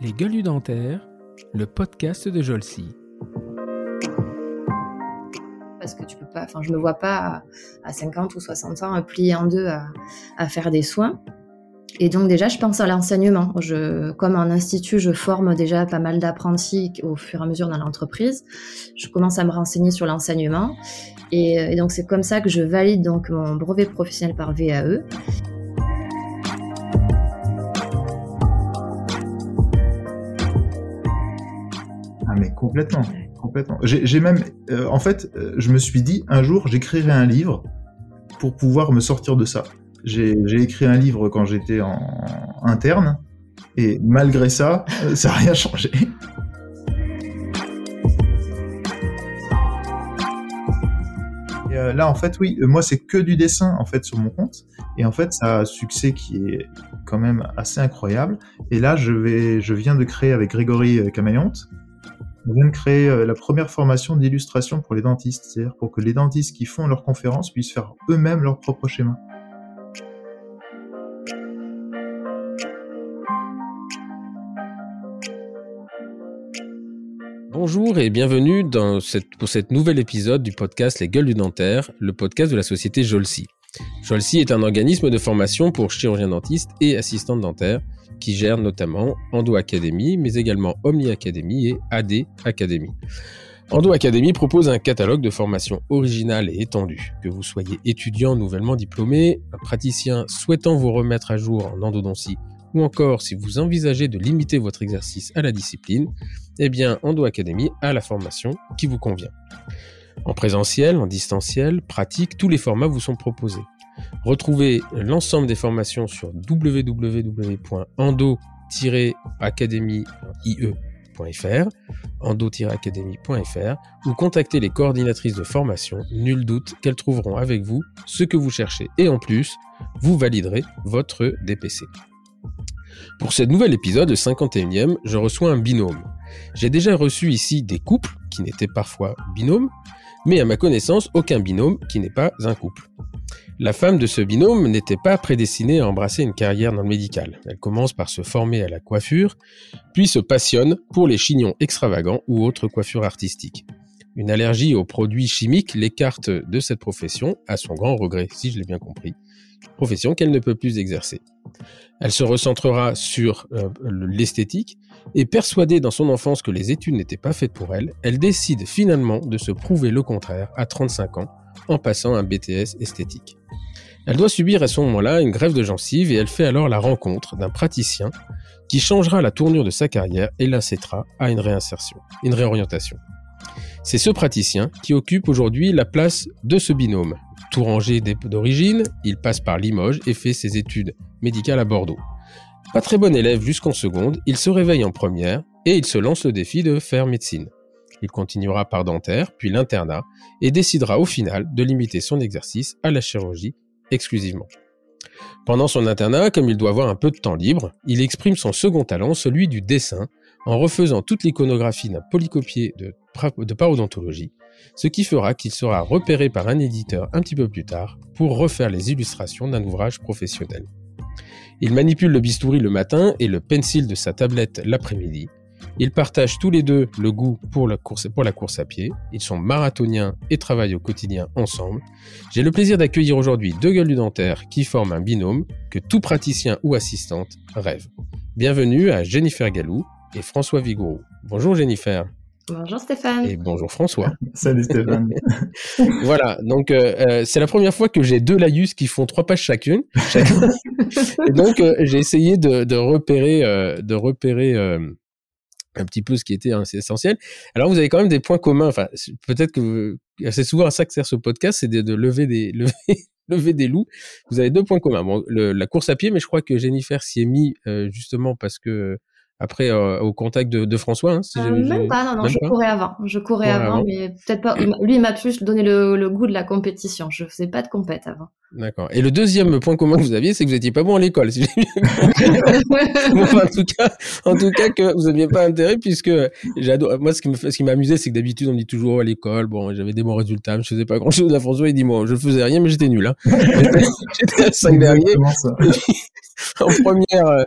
Les gueules dentaires, le podcast de Jolcy. Parce que tu peux pas, enfin, je me vois pas à, 50 ou 60 ans plier en deux à, faire des soins. Et donc déjà, je pense à l'enseignement. Comme en institut, je forme déjà pas mal d'apprentis au fur et à mesure dans l'entreprise. Je commence à me renseigner sur l'enseignement. Et, et, donc c'est comme ça que je valide donc mon brevet professionnel par VAE. Complètement, complètement. J'ai même, euh, en fait, euh, je me suis dit un jour, j'écrirai un livre pour pouvoir me sortir de ça. J'ai écrit un livre quand j'étais en interne, et malgré ça, euh, ça n'a rien changé. Là, en fait, oui, moi, c'est que du dessin, en fait, sur mon compte. Et en fait, ça a un succès qui est quand même assez incroyable. Et là, je, vais, je viens de créer avec Grégory Camaillonte on vient de créer euh, la première formation d'illustration pour les dentistes, c'est-à-dire pour que les dentistes qui font leurs conférences puissent faire eux-mêmes leur propre schéma. Bonjour et bienvenue pour cet nouvel épisode du podcast Les Gueules du Dentaire, le podcast de la société Jolsi. Jolsi est un organisme de formation pour chirurgiens dentistes et assistants dentaires qui gère notamment Endo Academy, mais également Omni Academy et AD Academy. Endo Academy propose un catalogue de formations originales et étendues. Que vous soyez étudiant nouvellement diplômé, un praticien souhaitant vous remettre à jour en endodontie, ou encore si vous envisagez de limiter votre exercice à la discipline, eh bien Endo Academy a la formation qui vous convient. En présentiel, en distanciel, pratique, tous les formats vous sont proposés. Retrouvez l'ensemble des formations sur www.endo-academy.ie.fr endo-academy.fr ou contactez les coordinatrices de formation, nul doute qu'elles trouveront avec vous ce que vous cherchez et en plus, vous validerez votre DPC. Pour ce nouvel épisode, le 51e, je reçois un binôme. J'ai déjà reçu ici des couples qui n'étaient parfois binômes, mais à ma connaissance, aucun binôme qui n'est pas un couple. La femme de ce binôme n'était pas prédestinée à embrasser une carrière dans le médical. Elle commence par se former à la coiffure, puis se passionne pour les chignons extravagants ou autres coiffures artistiques. Une allergie aux produits chimiques l'écarte de cette profession, à son grand regret, si je l'ai bien compris, profession qu'elle ne peut plus exercer. Elle se recentrera sur euh, l'esthétique et persuadée dans son enfance que les études n'étaient pas faites pour elle, elle décide finalement de se prouver le contraire à 35 ans en passant un BTS esthétique. Elle doit subir à ce moment-là une grève de gencives et elle fait alors la rencontre d'un praticien qui changera la tournure de sa carrière et l'incitera à une réinsertion, une réorientation. C'est ce praticien qui occupe aujourd'hui la place de ce binôme. Touranger d'origine, il passe par Limoges et fait ses études médicales à Bordeaux. Pas très bon élève jusqu'en seconde, il se réveille en première et il se lance le défi de faire médecine. Il continuera par dentaire, puis l'internat, et décidera au final de limiter son exercice à la chirurgie exclusivement. Pendant son internat, comme il doit avoir un peu de temps libre, il exprime son second talent, celui du dessin, en refaisant toute l'iconographie d'un polycopier de, parodontologie, ce qui fera qu'il sera repéré par un éditeur un petit peu plus tard pour refaire les illustrations d'un ouvrage professionnel. Il manipule le bistouri le matin et le pencil de sa tablette l'après-midi, ils partagent tous les deux le goût pour la course, pour la course à pied. Ils sont marathoniens et travaillent au quotidien ensemble. J'ai le plaisir d'accueillir aujourd'hui deux gueules du dentaire qui forment un binôme que tout praticien ou assistante rêve. Bienvenue à Jennifer Gallou et François Vigourou. Bonjour Jennifer. Bonjour Stéphane. Et bonjour François. Salut Stéphane. voilà, donc euh, euh, c'est la première fois que j'ai deux laïus qui font trois pages chacune. et donc euh, j'ai essayé de, de repérer, de repérer un petit peu ce qui était essentiel. Alors vous avez quand même des points communs. Enfin, peut-être que c'est souvent à ça que sert ce podcast, c'est de, lever des lever, lever des loups. Vous avez deux points communs. Bon, la course à pied, mais je crois que Jennifer s'y est mis euh, justement parce que après au contact de, François. Hein, même pas, non, non, je courais avant. Je courais avant, mais peut-être pas. Lui, il m'a plus donné le, goût de la compétition. Je faisais pas de compète avant. D'accord. Et le deuxième point commun que vous aviez, c'est que vous étiez pas bon à l'école. Si en tout cas, en tout cas, que vous aviez pas intérêt, puisque j'adore. Moi, ce qui me, ce qui m'amusait, c'est que d'habitude, on me dit toujours à l'école, bon, j'avais des bons résultats, mais je faisais pas grand chose. La François, il dit, moi, je faisais rien, mais j'étais nul. Hein. j'étais à 5 derniers. en première, euh,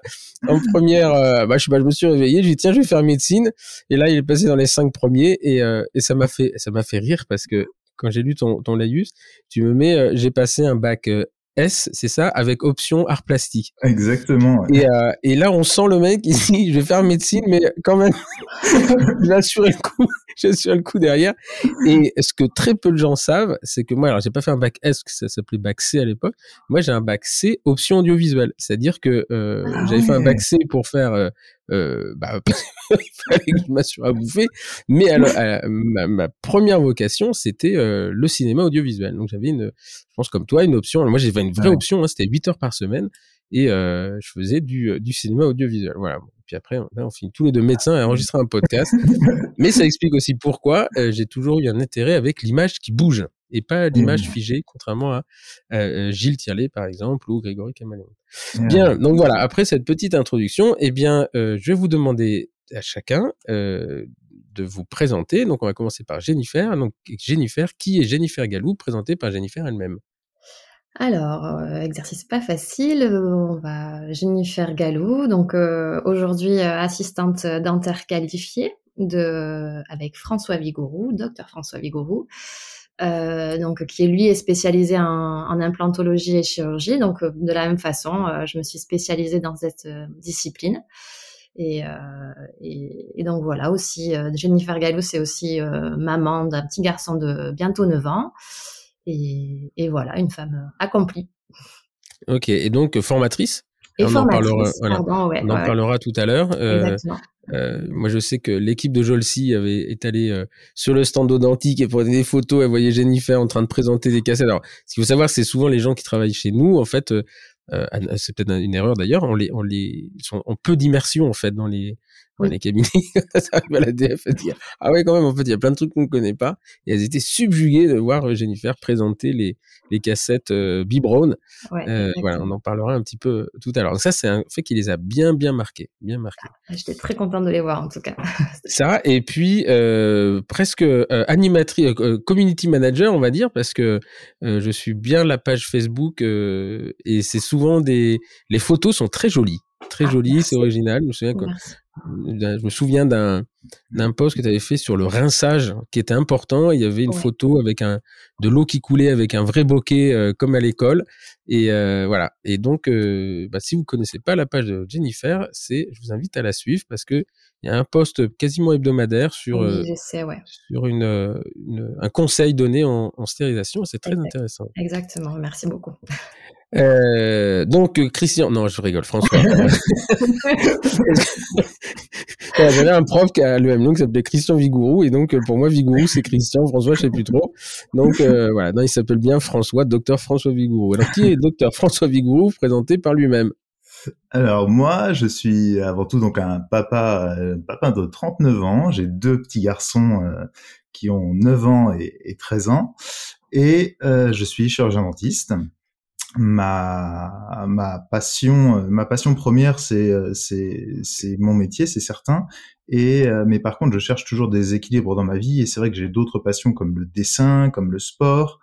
en première, euh, bah, je sais pas, je me suis réveillé, je dit tiens, je vais faire médecine. Et là, il est passé dans les cinq premiers et, euh, et ça m'a fait, ça m'a fait rire parce que quand j'ai lu ton, ton laïus, tu me mets, euh, j'ai passé un bac euh, S, c'est ça, avec option art plastique. Exactement. Et, euh, et, là, on sent le mec ici, je vais faire médecine, mais quand même, j'ai assuré le coup, j'ai le coup derrière. Et ce que très peu de gens savent, c'est que moi, alors j'ai pas fait un bac S, ça s'appelait bac C à l'époque. Moi, j'ai un bac C option audiovisuelle, c'est-à-dire que euh, ah j'avais fait un bac C pour faire euh, euh, bah, il fallait que je m'assure à bouffer. Mais alors, ma, première vocation, c'était euh, le cinéma audiovisuel. Donc j'avais une, je pense comme toi, une option. moi, j'avais une vraie option. Hein, c'était 8 heures par semaine et euh, je faisais du, euh, du cinéma audiovisuel. Voilà. Puis après, on, on finit tous les deux médecins à enregistrer un podcast. Mais ça explique aussi pourquoi j'ai toujours eu un intérêt avec l'image qui bouge et pas l'image mmh. figée, contrairement à euh, Gilles Tierlet, par exemple, ou Grégory Camaleon. Bien, donc voilà, après cette petite introduction, eh bien, euh, je vais vous demander à chacun euh, de vous présenter. Donc, on va commencer par Jennifer. Donc, Jennifer, qui est Jennifer Galou, présentée par Jennifer elle-même? Alors, exercice pas facile, on va Jennifer Galou, donc aujourd'hui assistante dentaire qualifiée de, avec François Vigourou, docteur François Vigourou. Euh, donc qui lui est spécialisé en, en, implantologie et chirurgie. Donc de la même façon, euh, je me suis spécialisée dans cette euh, discipline. Et, et, et, donc voilà aussi, Jennifer Gallo, c'est aussi maman d'un petit garçon de bientôt 9 ans. Et, et voilà, une femme accomplie. Ok, et donc formatrice? Et on en parlera, on en parlera tout à l'heure. Euh, moi, je sais que l'équipe de Jolsi avait est allée euh, sur le stand d'Odantique et prenait des photos. Elle voyait Jennifer en train de présenter des cassettes. Alors, ce qu'il faut savoir, c'est souvent les gens qui travaillent chez nous, en fait, euh, euh c'est peut-être une erreur d'ailleurs, on les, on les, sont peu d'immersion en fait dans les, dans les cabinets. ça arrive à la DF à dire ah ouais quand même en fait il y a plein de trucs qu'on ne connaît pas. Et elles étaient subjuguées de voir Jennifer présenter les, les cassettes euh, Brown. Euh, voilà, on en parlera un petit peu tout à l'heure. Donc ça, c'est un fait qui les a bien, bien marqués, bien marqués. Ah, j'étais très contente de les voir en tout cas. ça, et puis euh, presque euh, animatrice, euh, community manager, on va dire, parce que je suis bien la page Facebook et c'est souvent des, les photos sont très jolies très ah, jolies, c'est original. Je me souviens que je me souviens d'un d'un post que tu avais fait sur le rinçage qui était important. Il y avait une photo avec un de l'eau qui coulait avec un vrai bokeh euh, comme à l'école. Et euh, voilà. Et donc, euh, bah, si vous connaissez pas la page de Jennifer, c'est je vous invite à la suivre parce que il y a un post quasiment hebdomadaire sur sur une, un conseil donné en, en stérilisation. C'est très intéressant. Exactement. Merci beaucoup. Euh, donc Christian, non, je rigole, François. J'avais un prof qui a le même qui s'appelait Christian Vigourou et donc pour moi Vigourou c'est Christian, François je sais plus trop. Donc euh, voilà, non, il s'appelle bien François, docteur François Vigourou. Alors qui est docteur François Vigourou présenté par lui-même alors moi, je suis avant tout donc un papa, euh, papa de 39 ans. J'ai deux petits garçons euh, qui ont 9 ans et, et 13 ans, et euh, je suis chirurgien dentiste ma ma passion euh, ma passion première c'est euh, c'est c'est mon métier c'est certain. Et euh, mais par contre je cherche toujours des équilibres dans ma vie et c'est vrai que j'ai d'autres passions comme le dessin comme le sport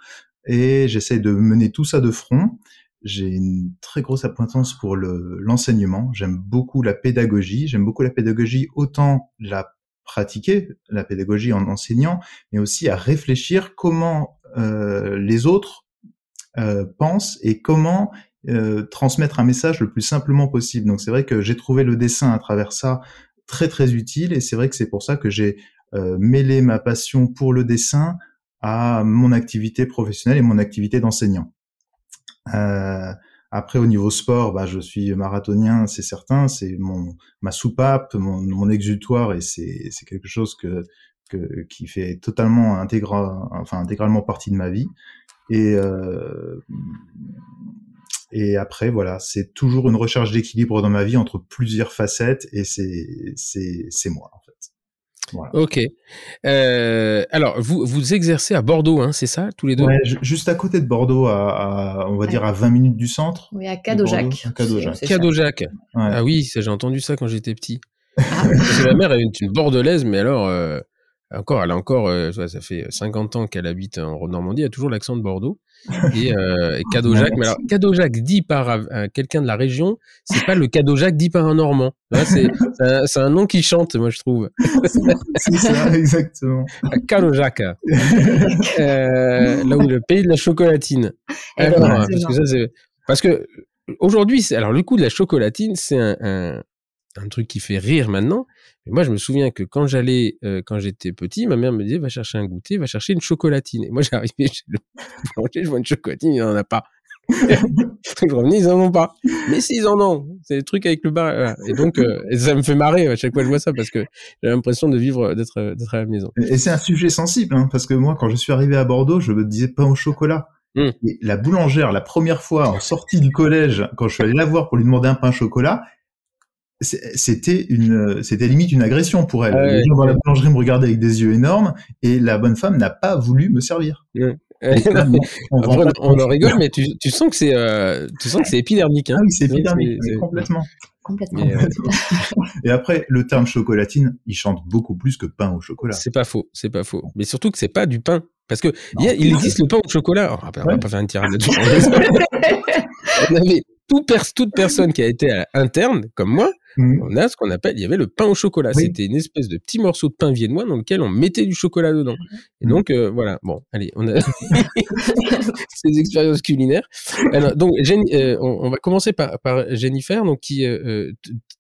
et j'essaie de mener tout ça de front. J'ai une très grosse appointance pour le l'enseignement. J'aime beaucoup la pédagogie. J'aime beaucoup la pédagogie autant la pratiquer la pédagogie en enseignant mais aussi à réfléchir comment euh, les autres euh, pense et comment euh, transmettre un message le plus simplement possible. Donc c'est vrai que j'ai trouvé le dessin à travers ça très très utile et c'est vrai que c'est pour ça que j'ai euh, mêlé ma passion pour le dessin à mon activité professionnelle et mon activité d'enseignant. Euh, après, au niveau sport, bah, je suis marathonien, c'est certain, c'est mon ma soupape, mon, mon exutoire, et c'est c'est quelque chose que, que qui fait totalement intégral, enfin intégralement partie de ma vie. Et, euh, Et après, voilà, c'est toujours une recherche d'équilibre dans ma vie entre plusieurs facettes et c'est c'est c'est moi en fait. Voilà. Ok. Euh, alors, vous, vous exercez à Bordeaux, hein, c'est ça, tous les deux? Ouais, Juste à côté de Bordeaux, à, à, on va dire à 20 minutes du centre. Oui, à Cadojac. Cadojac. Cadojac. Ouais. Ah oui, j'ai entendu ça quand j'étais petit. Ah. ma mère est une, une bordelaise, mais alors, euh, encore, elle a encore, euh, ça fait 50 ans qu'elle habite en Normandie, elle a toujours l'accent de Bordeaux. Et, euh, et mais alors Cadeau-Jacques dit par euh, quelqu'un de la région, c'est pas le Cadeau-Jacques dit par un Normand. C'est un, un, nom qui chante, moi je trouve. C'est ça, exactement. Euh, là où le pays de la chocolatine. Alors, parce que ça c'est parce que aujourd'hui, alors le coup de la chocolatine, c'est un, un, un truc qui fait rire maintenant. Mais moi, je me souviens que quand j'allais, euh, quand j'étais petit, ma mère me disait, va chercher un goûter, va chercher une chocolatine. Et moi, j'arrivais chez le boulanger, je vois une chocolatine, il n'en a pas. je revenais, ils en ont pas. Mais s'ils en ont, c'est des trucs avec le bar. Voilà. Et donc, euh, et ça me fait marrer à chaque fois que je vois ça parce que j'ai l'impression de vivre, d'être, d'être à la maison. Et c'est un sujet sensible, hein, parce que moi, quand je suis arrivé à Bordeaux, je me disais pain au chocolat. Mmh. Et la boulangère, la première fois en sortie du collège, quand je suis allé la voir pour lui demander un pain au chocolat, c'était une c'était limite une agression pour elle. Ouais, les gens dans la boulangerie me regardaient avec des yeux énormes et la bonne femme n'a pas voulu me servir. Ouais. on, on, on en rigole, mais tu, tu sens que c'est euh, tu sens que c'est épidermique. Hein. Ah oui, c'est épidermique, complètement. Complètement. Et, euh, et, après, le terme chocolatine, il chante beaucoup plus que pain au chocolat. C'est pas faux, c'est pas faux. Mais surtout que c'est pas du pain. Parce que non, il, y a, il existe le pain au chocolat. Oh, on va pas faire une tirade là-dessus. on avait toute, pers toute personne qui a été à interne, comme moi, Mmh. On a ce qu'on appelle, il y avait le pain au chocolat. Oui. C'était une espèce de petit morceau de pain viennois dans lequel on mettait du chocolat dedans. Et donc, euh, voilà. Bon, allez, on a ces expériences culinaires. Alors, donc, Jenny, euh, on, on, va commencer par, par Jennifer, donc qui, euh,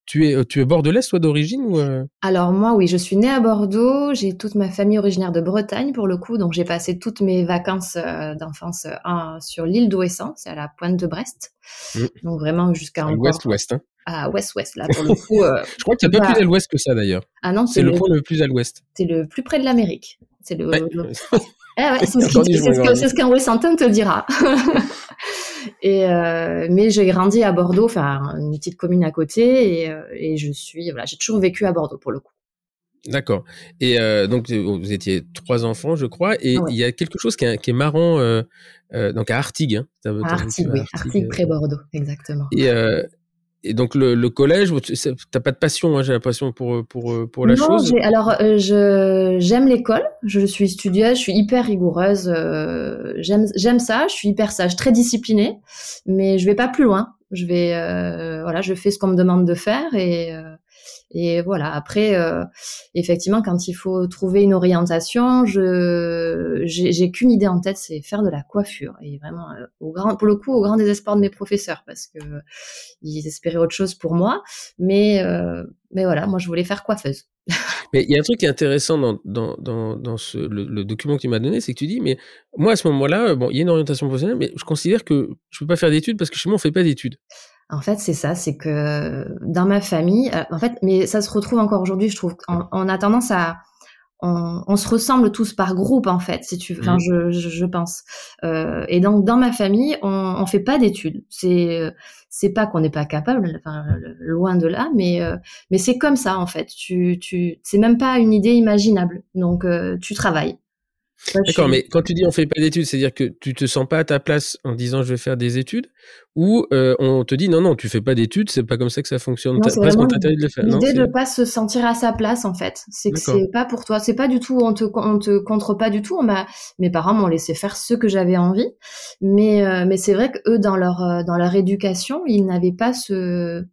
tu es, tu es bordelaise, toi, d'origine ou Alors, moi, oui, je suis née à Bordeaux. J'ai toute ma famille originaire de Bretagne, pour le coup. Donc, j'ai passé toutes mes vacances d'enfance sur l'île d'Ouessant, c'est à la pointe de Brest. Mmh. Donc, vraiment jusqu'à Ouest-Ouest, hein à ouest-ouest là pour le coup. Euh, je crois qu'il n'y a pas plus à l'ouest que ça d'ailleurs. Ah non, c'est le, le point le plus à l'ouest. C'est le plus près de l'Amérique. C'est le. Ouais. le... Ah ouais, c'est ce qu'un Wessantin te dira. et euh, mais j'ai grandi à Bordeaux, enfin une petite commune à côté, et, euh, et je suis voilà, j'ai toujours vécu à Bordeaux pour le coup. D'accord. Et euh, donc vous étiez trois enfants, je crois, et il y a quelque chose qui est, qui est marrant, euh, euh, donc à Artigues. Hein, à Artigues, oui, Artigues près Bordeaux, exactement. Et et donc le, le collège, t'as pas de passion, hein, j'ai l'impression pour pour pour la non, chose. Alors euh, je j'aime l'école, je suis studieuse, je suis hyper rigoureuse, euh, j'aime j'aime ça, je suis hyper sage, très disciplinée, mais je vais pas plus loin. Je vais euh, voilà, je fais ce qu'on me demande de faire et euh, et voilà. Après, euh, effectivement, quand il faut trouver une orientation, je j'ai qu'une idée en tête, c'est faire de la coiffure. Et vraiment, euh, au grand, pour le coup, au grand désespoir de mes professeurs, parce que ils espéraient autre chose pour moi. Mais euh, mais voilà, moi, je voulais faire coiffeuse. Mais il y a un truc qui est intéressant dans, dans, dans, ce, le, le, document que tu m'as donné, c'est que tu dis, mais moi, à ce moment-là, bon, il y a une orientation professionnelle, mais je considère que je peux pas faire d'études parce que chez moi, on fait pas d'études. En fait, c'est ça, c'est que dans ma famille, en fait, mais ça se retrouve encore aujourd'hui, je trouve, on, on, a tendance à, on, on, se ressemble tous par groupe en fait, si tu, enfin, mmh. je, je, je, pense. Euh, et donc dans ma famille, on, on fait pas d'études. C'est, c'est pas qu'on n'est pas capable, enfin, loin de là, mais, euh, mais c'est comme ça en fait. Tu, tu, c'est même pas une idée imaginable. Donc euh, tu travailles. D'accord, mais quand tu dis on fait pas d'études, c'est-à-dire que tu te sens pas à ta place en disant je vais faire des études, ou euh, on te dit non non tu fais pas d'études, c'est pas comme ça que ça fonctionne. Non, on t'interdit de le faire. L'idée de pas se sentir à sa place en fait, c'est que c'est pas pour toi, c'est pas du tout, on te on te contre pas du tout. On m'a, mes parents m'ont laissé faire ce que j'avais envie, mais euh, mais c'est vrai que eux dans leur euh, dans leur éducation, ils n'avaient pas ce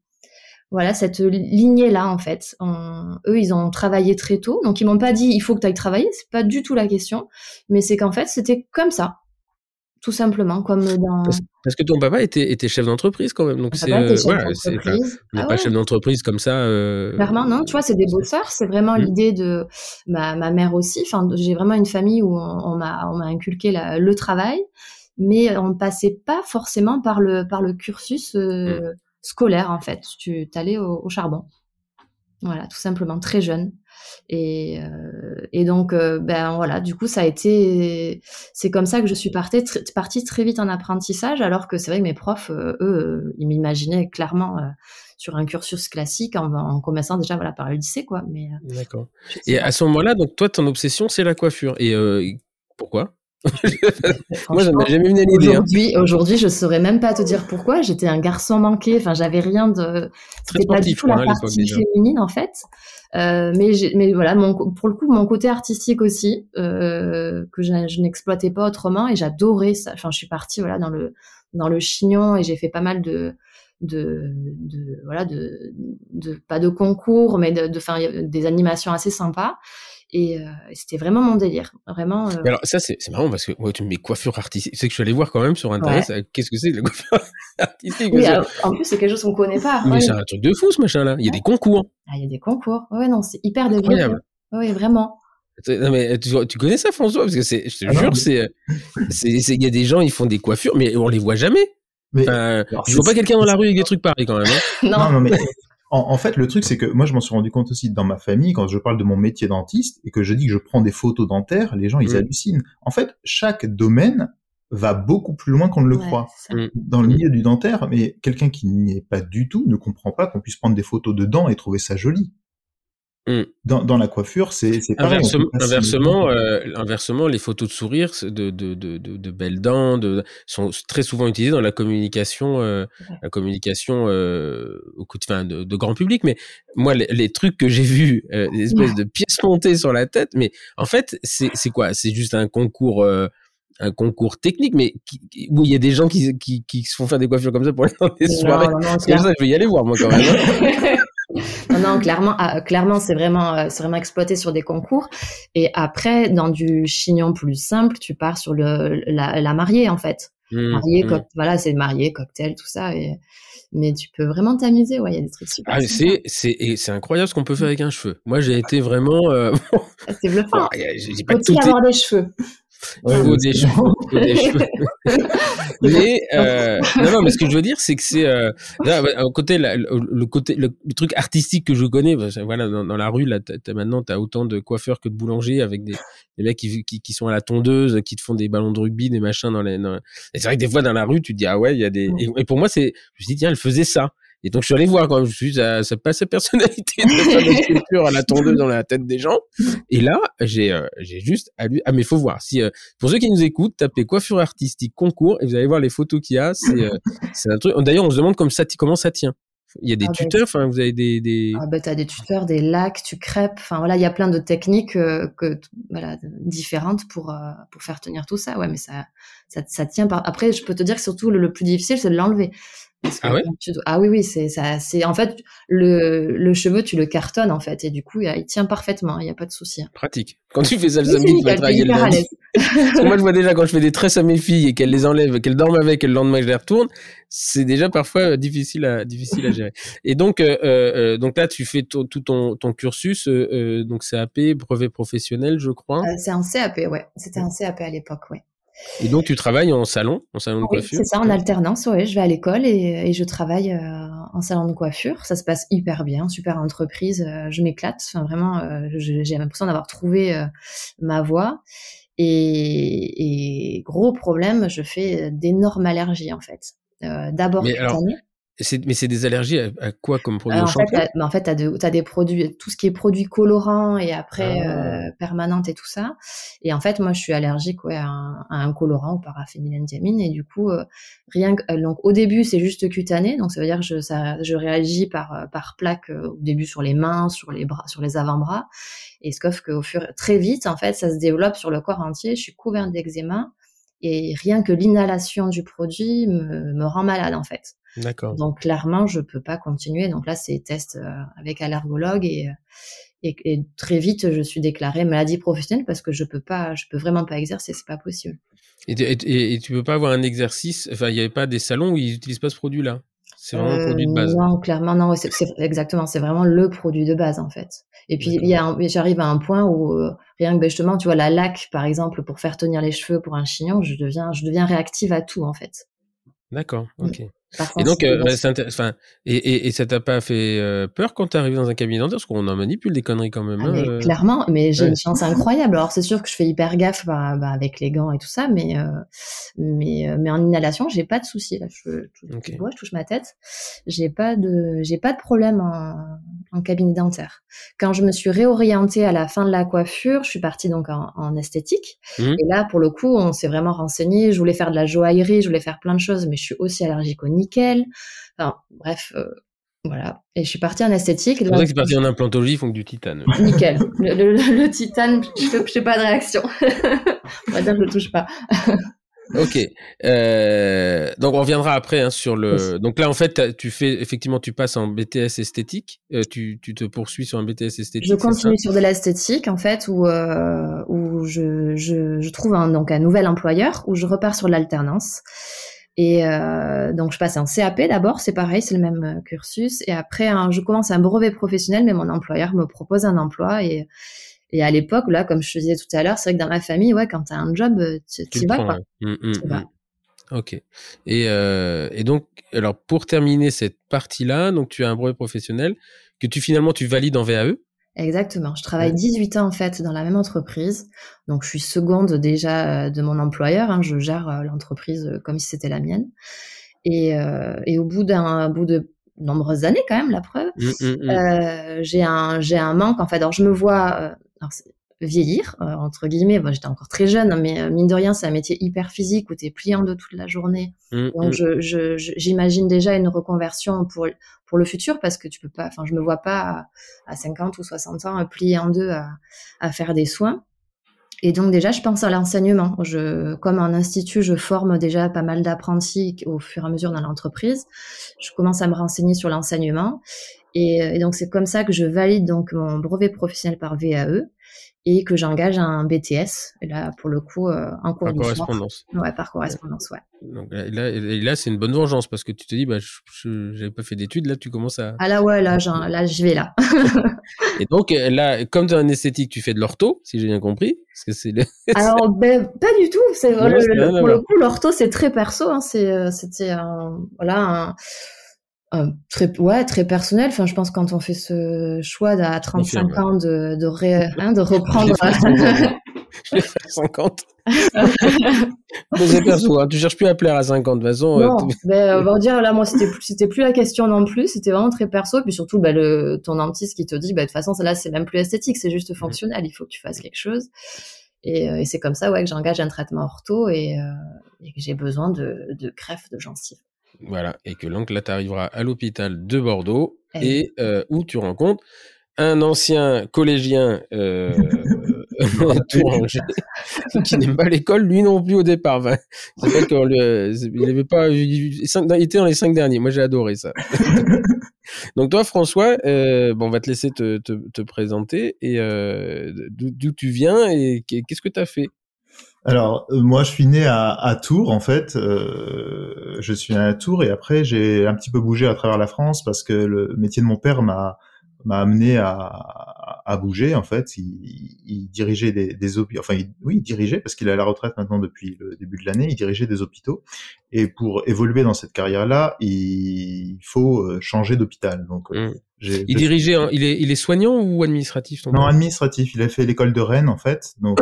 voilà cette lignée là en fait. On, eux ils ont travaillé très tôt, donc ils m'ont pas dit il faut que tu ailles travailler, c'est pas du tout la question, mais c'est qu'en fait c'était comme ça, tout simplement comme dans. Parce, parce que ton papa était, était chef d'entreprise quand même, donc c'est euh, voilà, ah pas ouais. chef d'entreprise comme ça. Euh... Clairement non, tu vois c'est des bosseurs, c'est vraiment mmh. l'idée de ma, ma mère aussi. Enfin j'ai vraiment une famille où on, m'a on m'a inculqué la, le travail, mais on ne passait pas forcément par le par le cursus. Euh, mmh scolaire en fait. Tu allais au, au charbon. Voilà, tout simplement, très jeune. Et, euh, et donc, euh, ben voilà, du coup, ça a été, c'est comme ça que je suis partie, partie très vite en apprentissage, alors que c'est vrai que mes profs, euh, eux, ils m'imaginaient clairement sur un cursus classique en, en, commençant déjà voilà par le lycée, quoi. Mais d'accord. Et à ce moment-là, donc toi, ton obsession, c'est la coiffure. Et pourquoi? Moi, j'en ai jamais venu à l'idée. Hein. Aujourd'hui, aujourd'hui, je saurais même pas te dire pourquoi. J'étais un garçon manqué. Enfin, j'avais rien de. C'était pas du tout la hein, partie féminine en fait. Euh, mais, mais voilà, mon, pour le coup, mon côté artistique aussi euh, que je, je n'exploitais pas autrement et j'adorais ça. Enfin, je suis partie voilà dans le dans le chignon et j'ai fait pas mal de de, de voilà de, de pas de concours mais de, de des animations assez sympas et euh, c'était vraiment mon délire, vraiment. Euh... alors ça c'est marrant parce que ouais, tu me mets coiffure artistique. C'est que je suis allé voir quand même sur internet. Qu'est-ce que c'est que la coiffure artistique? Oui, En plus c'est quelque chose qu'on connaît pas. Mais c'est un truc de fou ce machin là. Il y a des concours. Ah il y a des concours. Ouais non c'est hyper développé. Oui vraiment. Non mais tu, tu, connais ça François? Parce que c'est je te ah jure c'est c'est il y a des gens ils font des coiffures mais on les voit jamais. Mais enfin, je vois pas quelqu'un dans la rue avec des trucs pareils quand même. Hein. non. non mais en, fait, le truc, c'est que moi, je m'en suis rendu compte aussi dans ma famille, quand je parle de mon métier dentiste et que je dis que je prends des photos dentaires, les gens, ils mm. hallucinent. En fait, chaque domaine va beaucoup plus loin qu'on ne le croit. Mm. Dans le milieu du dentaire, mais quelqu'un qui n'y est pas du tout ne comprend pas qu'on puisse prendre des photos de dents et trouver ça joli. Mm. Dans, dans, la coiffure, c'est pareil. inversement, euh, inversement, les photos de sourire, de, de, de, de, belles dents, de, sont très souvent utilisées dans la communication, euh, la communication euh, au coup de, fin, de, de, grand public. Mais moi, les, trucs que j'ai vus, euh, des espèces de pièces montées sur la tête, mais en fait, c'est quoi? C'est juste un concours euh, un concours technique, mais où il y a des gens qui, qui, qui se font faire des coiffures comme ça pour aller dans des soirées. ça, je vais y aller voir moi quand même. Non, non, clairement, ah, clairement, c'est vraiment, euh, c'est vraiment exploité sur des concours. Et après, dans du chignon plus simple, tu pars sur le la, mariée en fait. Mmh, mariée, mmh. voilà, c'est mariée, cocktail, tout ça. Et, mais tu peux vraiment t'amuser. Ouais, il y a des trucs super. Ah, c'est incroyable ce qu'on peut faire avec un cheveu. Moi, j'ai été vraiment. Euh... Ah, c'est bluffant. J'ai pas tout avoir des cheveux. Ouais, des cheveux, des cheveux. mais euh, non, non, mais ce que je veux dire, c'est que c'est euh, côté le côté le, truc artistique que je connais. Voilà, dans, dans la rue, là, t'as, maintenant, t'as autant de coiffeurs que de boulangers avec des, des mecs qui, qui, qui, sont à la tondeuse, qui te font des ballons de rugby, des machins dans les. Et c'est vrai que des fois dans la rue, tu te dis ah ouais, il y a des. Et, pour moi, c'est, je me suis dit tiens, elle faisait ça. Et donc je suis allé voir quand même, je suis ça, ça passe sa personnalité de faire des sculptures à la tondeuse dans la tête des gens. Et là, j'ai euh, j'ai juste à lui ah mais faut voir. Si euh, pour ceux qui nous écoutent, tapez coiffure artistique concours et vous allez voir les photos qu'il y a. C'est euh, c'est un truc. D'ailleurs, on se demande comme ça, comment ça tient. Il y a des ah ben, tuteurs, enfin vous avez des, des... Ah ben t'as des tuteurs, des lacs, tu crêpes, enfin voilà, il y a plein de techniques que voilà différentes pour pour faire tenir tout ça. Ouais, mais ça ça, ça tient pas. Après, je peux te dire que surtout le plus difficile, c'est de l'enlever ah, ouais ah oui, oui, c'est ça. C'est en fait le, le cheveu, tu le cartonnes en fait, et du coup, il tient parfaitement, il n'y a pas de souci. Hein. Pratique. Quand tu fais ça le samedi, tu vas travailler le lundi. moi, je vois déjà quand je fais des tresses à mes filles et qu'elles les enlèvent, qu'elles dorment avec, et le lendemain je les retourne, c'est déjà parfois euh, difficile à difficile à gérer. Et donc, euh, euh, donc là, tu fais tout ton, ton cursus, donc CAP, brevet professionnel, je crois. c'est un CAP, ouais. C'était un CAP à l'époque, ouais. Et donc, tu travailles en salon, en salon de oui, coiffure C'est ça, en alternance, ouais. Je vais à l'école et, et, je travaille euh, en salon de coiffure. Ça se passe hyper bien, super entreprise. Euh, je m'éclate. Enfin, vraiment, euh, j'ai l'impression d'avoir trouvé ma voie. Et, et, gros problème, je fais d'énormes allergies, en fait. D'abord mais c'est des allergies à, quoi comme produit? En, fait, en fait, tu as, des produits, tout ce qui est produits colorants et après ah. euh, permanente et tout ça. Et en fait, moi, je suis allergique ouais, à, un, colorant, au paraphénylendiamine. Et du coup, euh, rien que, euh, donc au début, c'est juste cutané. Donc ça veut dire que je, ça, je réagis par, par plaque au début sur les mains, sur les bras, sur les avant-bras. Et ce qu'au fur très vite, en fait, ça se développe sur le corps entier. Je suis couverte d'eczéma. Et rien que l'inhalation du produit me, me rend malade, en fait. D'accord. Donc clairement, je peux pas continuer. Donc là, c'est test euh, avec allergologue et, et, et, très vite, je suis déclarée maladie professionnelle parce que je peux pas, je peux vraiment pas exercer, c'est pas possible. Et, et, et, tu peux pas avoir un exercice. Enfin, il y avait pas des salons où ils utilisent pas ce produit-là? C'est vraiment un produit de base. Euh, non, clairement, non. C'est, exactement, c'est vraiment le produit de base en fait. Et puis il y a, j'arrive à un point où euh, rien que ben, justement, tu vois, la laque, par exemple, pour faire tenir les cheveux pour un chignon, je deviens, je deviens réactive à tout en fait. D'accord, mm. Et donc, euh, enfin, et, et, et, ça t'a pas fait euh, peur quand t'es arrivé dans un cabinet dentaire? Parce qu'on en manipule des conneries quand même. Ah, hein, euh. clairement, mais j'ai une chance incroyable. Alors c'est sûr que je fais hyper gaffe bah, bah, avec les gants et tout ça, mais mais mais en inhalation, j'ai pas de souci. Là, je, je, vois, je touche ma tête, j'ai pas de j'ai pas de problème en, en, cabinet dentaire. Quand je me suis réorientée à la fin de la coiffure, je suis partie donc en, en esthétique. Mmh. Et là, pour le coup, on s'est vraiment renseigné. Je voulais faire de la joaillerie, je voulais faire plein de choses, mais je suis aussi allergique au nickel. Enfin, bref, euh, voilà. Et je suis partie en esthétique. C'est vrai que c'est parti en implantologie, ils font que du titane. Nickel. Le, titane, je n'ai pas de réaction. on va dire que je le touche pas. ok. Euh, donc on reviendra après hein, sur le. Donc là en fait tu fais effectivement tu passes en BTS esthétique. Euh, tu, tu, te poursuis sur un BTS esthétique. Je continue sur de l'esthétique en fait où où je, je, je trouve un, donc un nouvel employeur où je repars sur l'alternance. Et euh, donc je passe un CAP d'abord, c'est pareil, c'est le même euh, cursus. Et après, je commence un brevet professionnel, mais mon employeur me propose un emploi. Et, et à l'époque, là, comme je te disais tout à l'heure, c'est vrai que dans ma famille, ouais, quand tu as un job, euh, tu, y vas. Quoi. Mmh, mmh. Ok. Et, euh, et donc, alors pour terminer cette partie-là, donc tu as un brevet professionnel que tu finalement tu valides en VAE. Exactement. Je travaille 18 ans en fait dans la même entreprise. Donc je suis seconde déjà euh, de mon employeur. Hein. Je gère euh, l'entreprise euh, comme si c'était la mienne. Et, et au bout d'un bout de nombreuses années quand même, la preuve, mmh, mmh, mmh. euh, j'ai un j'ai un manque en fait. Alors je me vois vieillir entre guillemets. Bon, j'étais encore très jeune, mais mine de rien, c'est un métier hyper physique où tu es pliant de toute la journée. Donc je, je, j'imagine déjà une reconversion pour pour le futur parce que tu peux pas, enfin, je me vois pas à, 50 ou 60 ans plier en deux à, à, faire des soins. Et donc déjà, je pense à l'enseignement. Je, comme en institut, je forme déjà pas mal d'apprentis au fur et à mesure dans l'entreprise. Je commence à me renseigner sur l'enseignement. Et, et, donc c'est comme ça que je valide donc mon brevet professionnel par VAE et que j'engage un BTS. Et là, pour le coup, euh, un cours par correspondance. Ouais, par correspondance, ouais. Donc là, là c'est une bonne vengeance parce que tu te dis, bah, je n'avais pas fait d'études, là, tu commences à. Ah là, ouais, là, là je vais là. et donc, là, comme tu as un esthétique, tu fais de l'ortho, si j'ai bien compris. Parce que c'est Alors, ben, pas du tout. C'est, pour le coup, l'ortho, c'est très perso. Hein. Euh, c'était un, voilà, un euh, très ouais très personnel. Enfin je pense quand on fait ce choix à 35 ans de de, hein, de reprendre je vais faire 50 c'est perso hein. tu cherches plus à plaire à 50 de toute façon euh, non, ben, on va dire là moi c'était plus c'était plus la question non plus. C'était vraiment très perso. Puis surtout ben, le ton dentiste qui te dit ben, de toute façon là c'est même plus esthétique. C'est juste fonctionnel. Il faut que tu fasses quelque chose. Et, euh, et c'est comme ça ouais que j'engage un traitement ortho et, et que j'ai besoin de de greffe de gencives voilà, et que donc là, tu arriveras à l'hôpital de Bordeaux eh et euh, où tu rencontres un ancien collégien euh, qui n'aime pas l'école, lui non plus au départ. Enfin, il avait pas, il, était dans les cinq derniers. Moi, j'ai adoré ça. Donc toi, François, euh, bon, on va te laisser te, te, te présenter et euh, d'où tu viens et qu'est-ce que tu as fait? Alors euh, moi je suis né à, à Tours en fait, euh, je suis né à Tours et après j'ai un petit peu bougé à travers la France parce que le métier de mon père m'a m'a amené à, à, bouger en fait. Il, il dirigeait des, des hôpitaux, enfin oui il dirigeait parce qu'il est à la retraite maintenant depuis le début de l'année. Il dirigeait des hôpitaux et pour évoluer dans cette carrière-là, il faut euh, changer d'hôpital. Donc mmh. il dirigeait, il est il est soignant ou administratif Non administratif. Il a fait l'école de Rennes en fait. Donc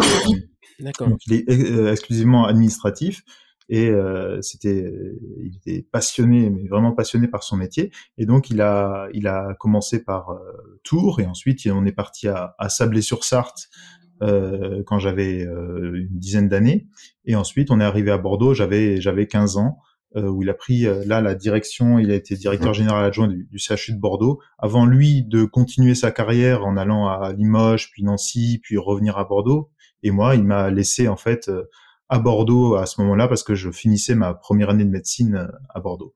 D'accord. Donc il est euh, exclusivement administratif et euh, c'était, il était passionné, mais vraiment passionné par son métier. Et donc il a, il a commencé par euh, Tours et ensuite on est parti à, à Sablé-sur-Sarthe euh, quand j'avais une dizaine d'années. Et ensuite on est arrivé à Bordeaux, j'avais, j'avais 15 ans. où il a pris là la direction, il a été directeur général adjoint du, du CHU de Bordeaux. Avant lui de continuer sa carrière en allant à Limoges, puis Nancy, puis revenir à Bordeaux, et moi, il m'a laissé en fait euh, à Bordeaux à ce moment-là parce que je finissais ma première année de médecine euh, à Bordeaux.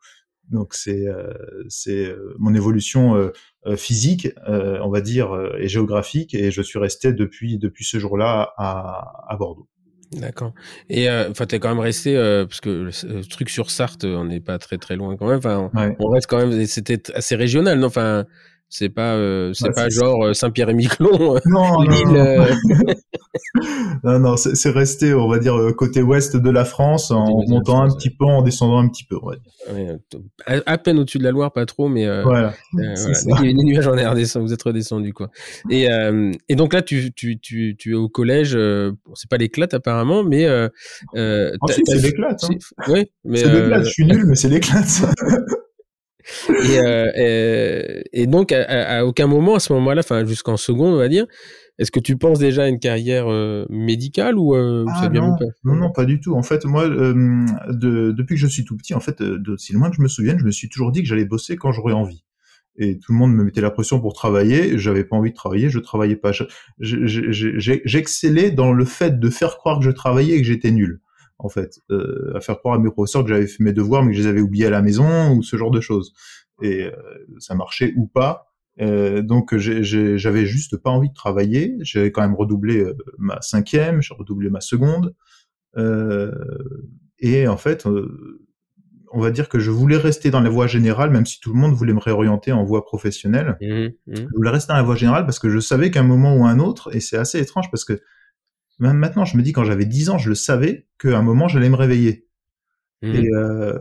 Donc c'est euh, c'est mon évolution physique, on va dire, et géographique, et je suis resté depuis depuis ce jour-là à, à Bordeaux. D'accord. Et enfin, tu es quand même resté parce que le, truc sur Sarthe, on n'est pas très très loin quand même. Enfin, on, reste quand même. C'était assez régional, non? Enfin, C'est pas, euh, c'est pas genre euh, Saint-Pierre et Miquelon. Euh, non, non, non, non c'est resté, on va dire, côté ouest de la France, en montant un petit peu, en descendant un petit peu, on va dire. à, peine au-dessus de la Loire, pas trop, mais voilà. les nuages en air descend, vous êtes redescendu quoi. Et, et donc là, tu, tu, tu, tu es au collège. c'est pas l'éclate apparemment, mais. Euh, ah, c'est l'éclate. Hein. Oui, mais. C'est l'éclate. Je suis nul, mais c'est l'éclate. Euh, et, et, donc, à, aucun moment, à ce moment-là, enfin jusqu'en seconde, on va dire, est-ce que tu penses déjà à une carrière euh, médicale ou euh, ah, non. non, non, pas du tout. En fait, moi, de, depuis que je suis tout petit, en fait, d'aussi loin que je me souvienne, je me suis toujours dit que j'allais bosser quand j'aurais envie. Et tout le monde me mettait la pression pour travailler. J'avais pas envie de travailler, je travaillais pas. J'excellais dans le fait de faire croire que je travaillais et que j'étais nul en fait, euh, à faire croire à mes professeurs que j'avais fait mes devoirs mais que je les avais oubliés à la maison ou ce genre de choses. Et euh, ça marchait ou pas. Euh, donc j'avais juste pas envie de travailler. J'avais quand même redoublé ma cinquième, j'ai redoublé ma seconde. Et en fait, on va dire que je voulais rester dans la voie générale, même si tout le monde voulait me réorienter en voie professionnelle. Mmh, mmh. Je voulais rester dans la voie générale parce que je savais qu'à un moment ou un autre, et c'est assez étrange parce que même maintenant, je me dis quand j'avais 10 ans, je le savais qu'à un moment, j'allais me réveiller. Mmh. Et, euh,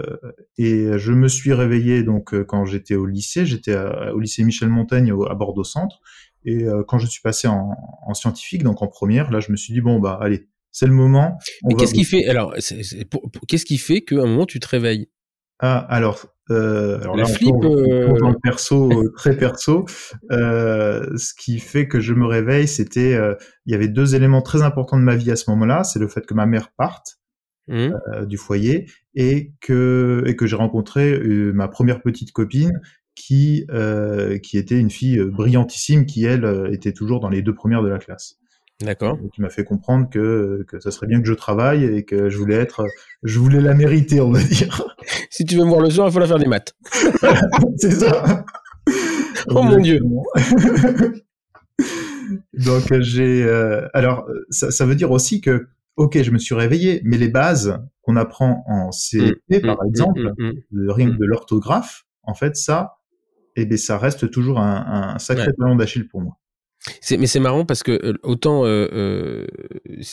et je me suis réveillé donc euh, quand j'étais au lycée, j'étais au lycée Michel Montaigne à Bordeaux Centre. Et euh, quand je suis passé en, en, scientifique, donc en première, là, je me suis dit bon bah allez, c'est le moment. Mais qu'est-ce qui fait alors qu'est-ce qui fait qu'à un moment tu te réveilles? Ah alors euh, alors là, flip, euh... perso, euh, très perso. Euh, ce qui fait que je me réveille, c'était, euh, il y avait deux éléments très importants de ma vie à ce moment-là. C'est le fait que ma mère parte mmh. du foyer et que et que j'ai rencontré ma première petite copine qui qui était une fille brillantissime, qui elle était toujours dans les deux premières de la classe. D'accord. Qui m'a fait comprendre que, que ça serait bien que je travaille et que je voulais être, je voulais la mériter, on va dire. Si tu veux me voir le soir, il faut la faire des maths. c'est ça. oh mon dieu. Donc j'ai, euh, alors ça, ça, veut dire aussi que, ok, je me suis réveillé, mais les bases qu'on apprend en CP, mm, par mm, exemple, mm, de, de l'orthographe, en fait, ça, eh bien, ça reste toujours un, un sacré talon d'Achille pour moi. Mais c'est marrant parce que euh, autant euh, euh,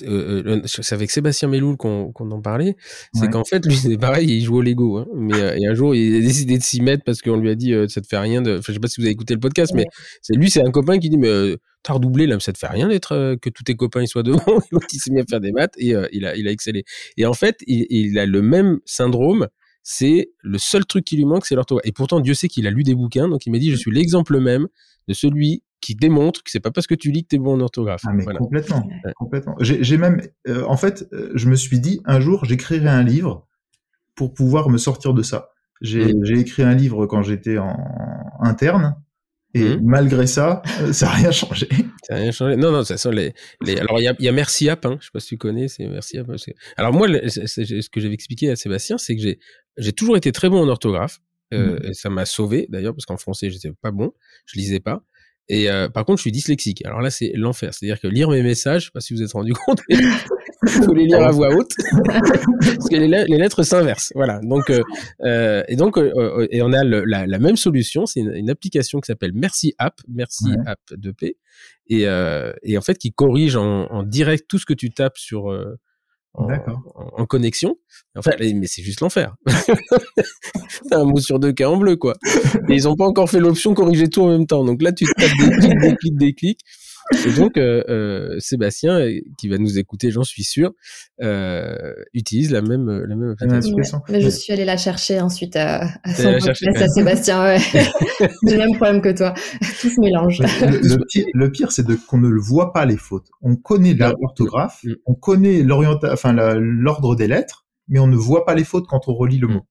euh, c'est avec Sébastien Meloul qu'on en parlait, c'est qu'en fait lui c'est pareil, il joue au Lego, hein, mais et un jour il a décidé de s'y mettre parce qu'on lui a dit ça te fait rien de, enfin, je sais pas si vous avez écouté le podcast, mais c'est lui c'est un copain qui dit mais t'as redoublé là, ça te fait rien d'être que tous tes copains ils soient devant, donc il s'est mis à faire des maths et il a il a excellé. Et en fait il, il a le même syndrome c'est le seul truc qui lui manque, c'est l'orthographe. Et pourtant, Dieu sait qu'il a lu des bouquins, donc il m'a dit, je suis l'exemple même de celui qui démontre que c'est pas parce que tu lis que t'es bon en orthographe. Ah mais complètement, complètement. J'ai même, euh, en fait, euh, je me suis dit un jour j'écrirai un livre pour pouvoir me sortir de ça. J'ai mmh. écrit un livre quand j'étais en interne et mmh. malgré ça, euh, ça n'a rien changé. Ça n'a rien changé. Non, non, ça sont les, les... Alors, il y a, y a Merci App, hein, je sais pas si tu connais, c'est Merci App. Alors, moi, ce que j'avais expliqué à Sébastien, c'est que j'ai, j'ai toujours été très bon en orthographe. Euh, mmh. et ça m'a sauvé, d'ailleurs, parce qu'en français, j'étais pas bon, je lisais pas. Et euh, par contre, je suis dyslexique. Alors là, c'est l'enfer. C'est-à-dire que lire mes messages, je sais pas si vous êtes rendu compte, il faut les lire à voix haute parce que les, les lettres s'inversent. Voilà. Donc euh, euh et donc euh, et on a le, la, la, même solution. C'est une, une, application qui s'appelle Merci App, Merci App 2P, et, et en fait qui corrige en, en, direct tout ce que tu tapes sur en, connexion. Enfin, mais c'est juste l'enfer. c'est un mot sur deux qui est en bleu, quoi. Et ils ont pas encore fait l'option corriger tout en même temps. Donc là, tu tapes des clics, des clics, des clics. Et donc, euh, euh, Sébastien, euh, qui va nous écouter, j'en suis sûr, euh, utilise la même, la même application. mais je suis allé la chercher ensuite à, à son podcast à Sébastien. Ouais. J'ai le même problème que toi. Tout se mélange. Le, pire, c'est qu'on ne le voit pas les fautes. On connaît l'orthographe, mm. on connaît l'orientation, enfin l'ordre des lettres, mais on ne voit pas les fautes quand on relit le mot.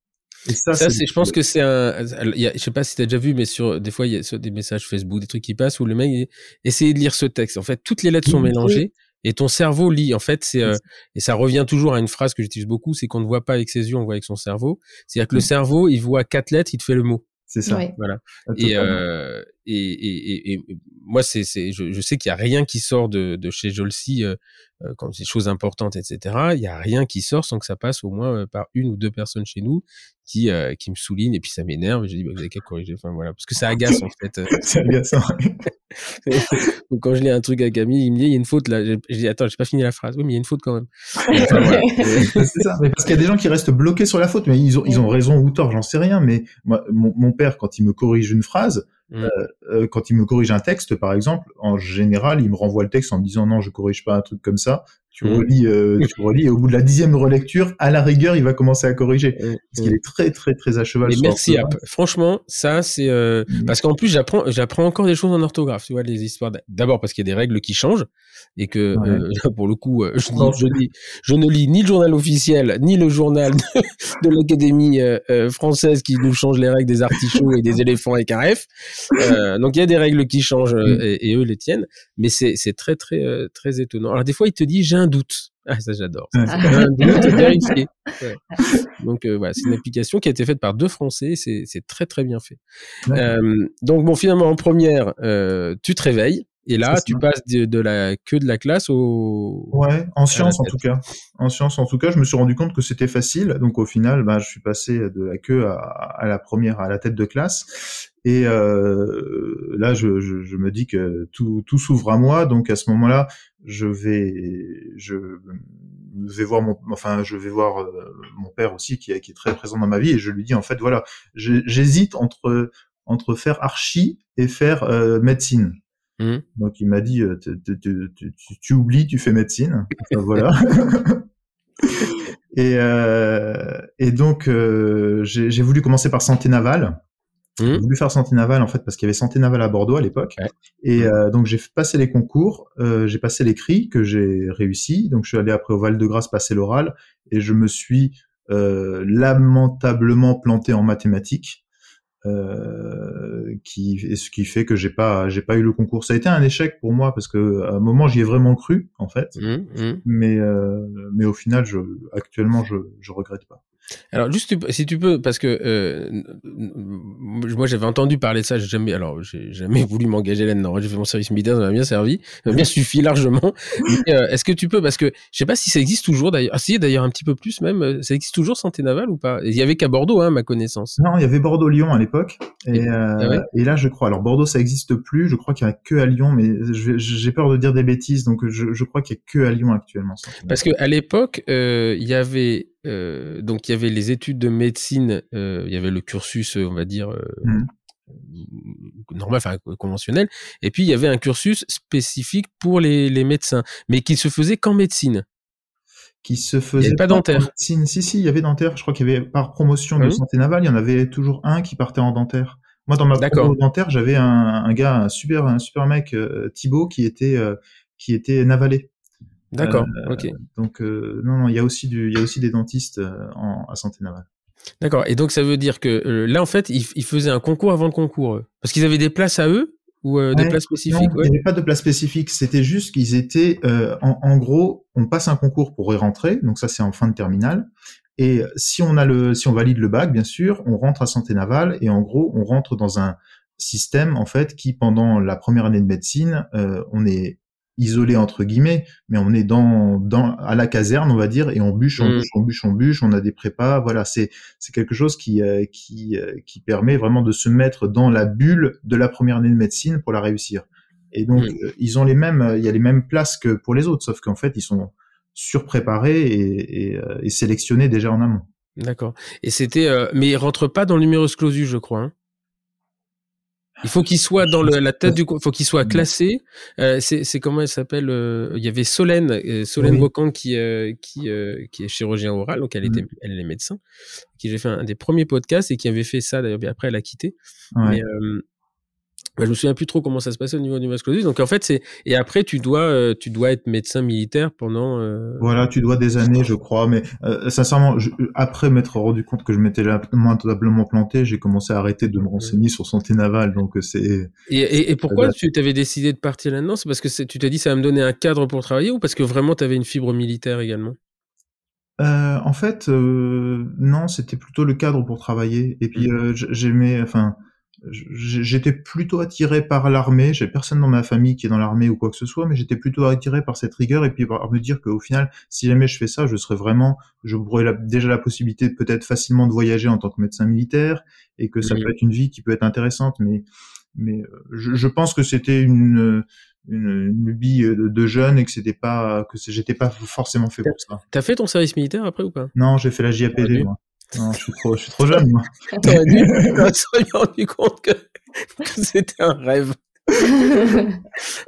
Ça, c'est, je pense que c'est un, y a, je sais pas si t'as déjà vu, mais sur, des fois, il y a des messages Facebook, des trucs qui passent où le mec, essaye de lire ce texte. En fait, toutes les lettres sont mélangées et ton cerveau lit. En fait, c'est, euh, et ça revient toujours à une phrase que j'utilise beaucoup, c'est qu'on ne voit pas avec ses yeux, on voit avec son cerveau. C'est-à-dire que le cerveau, il voit quatre lettres, il te fait le mot. C'est ça. Voilà. Et, euh, et, et, et, moi, c'est, c'est, je, je sais qu'il y a rien qui sort de, de chez Jolcy euh, euh, quand c'est des choses importantes, etc. Il y a rien qui sort sans que ça passe au moins euh, par une ou deux personnes chez nous qui euh, qui me soulignent et puis ça m'énerve. Et je dis bah, vous avez qu'à corriger. Enfin voilà, parce que ça agace en fait. c'est agaçant. Quand je lis un truc à Camille, il me dit il y a une faute là. Je, je dis attends, j'ai pas fini la phrase. Oui, mais il y a une faute quand même. Enfin, voilà. c'est ça. Mais parce qu'il y a des gens qui restent bloqués sur la faute, mais ils ont ils ont raison ou tort, j'en sais rien. Mais moi, mon, mon père, quand il me corrige une phrase, Mm. euh, euh, quand il me corrige un texte, par exemple, en général, il me renvoie le texte en me disant non, je corrige pas un truc comme ça. Tu Mm. relis, euh, tu relis, et au bout de la dixième relecture, à la rigueur, il va commencer à corriger. Mm. Parce qu'il est très, très, très à cheval. Mais sur merci. App. Franchement, ça c'est euh, Mm. parce qu'en plus j'apprends j'apprends encore des choses en orthographe. Tu vois les histoires. D'abord parce qu'il y a des règles qui changent et que Ouais. euh, pour le coup je, Non. lis- je, lis- je ne lis ni le journal officiel ni le journal de, de l'Académie française qui nous change les règles des artichauts et des éléphants avec un F. Euh, donc il y a des règles qui changent Mm. et, et eux les tiennent. Mais c'est c'est très très euh, très étonnant. Alors des fois il te dit j'ai un doute. Ah ça j'adore. Ouais. Un doute vérifié. Ouais. Donc euh, voilà, c'est une application qui a été faite par deux Français, c'est c'est très très bien fait. Euh, donc bon, finalement en première, euh, tu te réveilles et là tu ça. passes de, de la queue de la classe au. Ouais, en sciences en tout cas. En sciences en tout cas, je me suis rendu compte que c'était facile. Donc au final, bah, je suis passé de la queue à, à la première, à la tête de classe. Et euh, là, je, je, je me dis que tout, tout s'ouvre à moi. Donc à ce moment-là, je vais, je vais voir mon, enfin, je vais voir euh, mon père aussi, qui est, qui est très présent dans ma vie, et je lui dis en fait, voilà, j'hésite entre entre faire archi et faire euh, médecine. Mhm. Donc il m'a dit, euh, tu, oublies, tu fais médecine. Enfin, voilà. et, euh, et donc euh, j'ai voulu commencer par santé navale. J'ai Mhm. voulu faire santé navale en fait parce qu'il y avait santé navale à Bordeaux à l'époque. Ouais. Et euh, donc j'ai passé les concours, j'ai passé l'écrit que j'ai réussi. Donc je suis allé après au Val-de-Grâce passer l'oral et je me suis lamentablement planté en mathématiques. Euh, qui et ce qui fait que j'ai pas j'ai pas eu le concours. Ça a été un échec pour moi parce que à un moment j'y ai vraiment cru en fait. Mhm, mhm. mais euh, mais au final je actuellement je je regrette pas Alors juste si tu peux parce que euh, moi j'avais entendu parler de ça, j'ai jamais alors j'ai jamais voulu m'engager là-dedans. J'ai fait mon service militaire, ça m'a bien servi, ça m'a bien suffi largement. Euh, est-ce que tu peux parce que je sais pas si ça existe toujours d'ailleurs. Ah si d'ailleurs un petit peu plus même, euh, ça existe toujours santé navale ou pas? Il y avait qu'à Bordeaux hein, ma connaissance. non il y avait Bordeaux Lyon à l'époque et, Et- euh, ah ouais? et là je crois alors Bordeaux ça existe plus je crois qu'il y a que à Lyon mais j'ai peur de dire des bêtises donc je, je crois qu'il y a que à Lyon actuellement. Parce que à l'époque, il y avait euh, donc il y avait les études de médecine, euh, il y avait le cursus, euh, on va dire Mhm. normal, enfin conventionnel, et puis il y avait un cursus spécifique pour les, les médecins, mais qui se faisait qu'en médecine. qui se faisait avait pas en dentaire. médecine. Si, si, il y avait dentaire. Je crois qu'il y avait par promotion de Ah oui santé navale, il y en avait toujours un qui partait en dentaire. Moi, dans ma promo dentaire, j'avais un, un gars, un super, un super mec, euh, Thibaut, qui était, euh, qui était navalé. D'accord, Euh, ok, Donc, euh, non, non, il y a aussi du, il y a aussi des dentistes euh, en, à santé navale. d'accord. Et donc ça veut dire que euh, là en fait, ils, ils faisaient un concours avant le concours, eux. parce qu'ils avaient des places à eux ou euh, des places Non, spécifiques. il ouais. n'y avait pas de place spécifique. C'était juste qu'ils étaient, euh, en, en gros, on passe un concours pour y rentrer. Donc ça, c'est en fin de terminale. Et si on a le, si on valide le bac, bien sûr, on rentre à santé navale et en gros, on rentre dans un système en fait qui, pendant la première année de médecine, euh, on est isolé entre guillemets, mais on est dans, dans à la caserne, on va dire, et on bûche, on Mm. bûche, on bûche, on bûche. On a des prépas. Voilà, c'est c'est quelque chose qui euh, qui euh, qui permet vraiment de se mettre dans la bulle de la première année de médecine pour la réussir. Et donc, Mm. euh, ils ont les mêmes, il y a les mêmes places que pour les autres, sauf qu'en fait, ils sont surpréparés et, et, euh, et sélectionnés déjà en amont. D'accord. Et c'était, euh, mais ils rentrent pas dans le numerus clausus, je crois. hein. Il faut qu'il soit dans le- la tête du, faut qu'il soit classé. Euh, c'est, comment elle s'appelle euh, Il y avait Solène, euh, Solène Oui. Bocan qui, qui, qui est chirurgien oral, donc elle était, Mhm. elle est médecin, qui j'ai fait un des premiers podcasts et qui avait fait ça d'ailleurs. mais Après, elle a quitté. Ouais. Mais je me souviens plus trop comment ça se passait au niveau du clausus. Donc en fait, c'est et après tu dois, euh, tu dois être médecin militaire pendant. euh, Voilà, tu dois des années, je crois, mais euh, sincèrement, je- après m'être rendu compte que je m'étais lamentablement planté, j'ai commencé à arrêter de me renseigner sur santé navale, donc c'est Et, et, et pourquoi tu t'avais décidé de partir là-dedans? C'est parce que tu t'es dit ça va me donner un cadre pour travailler ou parce que vraiment tu avais une fibre militaire également? Euh, en fait, euh, non, c'était plutôt le cadre pour travailler. Et puis Mm. euh, j- j'aimais, enfin, j'étais plutôt attiré par l'armée. J'ai personne dans ma famille qui est dans l'armée ou quoi que ce soit, mais j'étais plutôt attiré par cette rigueur et puis par me dire qu'au final, si jamais je fais ça, je serais vraiment, je pourrais déjà la possibilité peut-être facilement de voyager en tant que médecin militaire et que ça peut être une vie qui peut être intéressante. Mais, mais euh, je, je pense que c'était une, une, une lubie de, jeune et que c'était pas, que j'étais pas forcément fait pour ça. T'as fait ton service militaire après ou pas? Non, j'ai fait la JAPD moi. Non, je suis trop, je suis trop jeune, moi. T'aurais dû, me rendu compte que, que c'était un rêve.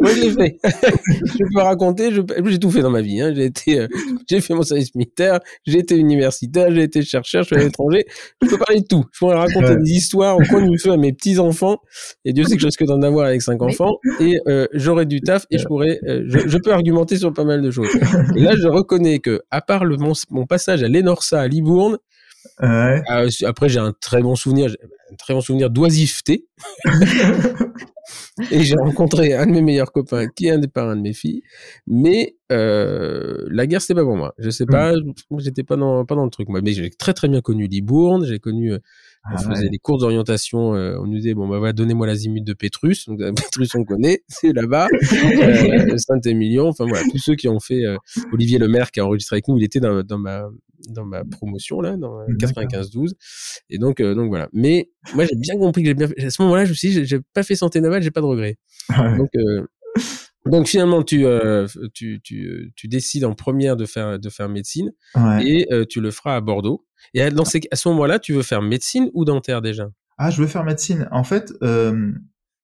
moi, je l'ai fait. je peux raconter, j'ai tout fait dans ma vie. Hein. J'ai été, euh, j'ai fait mon service militaire, j'ai été universitaire, j'ai été chercheur, je suis à l'étranger. Je peux parler de tout. Je pourrais raconter des histoires au coin du feu à mes petits enfants. Et Dieu sait que je risque d'en avoir avec cinq enfants. Et euh, j'aurais du taf et je pourrais, euh, je, je, peux argumenter sur pas mal de choses. Et là, je reconnais que, à part le, mon, mon passage à l'Enorsa à Libourne, Ouais. Ah, après, j'ai un très bon souvenir, un très bon souvenir d'oisiveté. et j'ai rencontré un de mes meilleurs copains qui est un des parents de mes filles. Mais euh, la guerre, c'était pas pour moi. Je sais pas, mm. j'étais pas dans, pas dans le truc. Moi. Mais j'ai très très bien connu Libourne. J'ai connu, euh, on ah faisait des cours d'orientation. Euh, on nous disait, bon, bah, va donnez-moi l'azimut de Pétrus. Donc, Pétrus, on connaît, c'est là-bas. euh, Saint-Émilion. Enfin, voilà, tous ceux qui ont fait, Olivier Lemaire qui a enregistré avec nous, il était dans, dans ma, dans ma promotion là, dans 95-12. Et donc, euh, donc voilà. Mais moi, j'ai bien compris que j'ai bien. À ce moment-là, je me suis dit, j'ai pas fait santé navale, j'ai pas de regrets. Donc, euh, donc finalement, tu, euh, tu, tu, tu, décides en première de faire de faire médecine et tu le feras à Bordeaux. Et à, dans à ce moment-là, tu veux faire médecine ou dentaire déjà? Ah, je veux faire médecine. En fait,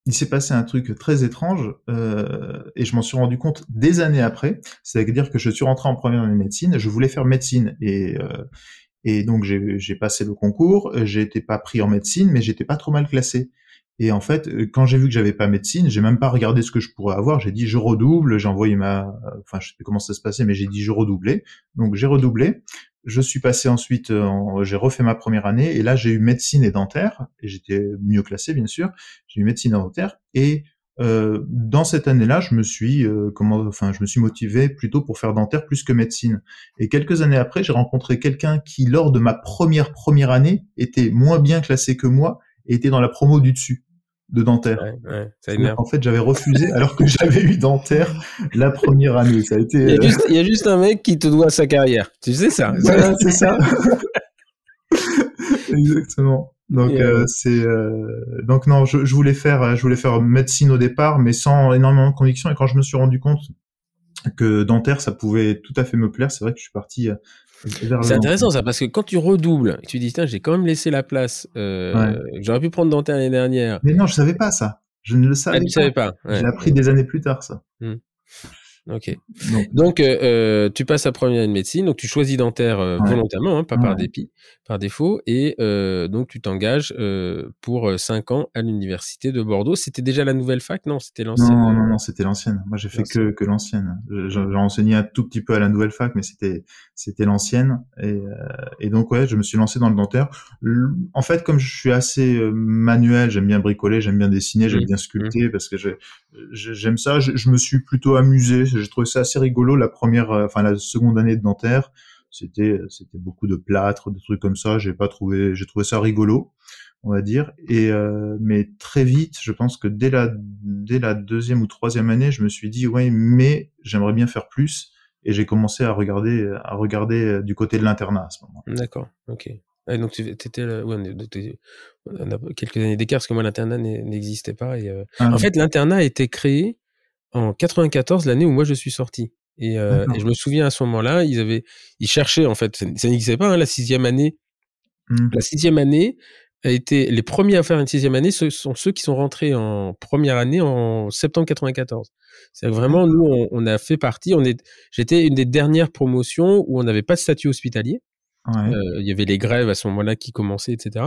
il s'est passé un truc très étrange euh, et je m'en suis rendu compte des années après. C'est-à-dire que je suis rentré en première année de médecine, je voulais faire médecine et euh, donc j'ai passé le concours. Été pas pris en médecine, mais j'étais pas trop mal classé. Et en fait, quand j'ai vu que j'avais pas médecine, j'ai même pas regardé ce que je pourrais avoir. J'ai dit je redouble. J'ai envoyé ma, enfin je sais pas comment ça se passait, mais j'ai dit je redoublais. Donc j'ai redoublé. Je suis passé ensuite, euh, j'ai refait ma première année et là j'ai eu médecine et dentaire et j'étais mieux classé bien sûr. J'ai eu médecine et dentaire et euh, dans cette année-là, je me suis euh, comment, enfin, je me suis motivé plutôt pour faire dentaire plus que médecine. Et quelques années après, j'ai rencontré quelqu'un qui, lors de ma première première année, était moins bien classé que moi et était dans la promo du dessus de dentaire. Ouais, ouais, en fait, j'avais refusé alors que j'avais eu dentaire la première année. Ça a été. Il y a, euh, juste, il y a juste un mec qui te doit sa carrière. Tu sais ça Voilà, c'est ça. Exactement. Donc euh, c'est euh, donc non, je, je, voulais faire je voulais faire médecine au départ, mais sans énormément de conviction. Et quand je me suis rendu compte que dentaire ça pouvait tout à fait me plaire, c'est vrai que je suis parti c'est intéressant ça, parce que quand tu redoubles, tu dis, tiens, j'ai quand même laissé la place, euh, j'aurais pu prendre dentaire l'année dernière. Mais non, je savais pas ça. Je ne le savais ah, pas. Savais pas. J'ai appris des années plus tard ça. Hmm. Ok. Donc, euh, euh, tu passes à première année de médecine, donc tu choisis dentaire euh, volontairement, hein, pas par dépit, par défaut, et euh, donc tu t'engages pour cinq ans à l'université de Bordeaux. C'était déjà la nouvelle fac, non? C'était l'ancienne. Non, non, non, c'était l'ancienne. Moi, j'ai fait que, que l'ancienne. J'ai enseigné un tout petit peu à la nouvelle fac, mais c'était c'était l'ancienne. Et, et donc ouais, je me suis lancé dans le dentaire. En fait, comme je suis assez manuel, j'aime bien bricoler, j'aime bien dessiner, j'aime bien sculpter, mmh. parce que j'aime ça. Je, je me suis plutôt amusé j'ai trouvé ça assez rigolo la première, euh, enfin la seconde année de dentaire. C'était c'était beaucoup de plâtre, des trucs comme ça. J'ai pas trouvé, j'ai trouvé ça rigolo, on va dire. Et euh, mais très vite, je pense que dès la dès la deuxième ou troisième année, je me suis dit ouais, mais j'aimerais bien faire plus. Et j'ai commencé à regarder à regarder euh, du côté de l'internat à ce moment. D'accord, ok. donc tu étais ouais, on a quelques années d'écart parce que moi l'internat n'existait pas et ah en fait l'internat a été créé en 94, l'année où moi je suis sorti. Et, euh, et je me souviens à ce moment-là, ils avaient, ils cherchaient en fait, ça, n'existait pas hein, la sixième année. Mmh. La sixième année a été les premiers à faire une sixième année. Ce sont ceux qui sont rentrés en première année en septembre 94. C'est vraiment nous, on, on, a fait partie. On est, j'étais une des dernières promotions où on n'avait pas de statut hospitalier. Ouais. Euh, il y avait les grèves à ce moment-là qui commençaient, etc.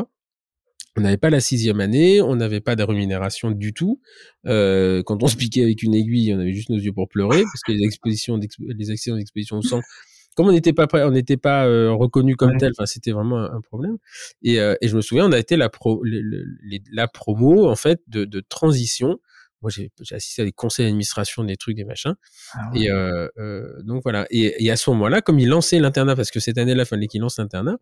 On n'avait pas la sixième année, on n'avait pas de rémunération du tout. Euh, quand on se piquait avec une aiguille, on avait juste nos yeux pour pleurer parce que les expositions, les accidents d'exposition au sang, comme on n'était pas on n'était pas euh, reconnu comme tel, enfin c'était vraiment un, problème. Et, euh, et, je me souviens, on a été la pro, la promo en fait de, de transition moi j'ai assisté à des conseils d'administration, des trucs, des machins. Ah et euh, euh, donc voilà. Et, et à ce moment-là, comme ils lançaient l'internat, parce que cette année-là, il fallait qu'ils lancent l'internat,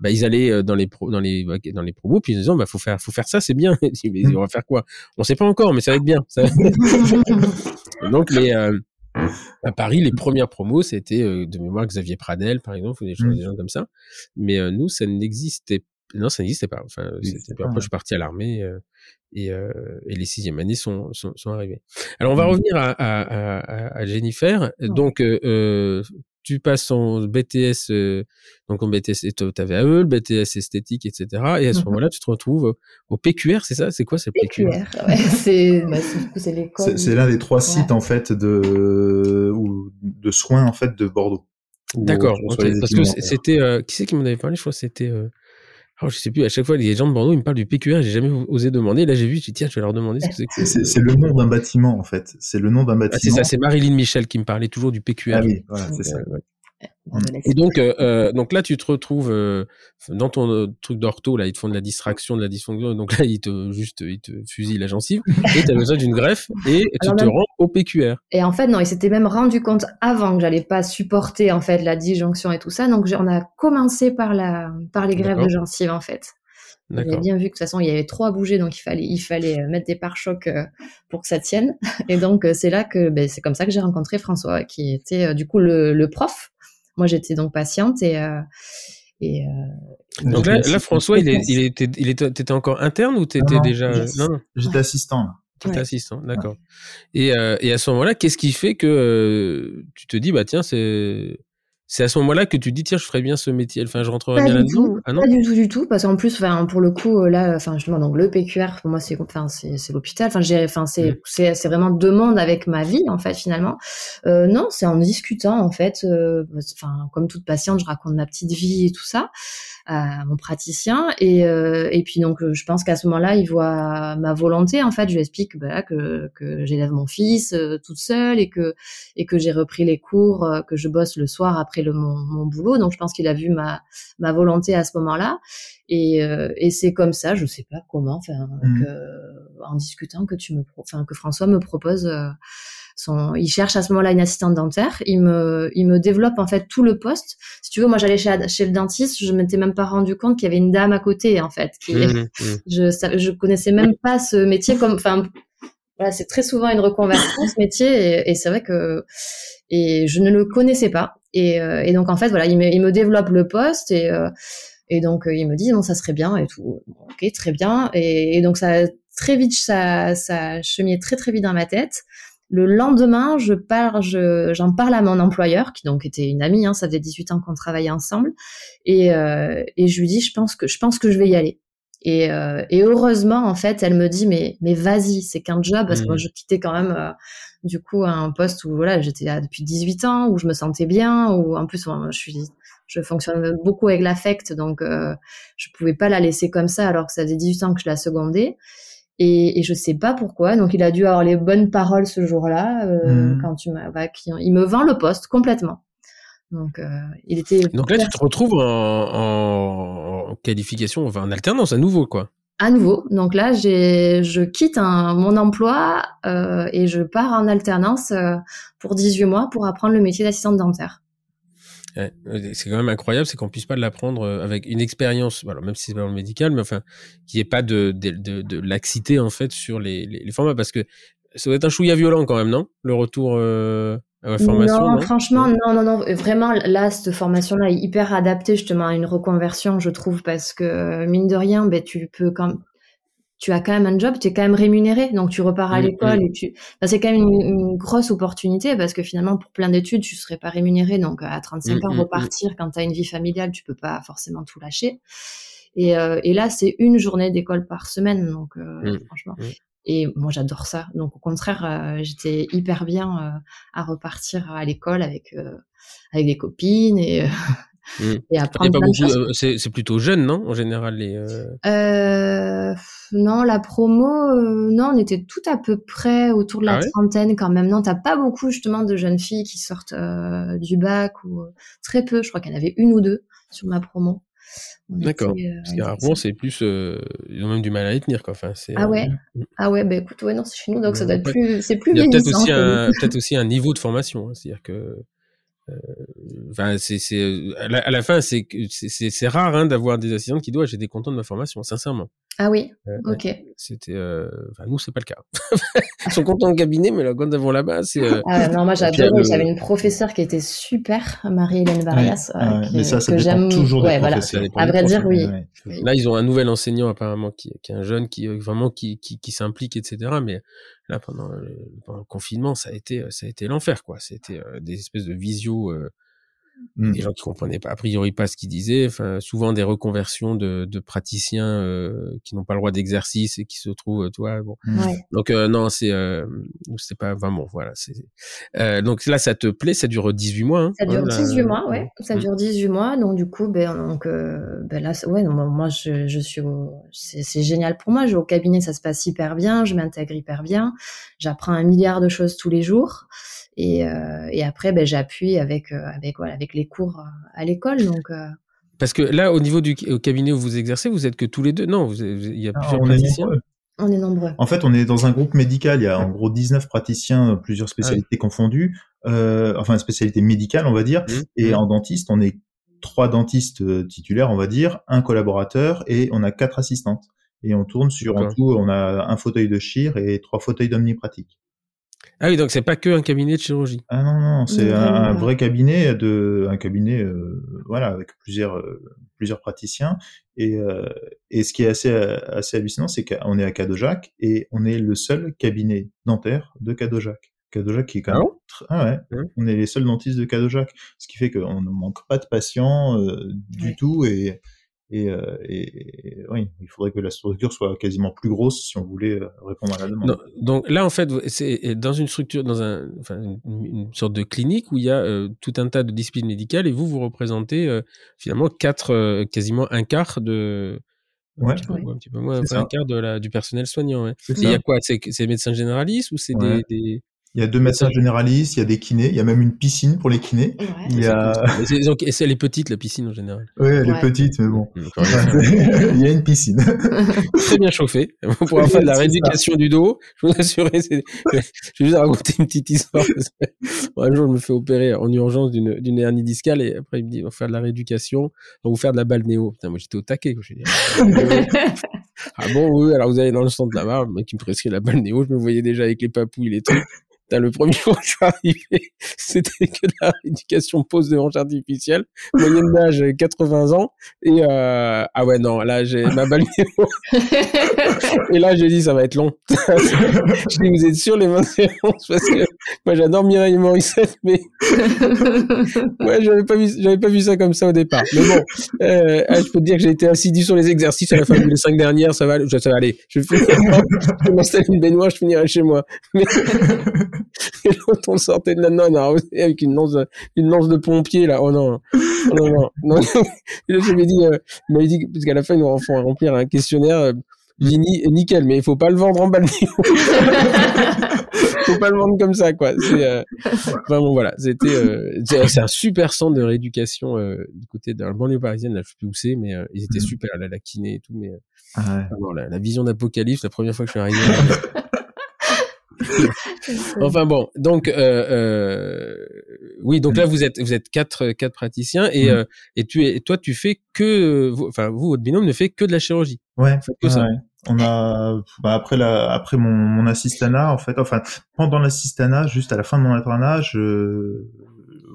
bah, ils allaient euh, dans les pro, dans les dans les promos, puis ils disaient bah faut faire faut faire ça, c'est bien. mais on va faire quoi? On sait pas encore, mais ça va être bien. Ça donc les euh, à Paris, les premières promos, c'était de mémoire Xavier Pradel, par exemple, ou des, mmh. des gens comme ça. Mais euh, nous, ça n'existait non, ça n'existait pas. Enfin, après, je suis parti à l'armée euh, et, euh, et, les sixième années sont, sont, sont arrivées. Alors, on va mmh. revenir à, à, à, à Jennifer. Donc, euh, tu passes ton BTS, euh, donc en BTS, tu avais AE, le BTS esthétique, etc. Et à ce mmh moment-là, tu te retrouves au PQR, c'est ça? C'est quoi ce PQR, PQR ouais, C'est bah, l'école. C'est l'un des trois sites en fait de ou de soins en fait de Bordeaux. D'accord. Parce que c'était euh, qui c'est qui m'en avait parlé? Je crois que c'était euh, Oh, je sais plus, à chaque fois, les gens de Bordeaux, ils me parlent du PQR, j'ai jamais osé demander. Là, j'ai vu, j'ai dit, tiens, je vais leur demander ce que c'est. C'est le nom d'un bâtiment, en fait. C'est le nom d'un bâtiment. Ah, c'est ça, c'est Marilyn Michel qui me parlait toujours du PQR. Ah oui, voilà, c'est ça. Et donc, euh, euh, donc là, tu te retrouves euh, dans ton euh, truc d'ortho, là, ils te font de la distraction, de la dysfonction. Donc là, ils te juste, ils te fusillent la gencive. et tu as besoin d'une greffe et tu te rends au PQR. Et en fait, non, ils s'étaient même rendu compte avant que j'allais pas supporter en fait la disjonction et tout ça. Donc, on a commencé par la, par les greffes de gencive en fait. J'avais bien vu que de toute façon il y avait trop à bouger, donc il fallait, il fallait mettre des pare-chocs pour que ça tienne. Et donc c'est là que, ben, c'est comme ça que j'ai rencontré François, qui était du coup le, le prof moi, j'étais donc patiente et. Euh, et euh, donc là, François, il, est, il, était, il était, encore interne ou tu étais déjà. Non, j'étais assistant. Tu étais assistant, d'accord. Et, euh, et, à ce moment-là, qu'est-ce qui fait que tu te dis, bah tiens, c'est c'est à ce moment-là que tu dis tiens je ferais bien ce métier. Enfin je rentrerais bien là-dedans. ah pas du tout du tout. Parce qu'en plus enfin pour le coup là enfin justement donc le PQR pour moi c'est enfin c'est l'hôpital. Enfin j'ai enfin c'est mmh. c'est c'est vraiment deux mondes avec ma vie en fait finalement. Euh, non c'est en discutant en fait euh, enfin comme toute patiente je raconte ma petite vie et tout ça à mon praticien. Et euh, et puis donc je pense qu'à ce moment-là il voit ma volonté en fait. Je lui explique bah, que que j'élève mon fils euh, toute seule et que et que j'ai repris les cours euh, que je bosse le soir après le mon, mon boulot donc je pense qu'il a vu ma ma volonté à ce moment-là et et c'est comme ça je sais pas comment mmh. en discutant que tu me enfin que François me propose il cherche à ce moment-là une assistante dentaire. Il me, il me développe en fait tout le poste. Si tu veux, moi j'allais chez, chez le dentiste, je m'étais même pas rendu compte qu'il y avait une dame à côté en fait. Qui, mmh, mmh. je, je connaissais même pas ce métier comme, enfin, voilà, c'est très souvent une reconversion ce métier et, c'est vrai que et je ne le connaissais pas. Et, euh, et donc en fait voilà, il me, il me développe le poste et euh, et donc il me dit non ça serait bien et tout. Ok très bien et, et donc ça très vite ça ça cheminait très très vite dans ma tête. Le lendemain, je parle, j'en parle à mon employeur, qui donc était une amie, hein, ça faisait 18 ans qu'on travaillait ensemble, et, euh, et je lui dis, je pense que je pense que je vais y aller. Et, euh, et heureusement, en fait, elle me dit, mais mais vas-y, c'est qu'un job, parce que moi, mmh. je quittais quand même euh, du coup un poste où voilà, j'étais là depuis 18 ans, où je me sentais bien, où en plus, moi, je suis je fonctionne beaucoup avec l'affect, donc euh, je pouvais pas la laisser comme ça alors que ça faisait 18 ans que je la secondais. Et, et je sais pas pourquoi. Donc il a dû avoir les bonnes paroles ce jour-là euh, mmh. quand tu m'as. Bah, il me vend le poste complètement. Donc il était. Donc là tu te retrouves en, en qualification, enfin en alternance à nouveau quoi. À nouveau. Donc là j'ai je quitte un, mon emploi euh, et je pars en alternance euh, pour 18 mois pour apprendre le métier d'assistante dentaire. C'est quand même incroyable, c'est qu'on puisse pas l'apprendre euh, avec une expérience, alors même si c'est pas dans le médical, mais enfin, qu'il n'y ait pas de, de, de, de, laxité en fait sur les, les, les, formats, parce que ça doit être un chouïa violent quand même, non? Le retour euh, à la formation Non, franchement, non, non, non. Vraiment, là, cette formation-là est hyper adaptée justement à une reconversion, je trouve, parce que mine de rien, ben, tu peux quand tu as quand même un job, tu es quand même rémunéré, donc tu repars à l'école et tu. c'est quand même une, grosse opportunité parce que finalement, pour plein d'études, tu serais pas rémunéré. Donc à 35 ans, repartir quand tu as une vie familiale, tu peux pas forcément tout lâcher. Et, euh, et là, c'est une journée d'école par semaine, donc euh, franchement. Et moi, j'adore ça. Donc au contraire, euh, j'étais hyper bien à repartir à l'école avec avec des copines et Mmh. Et apprendre. Euh, c'est plutôt jeune, non En général, les. Euh... Euh, non, la promo, euh, non, on était tout à peu près autour de la ah trentaine quand même. Non, t'as pas beaucoup justement de jeunes filles qui sortent du bac ou très peu. Je crois qu'il y en avait une ou deux sur ma promo. D'accord. Parce qu'à Rouen, c'est plus, ils ont même du mal à les tenir, quoi. Enfin, c'est. Ah ouais. Mm. Ah ouais, bah écoute, ouais, non, c'est chez nous, donc ça doit être plus, c'est plus. Il y a peut-être aussi un, peut-être aussi un niveau de formation, hein, c'est-à-dire que euh, enfin, c'est, c'est, à la, fin, c'est, rare hein, d'avoir des assistants qui disent j'étais content de ma formation, sincèrement. Ah oui, ok. C'était, euh... enfin, nous c'est pas le cas. Ils sont contents au cabinet, mais là, quand vont là-bas, c'est. Euh... Ah, non, moi j'adore. J'avais une professeure qui était super, Marie-Hélène Varias, ouais, euh, mais ça, ça que j'aime. Toujours ouais, voilà. À vrai dire, oui. Là, ils ont un nouvel enseignant apparemment qui, qui est un jeune qui euh, vraiment qui, qui, qui s'implique, etc. Mais là, pendant, pendant, le confinement, ça a été, ça a été l'enfer, quoi. C'était des espèces de visio. Euh, Mmh. Des gens qui comprenaient pas, a priori pas ce qu'ils disaient. Enfin, souvent des reconversions de, de praticiens euh, qui n'ont pas le droit d'exercice et qui se trouvent, toi, bon. Mmh. Ouais. Donc euh, non, c'est euh, c'est pas vraiment voilà. C'est euh, donc là, ça te plaît Ça dure 18 mois. Hein, ça dure 18 mois, ouais. Ça mmh. dure 18 mois. Donc du coup, ben donc euh, ben là, ouais, moi je, je suis, c'est génial pour moi. Je au cabinet, ça se passe hyper bien. Je m'intègre hyper bien. J'apprends un milliard de choses tous les jours. Et, euh, et après, ben, j'appuie avec, euh, avec, voilà, avec les cours euh, à l'école. Donc, Parce que là, au niveau du cabinet où vous exercez, vous êtes que tous les deux? Non, il y a plusieurs praticiens. on est nombreux. En fait, on est dans un groupe médical. Il y a en gros 19 praticiens, plusieurs spécialités ah confondues. Euh, enfin, spécialité médicale, on va dire. Mmh. Et mmh. en dentiste, on est trois dentistes titulaires, on va dire, un collaborateur et on a quatre assistantes. Et on tourne sur, en tout, on a un fauteuil de chir et trois fauteuils d'omnipratique. Ah oui, donc c'est pas que un cabinet de chirurgie. Ah non non, c'est un, vrai cabinet de un cabinet euh, voilà avec plusieurs euh, plusieurs praticiens et euh, et ce qui est assez assez hallucinant, c'est qu'on est à Cadojac et on est le seul cabinet dentaire de Cadojac. Cadojac qui est quand même ah ouais, mmh. on est les seuls dentistes de Cadojac, ce qui fait qu'on ne manque pas de patients du tout et et, euh, et, oui, il faudrait que la structure soit quasiment plus grosse si on voulait euh, répondre à la demande. donc là, en fait, c'est dans une structure, dans un, enfin, une, sorte de clinique où il y a euh, tout un tas de disciplines médicales et vous, vous représentez euh, finalement quatre, euh, quasiment un quart de, Ouais. Un petit peu, un, petit peu moins, un quart de la, du personnel soignant. Ouais. Il y a quoi? C'est médecins généralistes ou c'est ouais. des, des, il y a deux médecins généralistes, il y a des kinés, il y a même une piscine pour les kinés. Ouais. Il y a... Et c'est, elle est petite, la piscine en général. Oui, elle ouais. est petite, mais bon. il y a une piscine. Très bien chauffée. On pourra faire de la rééducation du dos. Je vous assure, je vais juste raconter une petite histoire. un jour, je me fais opérer en urgence d'une, hernie discale et après, il me dit, on va faire de la rééducation, on va vous faire de la balnéo. Putain, moi, j'étais au taquet, quoi. Je dis, ah bon, oui, alors vous allez dans le centre là-bas, le mec qui me prescrit la balnéo, je me voyais déjà avec les papouilles, les trucs le premier jour que je suis arrivé, c'était que de la rééducation pose de hanche artificielle, moyenne d'âge 80 ans, et euh, ah ouais non, là j'ai ma balnéo. et là j'ai dit ça va être long. je dis vous êtes sûr les 20 séances parce que moi j'adore Mireille Morissette, mais ouais j'avais pas vu j'avais pas vu ça comme ça au départ. Mais bon, euh, ah, je peux te dire que j'ai été assidu sur les exercices à la fin des cinq dernières, ça va, ça va aller. Je vais, je vais m'installer une baignoire, je finirai chez moi. Mais et l'autre, on sortait de la nonne avec une lance, une lance de pompier, là. Oh non. Oh non, non. non. Et je lui ai dit, euh, il m'avait dit, parce qu'à la fin, ils nous font remplir un questionnaire. Euh, dit, nickel, mais il faut pas le vendre en balnéo. faut pas le vendre comme ça, quoi. C'est, euh, vraiment, voilà. C'était, euh, c'est un super centre de rééducation, euh, du côté de la banlieue parisienne, là, je sais plus où c'est, mais euh, ils étaient mmh. super, là, la kiné et tout, mais, ah ouais. la, la vision d'apocalypse, la première fois que je suis arrivé. enfin bon, donc euh, euh, oui, donc là vous êtes vous êtes quatre quatre praticiens et mmh. euh, et tu et toi tu fais que enfin vous votre binôme ne fait que de la chirurgie. Ouais. Que ça. Ouais. On a bah, après la après mon mon assistanat en fait enfin pendant l'assistanat juste à la fin de mon internat je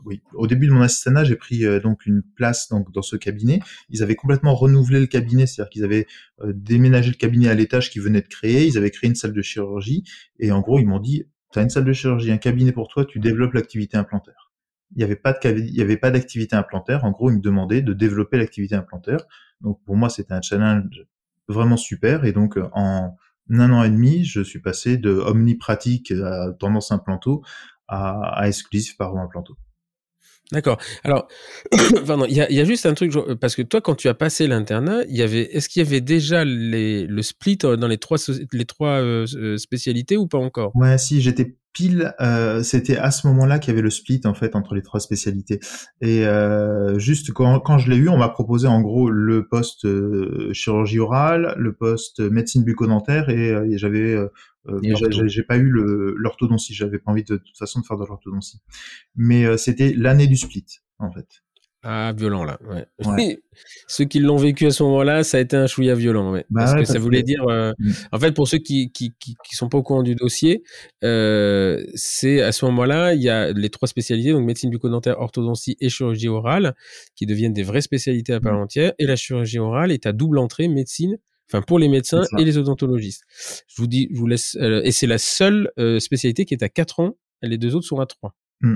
oui, au début de mon assistanat, j'ai pris euh, donc une place donc dans ce cabinet. Ils avaient complètement renouvelé le cabinet, c'est-à-dire qu'ils avaient euh, déménagé le cabinet à l'étage qu'ils venaient de créer. Ils avaient créé une salle de chirurgie et en gros ils m'ont dit "Tu une salle de chirurgie, un cabinet pour toi, tu développes l'activité implantaire." Il n'y avait pas de il avait pas d'activité implantaire. En gros, ils me demandaient de développer l'activité implantaire. Donc pour moi, c'était un challenge vraiment super et donc en un an et demi, je suis passé de omnipratique à tendance implanto à, à exclusif paro implanto. D'accord. Alors, pardon, il y a, y a, juste un truc parce que toi, quand tu as passé l'internat, il y avait, est-ce qu'il y avait déjà les, le split dans les trois les trois euh, spécialités ou pas encore? Ouais, si j'étais pile, euh, c'était à ce moment-là qu'il y avait le split en fait entre les trois spécialités. Et euh, juste quand, quand je l'ai eu, on m'a proposé en gros le poste euh, chirurgie orale, le poste médecine bucco-dentaire et, euh, et j'avais euh, j'ai pas eu l'orthodontie, j'avais pas envie de, de, toute façon de faire de l'orthodontie. Mais c'était l'année du split en fait. Ah, violent là. Ouais. ouais. ceux qui l'ont vécu à ce moment-là, ça a été un chouïa violent. Ouais. Bah parce que ça voulait dire. Euh, mm. En fait, pour ceux qui, qui, qui, qui, sont pas au courant du dossier, euh, c'est à ce moment-là, il y a les trois spécialités, donc médecine bucco-dentaire, orthodontie et chirurgie orale, qui deviennent des vraies spécialités à part mm. entière. Et la chirurgie orale est à double entrée médecine. Enfin, pour les médecins et les odontologistes. Je vous dis, je vous laisse. Euh, et c'est la seule euh, spécialité qui est à 4 ans. Les deux autres sont à 3. Mm.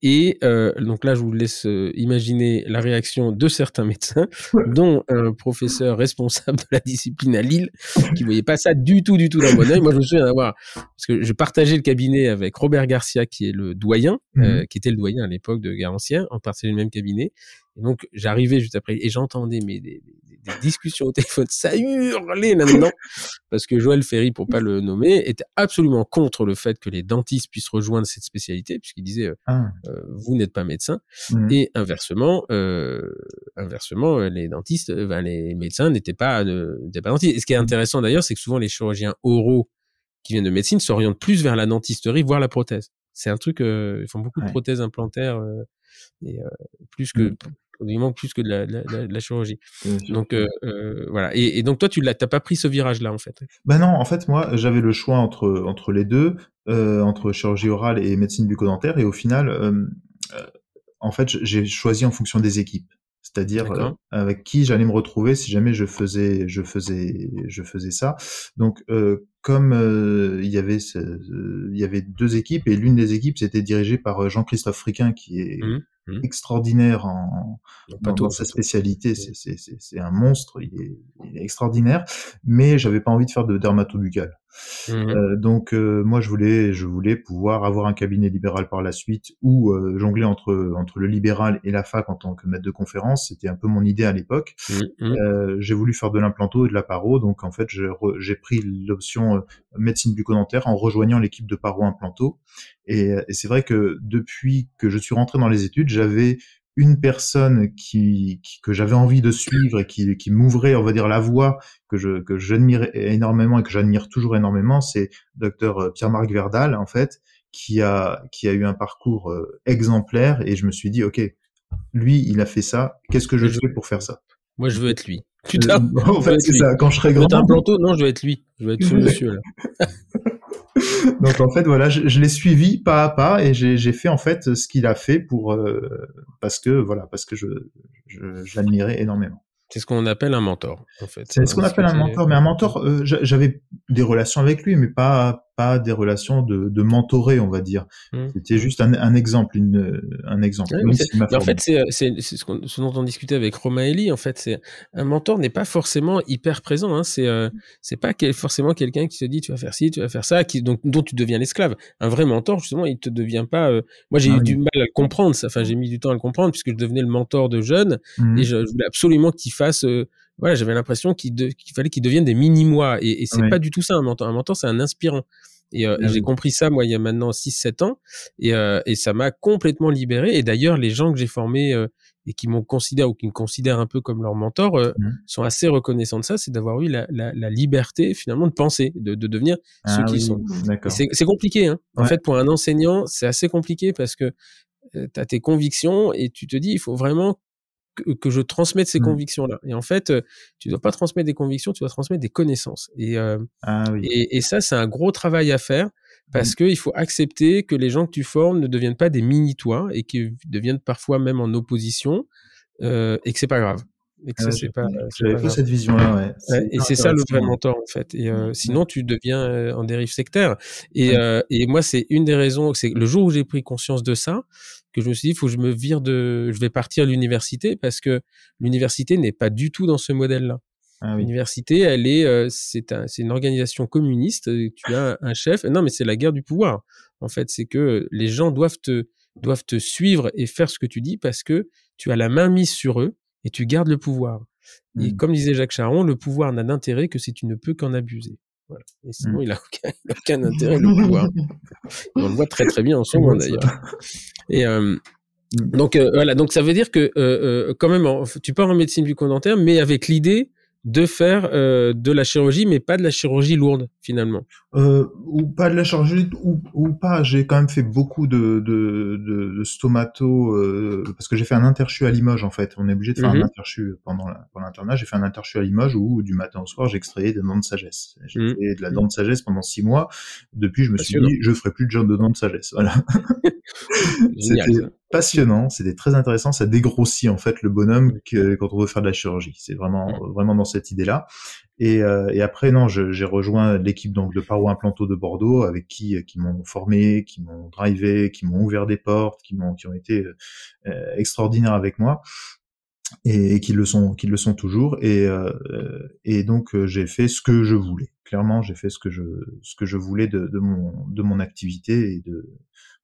Et euh, donc là, je vous laisse imaginer la réaction de certains médecins, dont un professeur responsable de la discipline à Lille, qui voyait pas ça du tout, du tout d'un bon oeil. Moi, je me souviens d'avoir, parce que je partageais le cabinet avec Robert Garcia, qui est le doyen, mmh qui était le doyen à l'époque de Garancien, on partageait le même cabinet. Et donc, j'arrivais juste après, et j'entendais mais des, des discussions au téléphone, ça hurlait là-dedans, parce que Joël Ferry, pour pas le nommer, était absolument contre le fait que les dentistes puissent rejoindre cette spécialité, puisqu'il disait, euh, ah. euh, vous n'êtes pas médecin, mmh. et inversement, euh, inversement, les dentistes, ben, les médecins n'étaient pas, n'étaient pas dentistes. Et ce qui est intéressant d'ailleurs, c'est que souvent les chirurgiens oraux qui viennent de médecine s'orientent plus vers la dentisterie, voire la prothèse. C'est un truc, ils font beaucoup de prothèses implantaires, et plus que mmh manque plus que de la, la, chirurgie. Donc euh, euh, voilà. Et, et, donc toi, tu l'as, t'as pas pris ce virage-là en fait? Ben non, en fait moi, j'avais le choix entre entre les deux, euh, entre chirurgie orale et médecine bucco-dentaire, et au final, en fait, j'ai choisi en fonction des équipes c'est-à-dire avec qui j'allais me retrouver si jamais je faisais je faisais je faisais ça donc comme euh, il y avait il y avait deux équipes et l'une des équipes c'était dirigée par Jean-Christophe Friquin qui est mmh, mmh. extraordinaire en dans, sa spécialité. C'est c'est un monstre. Il est, il est extraordinaire. Mais j'avais pas envie de faire de dermatobuccal Mmh. Euh, donc euh, moi je voulais je voulais pouvoir avoir un cabinet libéral par la suite ou euh, jongler entre entre le libéral et la fac en tant que maître de conférence. C'était un peu mon idée à l'époque. Mmh, mmh. j'ai voulu faire de l'implanto et de la paro. Donc en fait j'ai pris l'option médecine bucco-dentaire en rejoignant l'équipe de paro implanto. Et, et c'est vrai que depuis que je suis rentré dans les études j'avais une personne qui, que j'avais envie de suivre et qui, qui m'ouvrait, on va dire, la voie que je que j'admire énormément et que j'admire toujours énormément, c'est docteur euh, Pierre-Marc Verdal, en fait, qui a qui a eu un parcours euh, exemplaire et je me suis dit, ok, lui, il a fait ça. Qu'est-ce que je fais pour faire ça? Moi, je veux être lui. Putain. en fait, c'est ça. Quand je serai grand. un planteau Non, je veux être lui. Je veux être ce monsieur là. Donc en fait voilà, je, je l'ai suivi pas à pas et j'ai fait en fait ce qu'il a fait pour euh, parce que voilà parce que je, l'admirais énormément. C'est ce qu'on appelle un mentor, en fait. C'est ce qu'on appelle un mentor, mais un mentor, euh, j'avais des relations avec lui, mais pas pas des relations de, de mentorer, on va dire. Mmh. C'était juste un, un, exemple, une, un exemple. en fait, c'est c'est ce, ce, dont on discutait avec Romain Elie. En fait, c'est un mentor n'est pas forcément hyper présent. Hein, c'est euh, c'est pas forcément quelqu'un qui te dit tu vas faire ci, tu vas faire ça, qui donc dont tu deviens l'esclave. Un vrai mentor, justement, il te devient pas. Euh, moi, j'ai ah eu du mal à le comprendre. Enfin, j'ai mis du temps à le comprendre puisque je devenais le mentor de jeunes mmh. et je, voulais absolument qu'il fasse euh, voilà, j'avais l'impression qu'il, fallait qu'ils deviennent des mini-moi. Et, et c'est pas du tout ça un mentor. Un mentor, c'est un inspirant. Et, euh, ah j'ai compris ça, moi, il y a maintenant 6-7 ans. Et, euh, et ça m'a complètement libéré. Et d'ailleurs, les gens que j'ai formés euh, et qui m'ont considéré ou qui me considèrent un peu comme leur mentor mmh. sont assez reconnaissants de ça. C'est d'avoir eu la, la, la, liberté, finalement, de penser, de, de devenir ah, ceux qui sont. C'est compliqué. Hein. En fait, pour un enseignant, c'est assez compliqué parce que tu as tes convictions et tu te dis, il faut vraiment que, je transmette ces mmh. convictions-là. Et en fait, euh, tu dois pas transmettre des convictions, tu dois transmettre des connaissances. Et, euh, ah et, et, ça, c'est un gros travail à faire parce mmh. qu'il faut accepter que les gens que tu formes ne deviennent pas des mini-toi et qu'ils deviennent parfois même en opposition euh, et que c'est pas grave. Et que ça, c'est pas. J'avais pas, cette vision-là, ouais. et c'est ça le vrai mentor, en fait. Et euh, mmh. sinon, tu deviens en dérive sectaire. Et, et moi, c'est une des raisons. C'est le jour où j'ai pris conscience de ça, que je me suis dit, il faut que je me vire de, je vais partir à l'université parce que l'université n'est pas du tout dans ce modèle-là. Ah L'université, elle est, euh, c'est un, c'est une organisation communiste. Tu as un, chef. Non, mais c'est la guerre du pouvoir. En fait, c'est que les gens doivent te, doivent te suivre et faire ce que tu dis parce que tu as la main mise sur eux et tu gardes le pouvoir. Et Mm. comme disait Jacques Charon, le pouvoir n'a d'intérêt que si tu ne peux qu'en abuser. Voilà. Et sinon, Mm. il a aucun, aucun intérêt, le pouvoir. On le voit très très bien en ce moment d'ailleurs. Et euh, donc euh, voilà, donc ça veut dire que euh, quand même, en- tu pars en médecine bucco-dentaire, mais avec l'idée de faire euh, de la chirurgie, mais pas de la chirurgie lourde finalement. Euh, ou pas de la chirurgie ou, ou pas. J'ai quand même fait beaucoup de, de, de, de stomato euh, parce que j'ai fait un interchu à Limoges en fait. On est obligé de faire Mhm. un interchu pendant l'internat. J'ai fait un interchu à Limoges où du matin au soir j'extrayais des dents de sagesse. J'ai Mhm. fait de la dent de sagesse pendant six mois. Depuis, je me suis dit je ferai plus de job de dents de sagesse. Voilà. Génial. Passionnant, c'était très intéressant, ça dégrossit en fait le bonhomme que, quand on veut faire de la chirurgie. C'est vraiment vraiment dans cette idée-là. Et, euh, et après non, j'ai rejoint l'équipe donc de Paro Implanto de Bordeaux avec qui qui m'ont formé, qui m'ont drivé, qui m'ont ouvert des portes, qui m'ont qui ont été euh, extraordinaires avec moi et, et qui le sont qui le sont toujours et euh, et donc euh, j'ai fait ce que je voulais. Clairement, j'ai fait ce que je ce que je voulais de, de mon de mon activité et de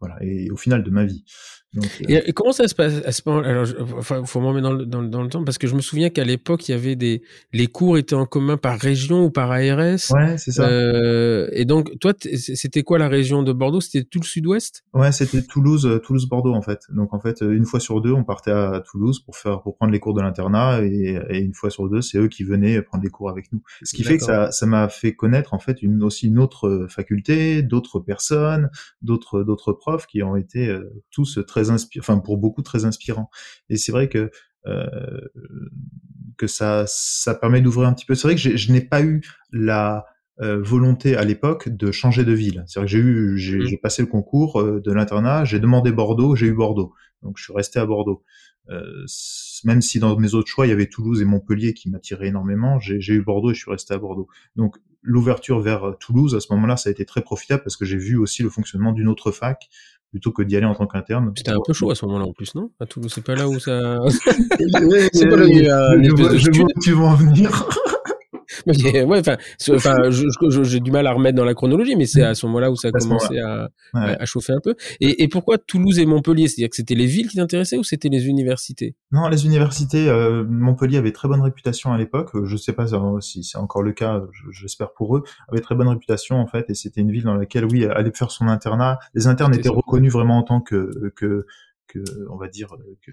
voilà et au final de ma vie. Donc, euh, Et, comment ça se passe à ce moment Alors, je- enfin, faut me remettre dans le, dans, le- dans le temps parce que je me souviens qu'à l'époque, il y avait des les cours étaient en commun par région ou par ARS. ouais, c'est ça. Euh, et donc, toi, c'était quoi la région de Bordeaux? C'était tout le sud-ouest? Ouais, c'était Toulouse, euh, Toulouse Bordeaux en fait. Donc en fait, une fois sur deux, on partait à Toulouse pour faire pour prendre les cours de l'internat et, et une fois sur deux, c'est eux qui venaient prendre les cours avec nous. Ce qui fait que ça ça m'a fait connaître en fait une aussi une autre euh, faculté, d'autres personnes, d'autres d'autres profs qui ont été euh, tous très inspirants, enfin pour beaucoup très inspirants. Et c'est vrai que euh, que ça ça permet d'ouvrir un petit peu. C'est vrai que je n'ai pas eu la euh, volonté à l'époque de changer de ville. C'est vrai que j'ai eu, j'ai j'ai passé le concours de l'internat, j'ai demandé Bordeaux, j'ai eu Bordeaux, donc je suis resté à Bordeaux. Euh, même si dans mes autres choix il y avait Toulouse et Montpellier qui m'attiraient énormément, j'ai eu Bordeaux et je suis resté à Bordeaux. Donc l'ouverture vers euh, Toulouse à ce moment-là, ça a été très profitable parce que j'ai vu aussi le fonctionnement d'une autre fac plutôt que d'y aller en tant qu'interne. C'était un peu chaud à ce moment-là en plus, non? À Toulouse, c'est pas là où ça. C'est pas là où il y a je vois- où tu veux en venir. Ouais, enfin, j'ai du mal à remettre dans la chronologie, mais c'est à ce moment-là où ça a commencé à, Ouais. à, à chauffer un peu. Et, et pourquoi Toulouse et Montpellier? C'est-à-dire que c'était les villes qui t'intéressaient ou c'était les universités? Non, les universités, euh, Montpellier avait très bonne réputation à l'époque. Euh, Je sais pas si c'est encore le cas, je- j'espère pour eux, avait très bonne réputation en fait, et c'était une ville dans laquelle, oui, aller faire son internat, les internes étaient reconnus vraiment en tant que, que, que, on va dire, que,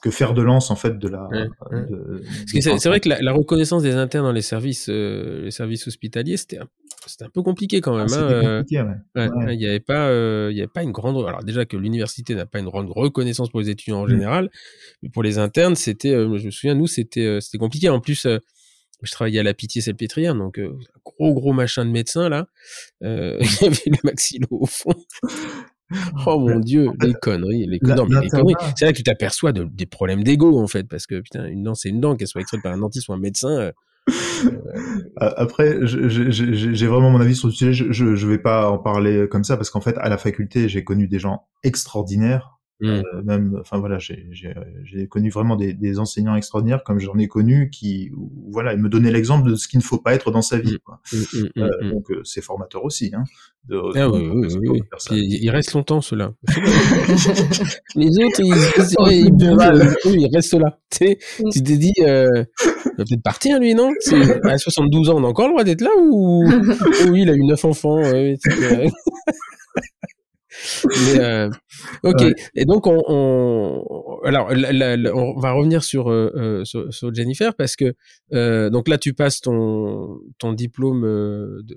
que faire de lance en fait de la. Ouais, ouais. c'est vrai que la, la reconnaissance des internes dans les services, euh, les services hospitaliers, c'était un, peu compliqué quand même. Ah, hein, euh, ouais. Il n'y avait pas, euh, il y avait pas une grande. Alors déjà que l'université n'a pas une grande reconnaissance pour les étudiants en Mm. général, mais pour les internes, c'était, je me souviens, nous, c'était, c'était compliqué. En plus, je travaillais à la Pitié Salpêtrière, donc un gros gros machin de médecin là. Il y avait le maxillo au fond. Oh mon dieu, les conneries, les, la- non, mais les conneries. C'est là que tu t'aperçois de, des problèmes d'ego en fait, parce que putain, une dent c'est une dent, qu'elle soit extraite par un dentiste ou un médecin. euh, Après, j'ai vraiment mon avis sur le sujet. Je, je vais pas en parler comme ça parce qu'en fait, à la faculté, j'ai connu des gens extraordinaires. Mm. Euh, même, enfin voilà, j'ai- connu vraiment des, des enseignants extraordinaires comme j'en ai connu qui, où, voilà, ils me donnaient l'exemple de ce qu'il ne faut pas être dans sa vie. quoi. mm, mm, mm, Euh, mm. Donc euh, c'est formateur aussi. Hein, de, Ah de- oui, oui, de- oui, il reste longtemps, ceux-là. Les autres, ils, ils, Oh, ils, ils restent là. Tu t'es dit, euh, il va peut-être partir, lui, non? À 72 ans, on a encore le droit d'être là ou oh, oui, il a eu neuf enfants. Mais, euh, ok. Ouais. Et donc, on, on alors, la- la- la- on va revenir sur, euh, euh, sur, sur Jennifer parce que euh, donc là, tu passes ton ton diplôme de- de-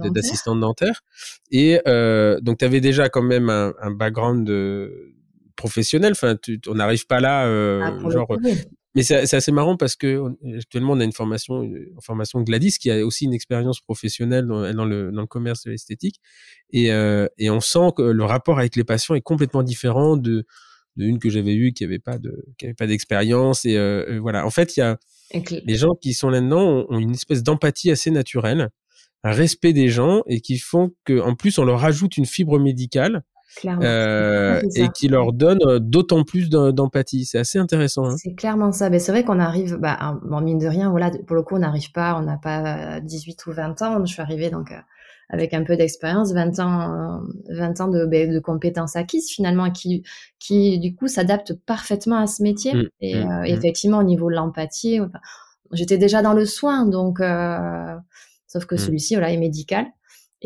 de- D'assistante de- dentaire. et euh, donc tu avais déjà quand même un, un background de professionnel. Enfin, tu, on n'arrive pas là, euh, Ah, genre oui. Mais c'est assez marrant parce que actuellement on a une formation, une formation Gladys qui a aussi une expérience professionnelle dans, dans le dans le commerce de l'esthétique et euh, et on sent que le rapport avec les patients est complètement différent de de une que j'avais eue qui avait pas de qui avait pas d'expérience et euh, euh, voilà. En fait, il y a les gens qui sont là-dedans ont, ont une espèce d'empathie assez naturelle, un respect des gens et qui font que en plus on leur rajoute une fibre médicale. Euh, et qui leur donne euh, d'autant plus d'em- d'empathie. C'est assez intéressant. Hein. C'est clairement ça. Mais c'est vrai qu'on arrive, bah, bon, mine de rien, voilà, pour le coup, on n'arrive pas, on n'a pas 18 ou 20 ans. Je suis arrivée donc euh, avec un peu d'expérience, 20 ans, 20 ans de, ben, de compétences acquises finalement, qui, qui du coup s'adaptent parfaitement à ce métier. Mmh, et mmh, mmh. effectivement, au niveau de l'empathie, j'étais déjà dans le soin, donc sauf que celui-ci, voilà, est médical.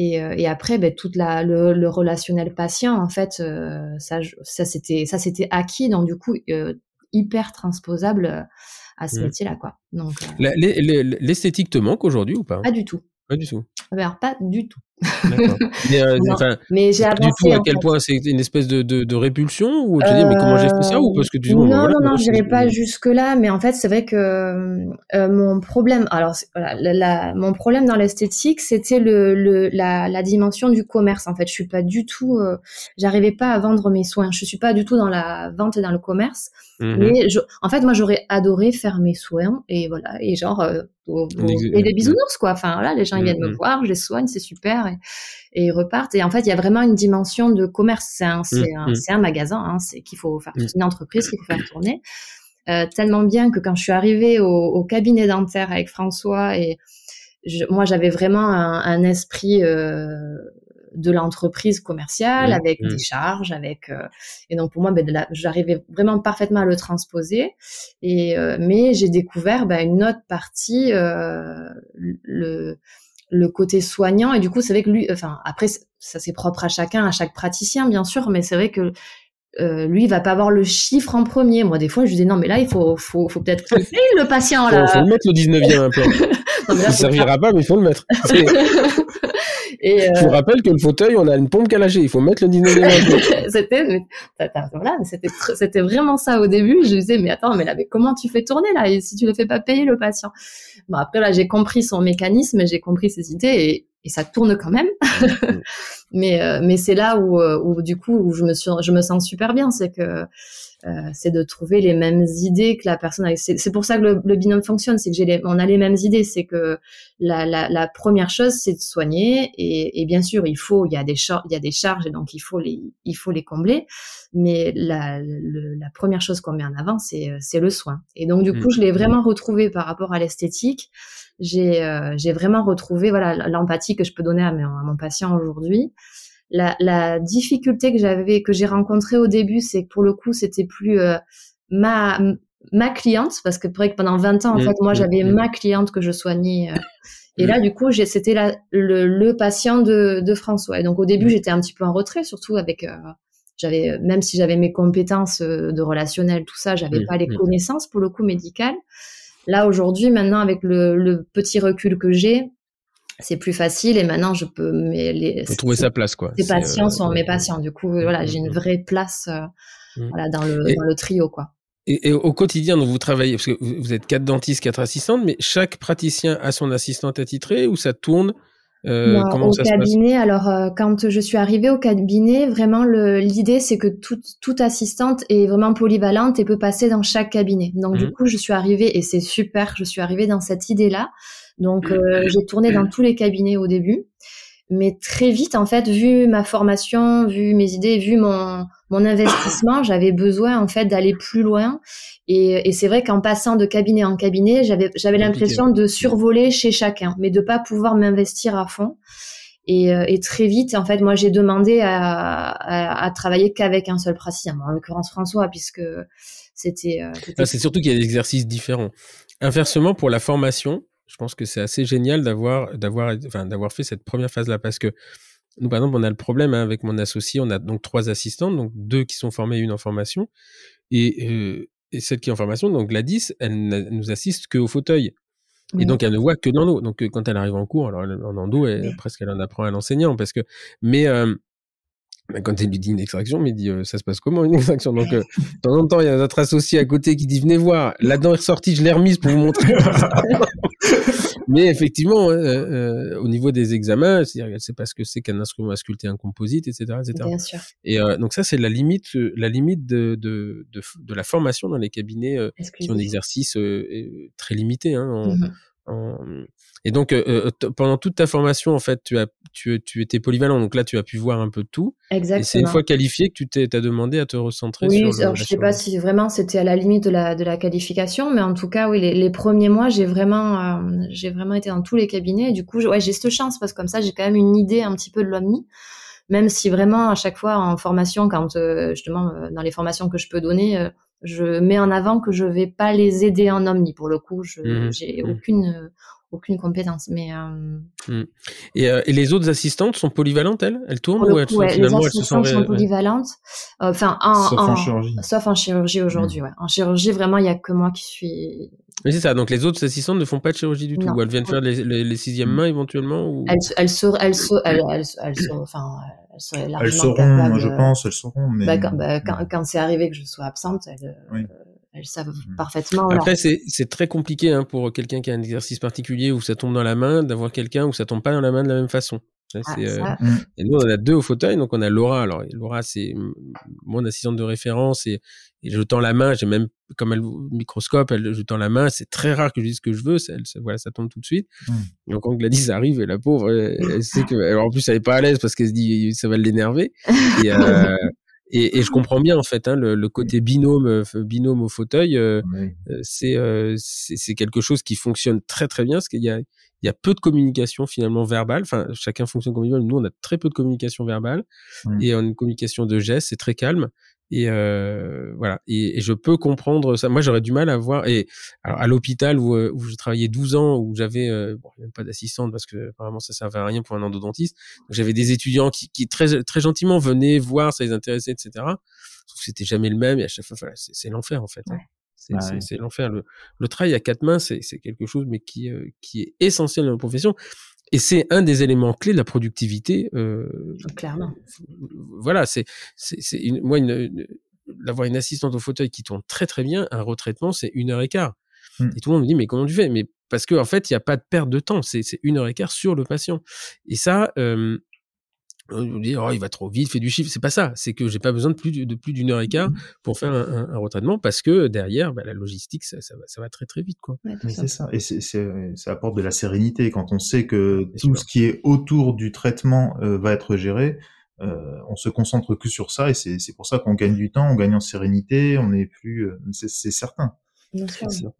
Et, et, après, ben, toute la, le, relationnel patient, en fait, ça, ça c'était, ça c'était acquis, donc du coup, hyper transposable à ce métier-là, quoi. Donc, l'esthétique te manque aujourd'hui ou pas? Pas du tout. Pas du tout. Alors, pas du tout. Mais, euh, mais j'ai avancé. Du tout, à quel point c'est une espèce de, de, de, répulsion ou tu dis mais comment j'ai fait ça ou parce que tu non non non, non j'irai pas jusque là mais en fait c'est vrai que euh, mon problème alors voilà la, mon problème dans l'esthétique c'était le, le la, la, dimension du commerce en fait. Je suis pas du tout euh, j'arrivais pas à vendre mes soins. Je suis pas du tout dans la vente et dans le commerce. Mmh. Mais je, en fait moi j'aurais adoré faire mes soins et voilà et genre euh, et des bisounours quoi. Enfin là, les gens ils viennent me mm, mm. voir, je les soigne, c'est super et, et, ils repartent. Et en fait, il y a vraiment une dimension de commerce. C'est un, mm, un, un, magasin, hein, c'est qu'il faut faire une entreprise qu'il faut faire tourner. Euh, tellement bien que quand je suis arrivée au, au cabinet dentaire avec François et je, moi j'avais vraiment un, un esprit euh, de l'entreprise commerciale, mmh, avec mmh. des charges, avec euh, et donc pour moi, ben, j'arrivais vraiment parfaitement à le transposer. Et mais j'ai découvert ben, une autre partie, le le côté soignant. Et du coup, c'est vrai que lui, enfin après, ça c'est propre à chacun, à chaque praticien bien sûr, mais c'est vrai que lui, il va pas avoir le chiffre en premier. Moi, des fois, je lui dis non, mais là, il faut, faut, faut peut-être le patient là. Faut, faut le mettre le 19e un peu. non, ça servira pas, mais il faut le mettre. Et Je vous euh, rappelle que le fauteuil, on a une pompe lâcher. Il faut mettre le 19 C'était, voilà, c'était, c'était vraiment ça au début. Je disais, mais attends, mais là, mais comment tu fais tourner là? Et si tu ne fais pas payer le patient? Bon, après là, j'ai compris son mécanisme, j'ai compris ses idées et, et ça tourne quand même. mais euh, mais c'est là où, euh, où du coup où je me suis, je me sens super bien, c'est que euh, c'est de trouver les mêmes idées que la personne. C'est pour ça que le, binôme fonctionne, c'est que j'ai on a les mêmes idées. C'est que la, la, la, première chose, c'est de soigner et, et, bien sûr, il faut, il y a des charges, il y a des charges et donc il faut les, il faut les combler. Mais la, la première chose qu'on met en avant, c'est c'est le soin. Et donc du coup, mmh. je l'ai vraiment retrouvé par rapport à l'esthétique. J'ai euh, j'ai vraiment retrouvé voilà l'empathie que je peux donner à, mon, à mon patient aujourd'hui la, la difficulté que j'avais, que j'ai rencontrée au début, c'est que pour le coup, c'était plus euh, ma ma cliente, parce que vrai que pendant 20 ans, en mmh, fait, moi, mmh, j'avais mmh. ma cliente que je soignais. Euh, et là, du coup, c'était le, le patient de, de François. Et donc, au début, j'étais un petit peu en retrait, surtout avec, euh, j'avais, même si j'avais mes compétences de relationnel, tout ça, j'avais pas les connaissances pour le coup médical. Là, aujourd'hui, maintenant, avec le, le petit recul que j'ai, c'est plus facile et maintenant je peux mais les trouver sa place quoi. Les patients euh, sont mes patients du coup voilà j'ai une vraie place euh, voilà dans le, dans le trio quoi. Et, au quotidien, donc vous travaillez, parce que vous êtes quatre dentistes, quatre assistantes, mais chaque praticien a son assistante attitrée ou ça tourne euh, au cabinet, alors euh, quand je suis arrivée au cabinet, vraiment l'idée c'est que toute, toute assistante est vraiment polyvalente et peut passer dans chaque cabinet. Donc du coup, je suis arrivée et c'est super, je suis arrivée dans cette idée-là. Donc euh, j'ai tourné dans tous les cabinets au début, mais très vite en fait, vu ma formation, vu mes idées, vu mon mon investissement, j'avais besoin en fait d'aller plus loin. Et, et c'est vrai qu'en passant de cabinet en cabinet, j'avais j'avais l'impression de survoler chez chacun, mais de pas pouvoir m'investir à fond. Et, euh, et, très vite, en fait, moi, j'ai demandé à, à, à travailler qu'avec un seul praticien, en l'occurrence François, puisque c'était. Euh, c'est surtout qu'il y a des exercices différents. Inversement, pour la formation, je pense que c'est assez génial d'avoir d'avoir enfin, d'avoir fait cette première phase là parce que nous, par exemple, on a le problème hein, avec mon associé, on a donc trois assistantes, donc deux qui sont formées et une en formation. Et, euh, et celle qui est en formation, donc Gladys, elle nous assiste qu'au fauteuil. Et donc, elle ne voit que dans l'eau. Donc, euh, quand elle arrive en cours, alors en endo, elle, presque elle en apprend à l'enseignant. Parce que, mais euh, quand elle lui dit une extraction, mais il dit ça se passe comment une extraction? Donc, de temps en temps, il y a notre associé à côté qui dit venez voir, la dent est ressortie, je l'ai remise pour vous montrer. Mais effectivement, hein, euh, euh, au niveau des examens, c'est-à-dire qu'elle sait pas ce que c'est qu'un instrument à sculpter un composite, etc., etc. Bien sûr. Et euh, donc ça, c'est la limite, la limite de, de, de, de, la formation dans les cabinets qui ont un exercice très limité. Hein, Et donc, euh, euh, pendant toute ta formation, en fait, tu as, tu, tu étais polyvalent. Donc là, tu as pu voir un peu tout. Exactement. Et c'est une fois qualifié que tu t'es, as demandé à te recentrer oui, sur. Oui, je sais pas si vraiment c'était à la limite de la, de la qualification, mais en tout cas, oui, les, les premiers mois, j'ai vraiment, euh, j'ai vraiment été dans tous les cabinets. Et du coup, ouais, j'ai cette chance parce que comme ça, j'ai quand même une idée un petit peu de l'omni même si vraiment à chaque fois en formation, quand justement dans les formations que je peux donner, je mets en avant que je vais pas les aider en omni. Pour le coup, je mmh j'ai mmh. aucune aucune compétence. Mais euh... mmh. et, euh, et, les autres assistantes sont polyvalentes elles? Elles tournent ou elles sont, ouais, finalement, les assistantes sont, sont polyvalentes. Enfin, en, sauf en, en, chirurgie. Sauf en chirurgie aujourd'hui. Ouais. En chirurgie, vraiment, il y a que moi qui suis. Mais c'est ça. Donc les autres assistantes ne font pas de chirurgie du tout. Ou elles viennent faire les, les, les sixièmes mains éventuellement. Ou... Elles, elles, elles, elles, elles, elles, elles, enfin, elles seraient largement elles sauront, capables, je pense, elles sauront. Mais... Bah, quand, bah, quand, quand c'est arrivé que je sois absente, elles, oui elles savent mmh. parfaitement. Après, c'est très compliqué hein, pour quelqu'un qui a un exercice particulier où ça tombe dans la main, d'avoir quelqu'un où ça tombe pas dans la main de la même façon. Ça, ah, euh... Et nous, on en a deux au fauteuil, donc on a Laura. Alors, Laura, c'est mon assistante de référence et, et, je tends la main. J'ai même, comme elle microscope, elle, je tends la main. C'est très rare que je dise ce que je veux. Ça, elle, voilà, ça tombe tout de suite. Mmh. Donc, quand Gladys arrive, et la pauvre, elle, elle sait que, alors, en plus, elle est pas à l'aise parce qu'elle se dit, ça va l'énerver. Et, euh, et, et, je comprends bien en fait hein, le, le, côté binôme, euh, binôme au fauteuil, euh, euh, c'est quelque chose qui fonctionne très très bien parce qu'il y a, il y a peu de communication finalement verbale. Enfin, chacun fonctionne comme il veut. Nous, on a très peu de communication verbale mmh. et on a une communication de gestes. C'est très calme. Et euh, voilà. Et, et, je peux comprendre ça. Moi, j'aurais du mal à voir. Et alors, à l'hôpital où, euh, où j'ai travaillé 12 ans, où j'avais euh, bon, même pas d'assistante parce que apparemment ça servait à rien pour un endodontiste. J'avais des étudiants qui, qui très très gentiment venaient voir, ça les intéressait, etc. Sauf que c'était jamais le même. Et à chaque fois, voilà, c'est l'enfer en fait. Hein. C'est ah ouais. l'enfer. Le, le, travail à quatre mains, c'est quelque chose, mais qui, euh, qui est essentiel dans la profession. Et c'est un des éléments clés de la productivité. Euh, Clairement. Voilà, c'est une, moi une, une, d'avoir une assistante au fauteuil qui tourne très très bien. Un retraitement, c'est une heure et quart. Mmh. Et tout le monde me dit mais comment tu fais? Mais parce qu'en en fait, il n'y a pas de perte de temps. C'est une heure et quart sur le patient. Et ça, euh, on dit oh il va trop vite, fait du chiffre. C'est pas ça. C'est que j'ai pas besoin de plus de plus d'une heure et quart pour faire un, un, un, retraitement parce que derrière bah, la logistique ça, ça, va, ça va très très vite quoi. Ouais, c'est ça. Et c'est ça apporte de la sérénité quand on sait que tout sûr. ce qui est autour du traitement euh, va être géré. Euh, on se concentre que sur ça et c'est pour ça qu'on gagne du temps, on gagne en sérénité, on est plus, euh, c'est certain.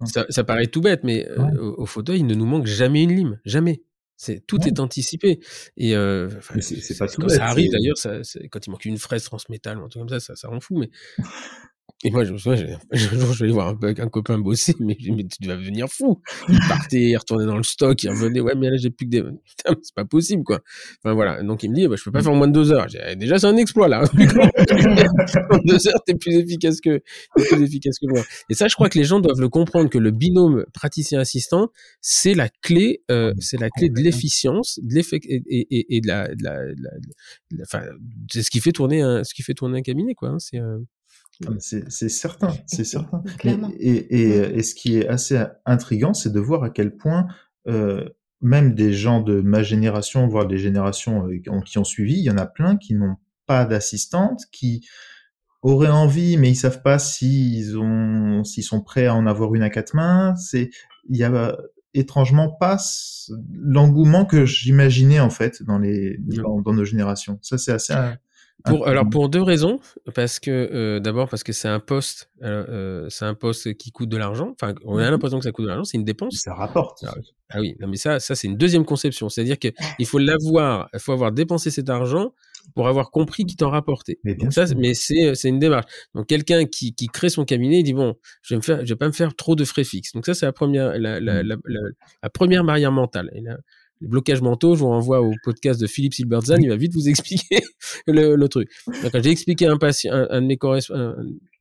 Ça, ça, paraît tout bête, mais ouais. euh, au, au fauteuil, il ne nous manque jamais une lime, jamais. C'est tout ouais. est anticipé et euh, c'est pas tout quand bête, ça arrive d'ailleurs, quand il manque une fraise transmétal ou un truc comme ça, ça, ça rend fou. Mais et moi, je me souviens, un jour, je vais voir un, un, copain bosser, mais, mais tu vas venir fou. Il partait, il retournait dans le stock, il revenait, ouais, mais là, j'ai plus que des, putain, c'est pas possible, quoi. Enfin, voilà. Donc, il me dit, bah, je peux pas faire en moins de deux heures. Eh, déjà, c'est un exploit, là. en deux heures, t'es plus efficace que, es plus efficace que moi. Et ça, je crois que les gens doivent le comprendre que le binôme praticien-assistant, c'est la clé, euh, c'est la clé de l'efficience, de l'effet, et, et, et, de la, de la, de la, enfin, c'est ce qui fait tourner un, ce qui fait tourner un cabinet, quoi. Hein, c'est, euh, c'est certain, c'est certain. Et, et, et, et, ce qui est assez intriguant, c'est de voir à quel point euh, même des gens de ma génération, voire des générations euh, qui ont suivi, il y en a plein qui n'ont pas d'assistante, qui auraient envie, mais ils savent pas s'ils ont, s'ils sont prêts à en avoir une à quatre mains. C'est, il y a étrangement pas l'engouement que j'imaginais en fait dans les dans, dans, nos générations. Ça c'est assez pour, alors pour deux raisons, parce que euh, d'abord parce que c'est un poste, euh, c'est un poste qui coûte de l'argent. Enfin, on a l'impression que ça coûte de l'argent, c'est une dépense. Ça rapporte. Alors, ah oui, non mais ça, ça c'est une deuxième conception, c'est-à-dire qu'il faut l'avoir, il faut avoir dépensé cet argent pour avoir compris qu'il t'en rapportait. Mais bien ça, mais c'est c'est une démarche. Donc quelqu'un qui, qui crée son cabinet, il dit bon, je vais me faire, je vais pas me faire trop de frais fixes. Donc ça c'est la première, la, la, la, la, la première barrière mentale. Et les blocages mentaux, je vous renvoie au podcast de Philippe Silbertzahn, il va vite vous expliquer le, le truc. Quand j'ai expliqué à un patient, un, un, de mes un,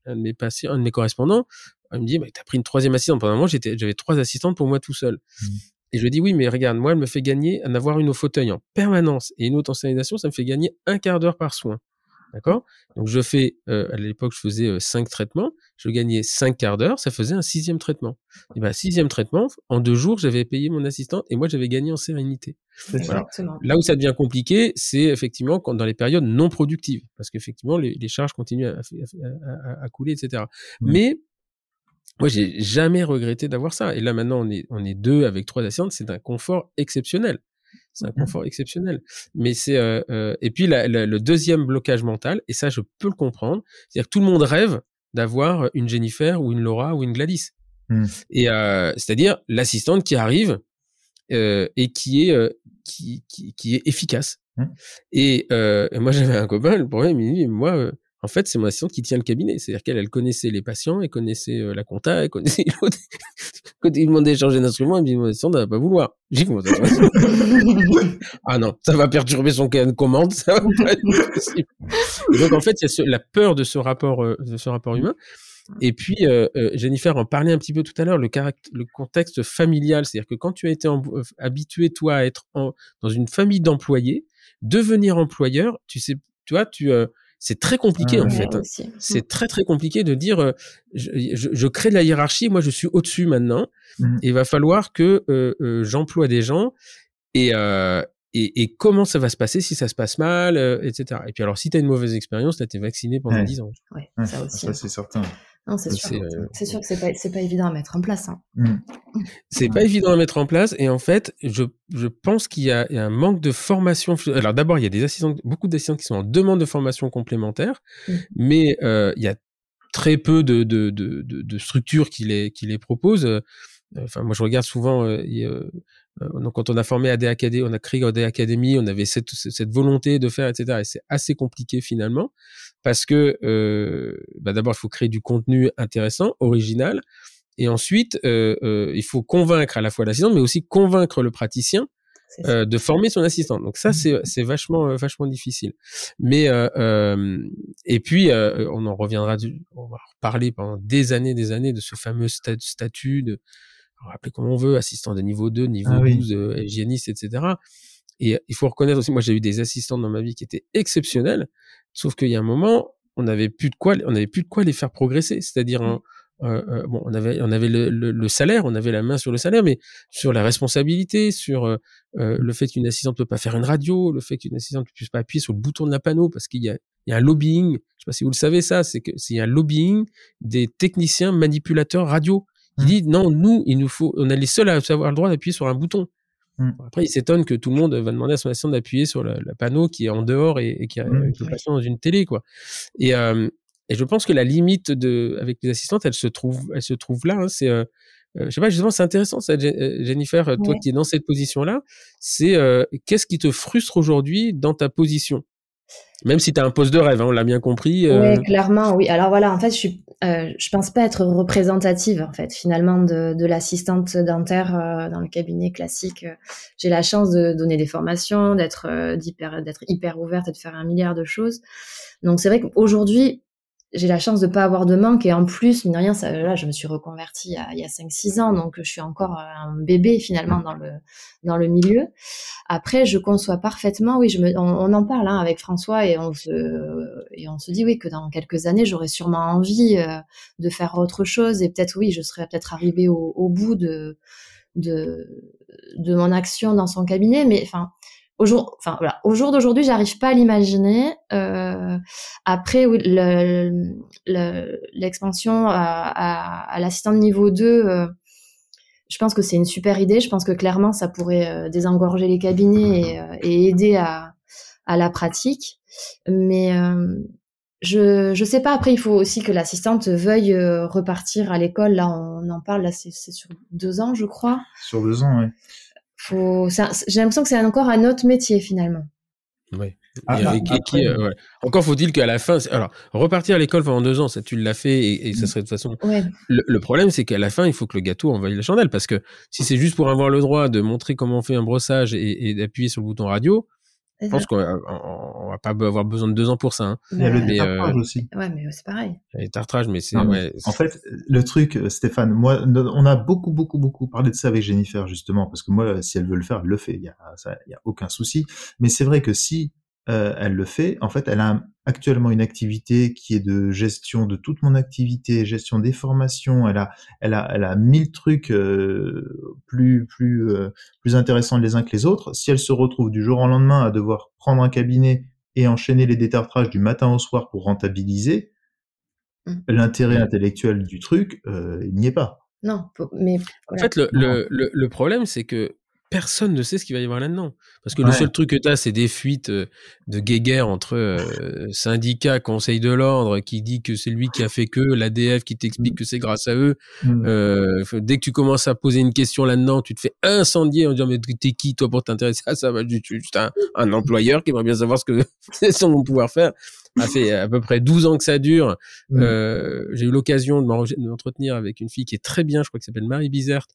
un, de mes patients, un de mes correspondants, il me dit, bah, t'as pris une troisième assistante. Pendant un moment, j'avais trois assistantes pour moi tout seul. Mmh. Et je lui dis, oui, mais regarde, moi, elle me fait gagner, en avoir une au fauteuil en permanence et une autre en ça me fait gagner un quart d'heure par soin. D'accord? Donc je fais, euh, à l'époque, je faisais euh, cinq traitements, je gagnais cinq quarts d'heure, ça faisait un sixième traitement. Et ben sixième traitement, en deux jours, j'avais payé mon assistant et moi j'avais gagné en sérénité. Voilà. Là où ça devient compliqué, c'est effectivement quand, dans les périodes non productives, parce qu'effectivement les, les, charges continuent à, à, à, à couler, etc. Mmh. Mais moi, j'ai jamais regretté d'avoir ça. Et là, maintenant, on est, on est deux avec trois assistantes. C'est un confort exceptionnel. C'est un mmh. confort exceptionnel. Mais c'est euh, euh, et puis le deuxième blocage mental, et ça, je peux le comprendre. C'est-à-dire que tout le monde rêve d'avoir une Jennifer ou une Laura ou une Gladys. Mmh. Et euh, c'est-à-dire l'assistante qui arrive et qui est qui, qui, qui, est efficace. Mmh. Et moi, j'avais un copain. Le problème, il dit moi en fait, c'est mon assistante qui tient le cabinet. C'est-à-dire qu'elle, elle connaissait les patients, elle connaissait euh, la compta, elle connaissait l'autre. Quand il demandait de changer d'instrument, elle me dit, mon assistante, elle va pas vouloir. J'ai dit, Ah non, ça va perturber son de commande, ça donc, en fait, il y a la peur de ce rapport, euh, de ce rapport humain. Et puis, euh, Jennifer en parlait un petit peu tout à l'heure, le, le contexte familial. C'est-à-dire que quand tu as été habitué, toi, à être dans une famille d'employés, devenir employeur, tu sais, tu vois, tu c'est très compliqué en fait. Hein. C'est mmh. très très compliqué de dire euh, je, je, je, crée de la hiérarchie, moi je suis au-dessus maintenant. Mmh. il va falloir que euh, euh, j'emploie des gens et, et, et comment ça va se passer si ça se passe mal, etc. Et puis alors si tu as une mauvaise expérience, là tu es vacciné pendant 10 ans. Ouais, ça aussi. Ça c'est certain. Non, c'est sûr. Euh, c'est sûr que c'est pas, pas évident à mettre en place. Hein. Mm. C'est pas évident à mettre en place. Et en fait, je, je pense qu'il y, y, a un manque de formation. Alors d'abord, il y a des assistants, beaucoup d'assistants qui sont en demande de formation complémentaire, mm. mais euh, il y a très peu de, de, de, de, structures qui les, qui les proposent. Enfin, moi, je regarde souvent. Euh, euh, donc, quand on a formé AD Academy, on a créé AD Academy, on avait cette, cette volonté de faire, etc. Et c'est assez compliqué finalement parce que euh, bah d'abord, il faut créer du contenu intéressant, original, et ensuite, euh, euh, il faut convaincre à la fois l'assistant, mais aussi convaincre le praticien euh, de former son assistant. Donc ça, mmh. c'est vachement euh, vachement difficile. Mais euh, et puis on en reviendra, on va reparler pendant des années, des années de ce fameux statut de rappeler comme on veut, assistant de niveau 2, niveau 12, ah hygiéniste, etc. Et il faut reconnaître aussi, moi j'ai eu des assistants dans ma vie qui étaient exceptionnels, sauf qu'il y a un moment, on n'avait plus de quoi, on avait plus de quoi les faire progresser. C'est-à-dire, mmh. euh, euh, bon, on avait, on avait le, le, salaire, on avait la main sur le salaire, mais sur la responsabilité, sur euh, euh le fait qu'une assistante ne peut pas faire une radio, le fait qu'une assistante ne puisse pas appuyer sur le bouton de la panneau parce qu'il y a, il y a un lobbying. Je sais pas si vous le savez ça, c'est que c'est un lobbying des techniciens manipulateurs radio. Il mmh. dit non, nous, il nous faut, on est les seuls à avoir le droit d'appuyer sur un bouton. Mmh. Après, il s'étonne que tout le monde va demander à son assistant d'appuyer sur le, panneau qui est en dehors et, qui a mmh, le patient dans une télé, quoi. Et, euh, et je pense que la limite de avec les assistantes, elle se trouve, elle se trouve là. Hein, c'est, euh, euh, je sais pas, justement, c'est intéressant, ça, Jennifer, toi qui es dans cette position-là. C'est qu'est-ce qui te frustre aujourd'hui dans ta position? Même si tu as un poste de rêve, hein, on l'a bien compris. Euh... Oui, clairement, oui. Alors voilà, en fait, je suis, euh, pense pas être représentative, en fait, finalement, de, l'assistante dentaire euh, dans le cabinet classique. J'ai la chance de donner des formations, d'être d'hyper, d'être hyper ouverte et de faire un milliard de choses. Donc c'est vrai qu'aujourd'hui, j'ai la chance de pas avoir de manque et en plus mine de rien ça, là je me suis reconvertie il y a 5 6 ans donc je suis encore un bébé finalement dans le dans le milieu. Après je conçois parfaitement oui, je me, on, en parle hein, avec François et on se et on se dit oui que dans quelques années j'aurais sûrement envie euh, de faire autre chose et peut-être oui, je serais peut-être arrivée au, au bout de de de mon action dans son cabinet mais enfin au jour, enfin voilà, au jour d'aujourd'hui, j'arrive pas à l'imaginer. Euh, après, l'expansion le, à, à, niveau 2, euh, je pense que c'est une super idée. Je pense que clairement, ça pourrait euh, désengorger les cabinets et, aider à, à, la pratique. Mais je je sais pas. Après, il faut aussi que l'assistante veuille repartir à l'école. Là, on en parle. Là, c'est sur deux ans, je crois. Sur deux ans, oui j'ai l'impression que c'est encore un autre métier finalement. Oui. Ah, bah, euh, Encore faut-il qu'à la fin, alors repartir à l'école pendant deux ans, ça tu l'as fait et, ça mm. serait de toute façon. Le, problème, c'est qu'à la fin, il faut que le gâteau envahisse la chandelle parce que si c'est juste pour avoir le droit de montrer comment on fait un brossage et d'appuyer sur le bouton radio, je pense qu'on va pas avoir besoin de deux ans pour ça. Hein. Il y a le détartrage euh, aussi. Ouais, mais c'est pareil. Le détartrage, mais c'est. Ouais, en fait, le truc, euh, Stéphane, moi, on a beaucoup, beaucoup, beaucoup parlé de ça avec Jennifer justement, parce que moi, si elle veut le faire, elle le fait. Il y a, ça, il y a aucun souci. Mais c'est vrai que si euh, elle le fait. En fait, elle a actuellement une activité qui est de gestion de toute mon activité, gestion des formations. Elle a, elle a, elle a mille trucs euh, plus, plus, euh, plus intéressants les uns que les autres. Si elle se retrouve du jour au lendemain à devoir prendre un cabinet et enchaîner les détartrages du matin au soir pour rentabiliser, mm. l'intérêt intellectuel du truc, il n'y est pas. Non, mais en fait, le, le, le problème, c'est que personne ne sait ce qu'il va y avoir là-dedans. Parce que le seul truc que tu as, c'est des fuites euh, de guéguerre entre euh, syndicats, conseil de l'ordre, qui dit que c'est lui qui a fait que, l'ADF qui t'explique que c'est grâce à eux. Mm. Euh, dès que tu commences à poser une question là-dedans, tu te fais incendier en disant mais t'es qui toi pour t'intéresser à ça? Bah, Juste un, un, employeur qui aimerait bien savoir ce que son pouvoir faire. Ça fait à peu près 12 ans que ça dure. Mm. Euh, J'ai eu l'occasion de m'entretenir avec une fille qui est très bien, je crois qu'elle s'appelle Marie Bizerte,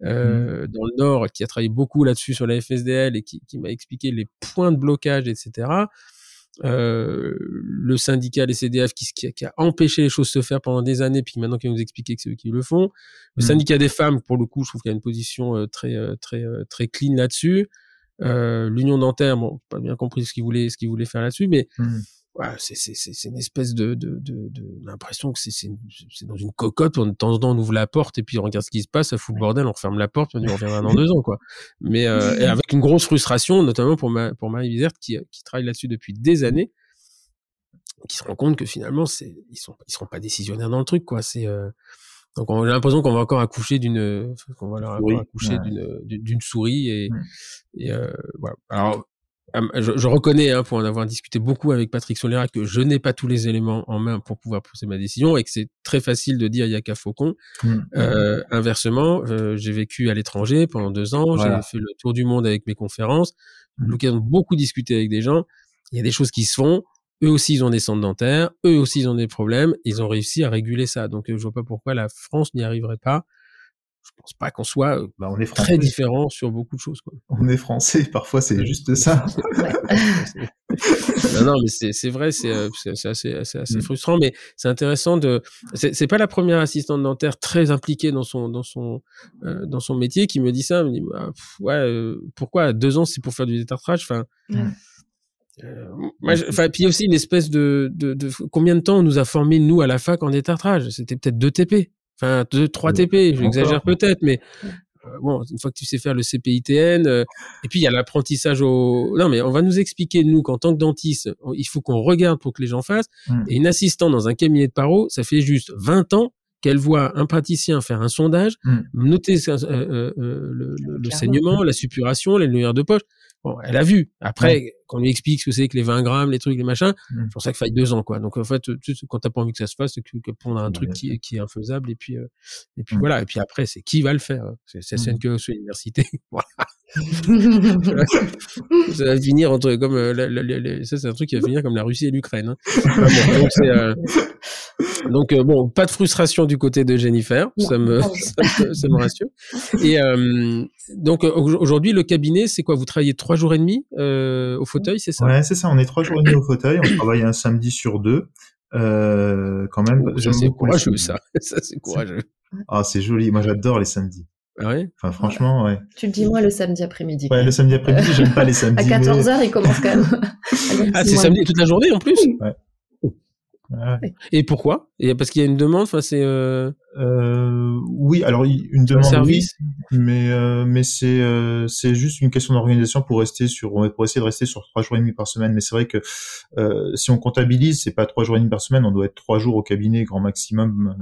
Mmh. euh, dans le Nord qui a travaillé beaucoup là-dessus sur la FSDL et qui, qui m'a expliqué les points de blocage, etc. Euh, le syndicat, les CDF, qui, qui, a, empêché les choses de se faire pendant des années, puis maintenant qui nous expliquer que c'est eux qui le font. Le mmh. syndicat des femmes, pour le coup, je trouve qu'il y a une position euh, très euh, très euh, très clean là-dessus. L'Union dentaire, bon, pas bien compris ce qu'ils voulaient ce qu'ils voulaient faire là-dessus, mais mmh ouais, c'est une espèce de, de, de, de l'impression que c'est dans une cocotte. De temps en temps, on ouvre la porte et puis on regarde ce qui se passe, ça fout le bordel, on referme la porte, puis on on reviendra dans deux ans, quoi. Mais euh, et avec une grosse frustration, notamment pour ma, pour Marie Vizert qui, qui travaille là-dessus depuis des années, qui se rend compte que finalement, c'est ils sont ils seront pas décisionnaires dans le truc, quoi. C'est euh, donc j'ai l'impression qu'on va encore accoucher d'une qu'on va leur accoucher d'une d'une souris et, et euh, voilà. Alors je, reconnais, hein, pour en avoir discuté beaucoup avec Patrick Solera, que je n'ai pas tous les éléments en main pour pouvoir poser ma décision et que c'est très facile de dire il y a qu'à Faucon. Mmh. Euh, inversement, euh, j'ai vécu à l'étranger pendant deux ans, j'ai fait le tour du monde avec mes conférences, mmh. l'occasion de beaucoup discuter avec des gens. Il y a des choses qui se font. Eux aussi, ils ont des centres dentaires. Eux aussi, ils ont des problèmes. Ils ont réussi à réguler ça. Donc, euh, je vois pas pourquoi la France n'y arriverait pas je pense pas qu'on soit euh, bah, on est très différent sur beaucoup de choses. Quoi. On est français, parfois c'est juste ça. non, non, mais c'est vrai, c'est euh, assez, assez, assez mm. frustrant, mais c'est intéressant de. C'est pas la première assistante dentaire très impliquée dans son dans son euh, dans son métier qui me dit ça. Elle me dit bah, ouais, pourquoi deux ans c'est pour faire du détartrage Enfin. enfin, puis aussi une espèce de, de, de, combien de temps on nous a formé nous à la fac en détartrage? C'était peut-être deux TP. Enfin, 2, 3 TP, j'exagère peut-être, mais euh, bon, une fois que tu sais faire le CPITN, euh, et puis il y a l'apprentissage au... Non, mais on va nous expliquer, nous, qu'en tant que dentiste, il faut qu'on regarde pour que les gens fassent. Mmh. Et une assistante dans un cabinet de paro, ça fait juste 20 ans qu'elle voit un praticien faire un sondage, mmh. noter euh, le, le, saignement, la suppuration, les lumières de poche. Bon, elle a vu. Après, qu'on lui explique ce que c'est que les 20 grammes, les trucs, les machins, mmh. c'est pour ça qu'il faille deux ans, quoi. Donc, en fait, tu, quand t'as pas envie que ça se fasse, c'est que, que prendre un truc qui, qui est infaisable, et puis, euh, et puis mmh. voilà. Et puis après, c'est qui va le faire. Hein. C'est c'est mmh. que sur l'université. voilà. ça va finir entre comme euh, ça c'est un truc qui va finir comme la Russie et l'Ukraine. Hein. donc, euh, donc euh, bon, pas de frustration du côté de Jennifer, ça me, ça me, rassure. Et euh, donc aujourd'hui le cabinet, c'est quoi? Vous travaillez trois jours et demi au fauteuil, c'est ça? Ouais, c'est ça. On est trois demi au fauteuil. On travaille un samedi sur deux. quand même. Oh, c'est courageux ça. ça c'est courageux. Ah, c'est joli. Moi, j'adore les samedis. Ah ouais? Enfin, franchement, ouais. Tu le dis moi le samedi après-midi. Ouais, le samedi après-midi, j'aime pas les samedis. à 14h, il commence quand même. ah, c'est samedi toute la journée en plus? Ouais. Ouais. Et pourquoi? Et parce qu'il y a une demande, enfin c'est. Euh... Euh, oui, alors une demande, service? Oui, mais euh, mais c'est euh, c'est juste une question d'organisation pour rester sur pour essayer de rester sur trois jours et demi par semaine. Mais c'est vrai que euh, si on comptabilise, c'est pas trois jours et demi par semaine, on doit être trois jours au cabinet grand maximum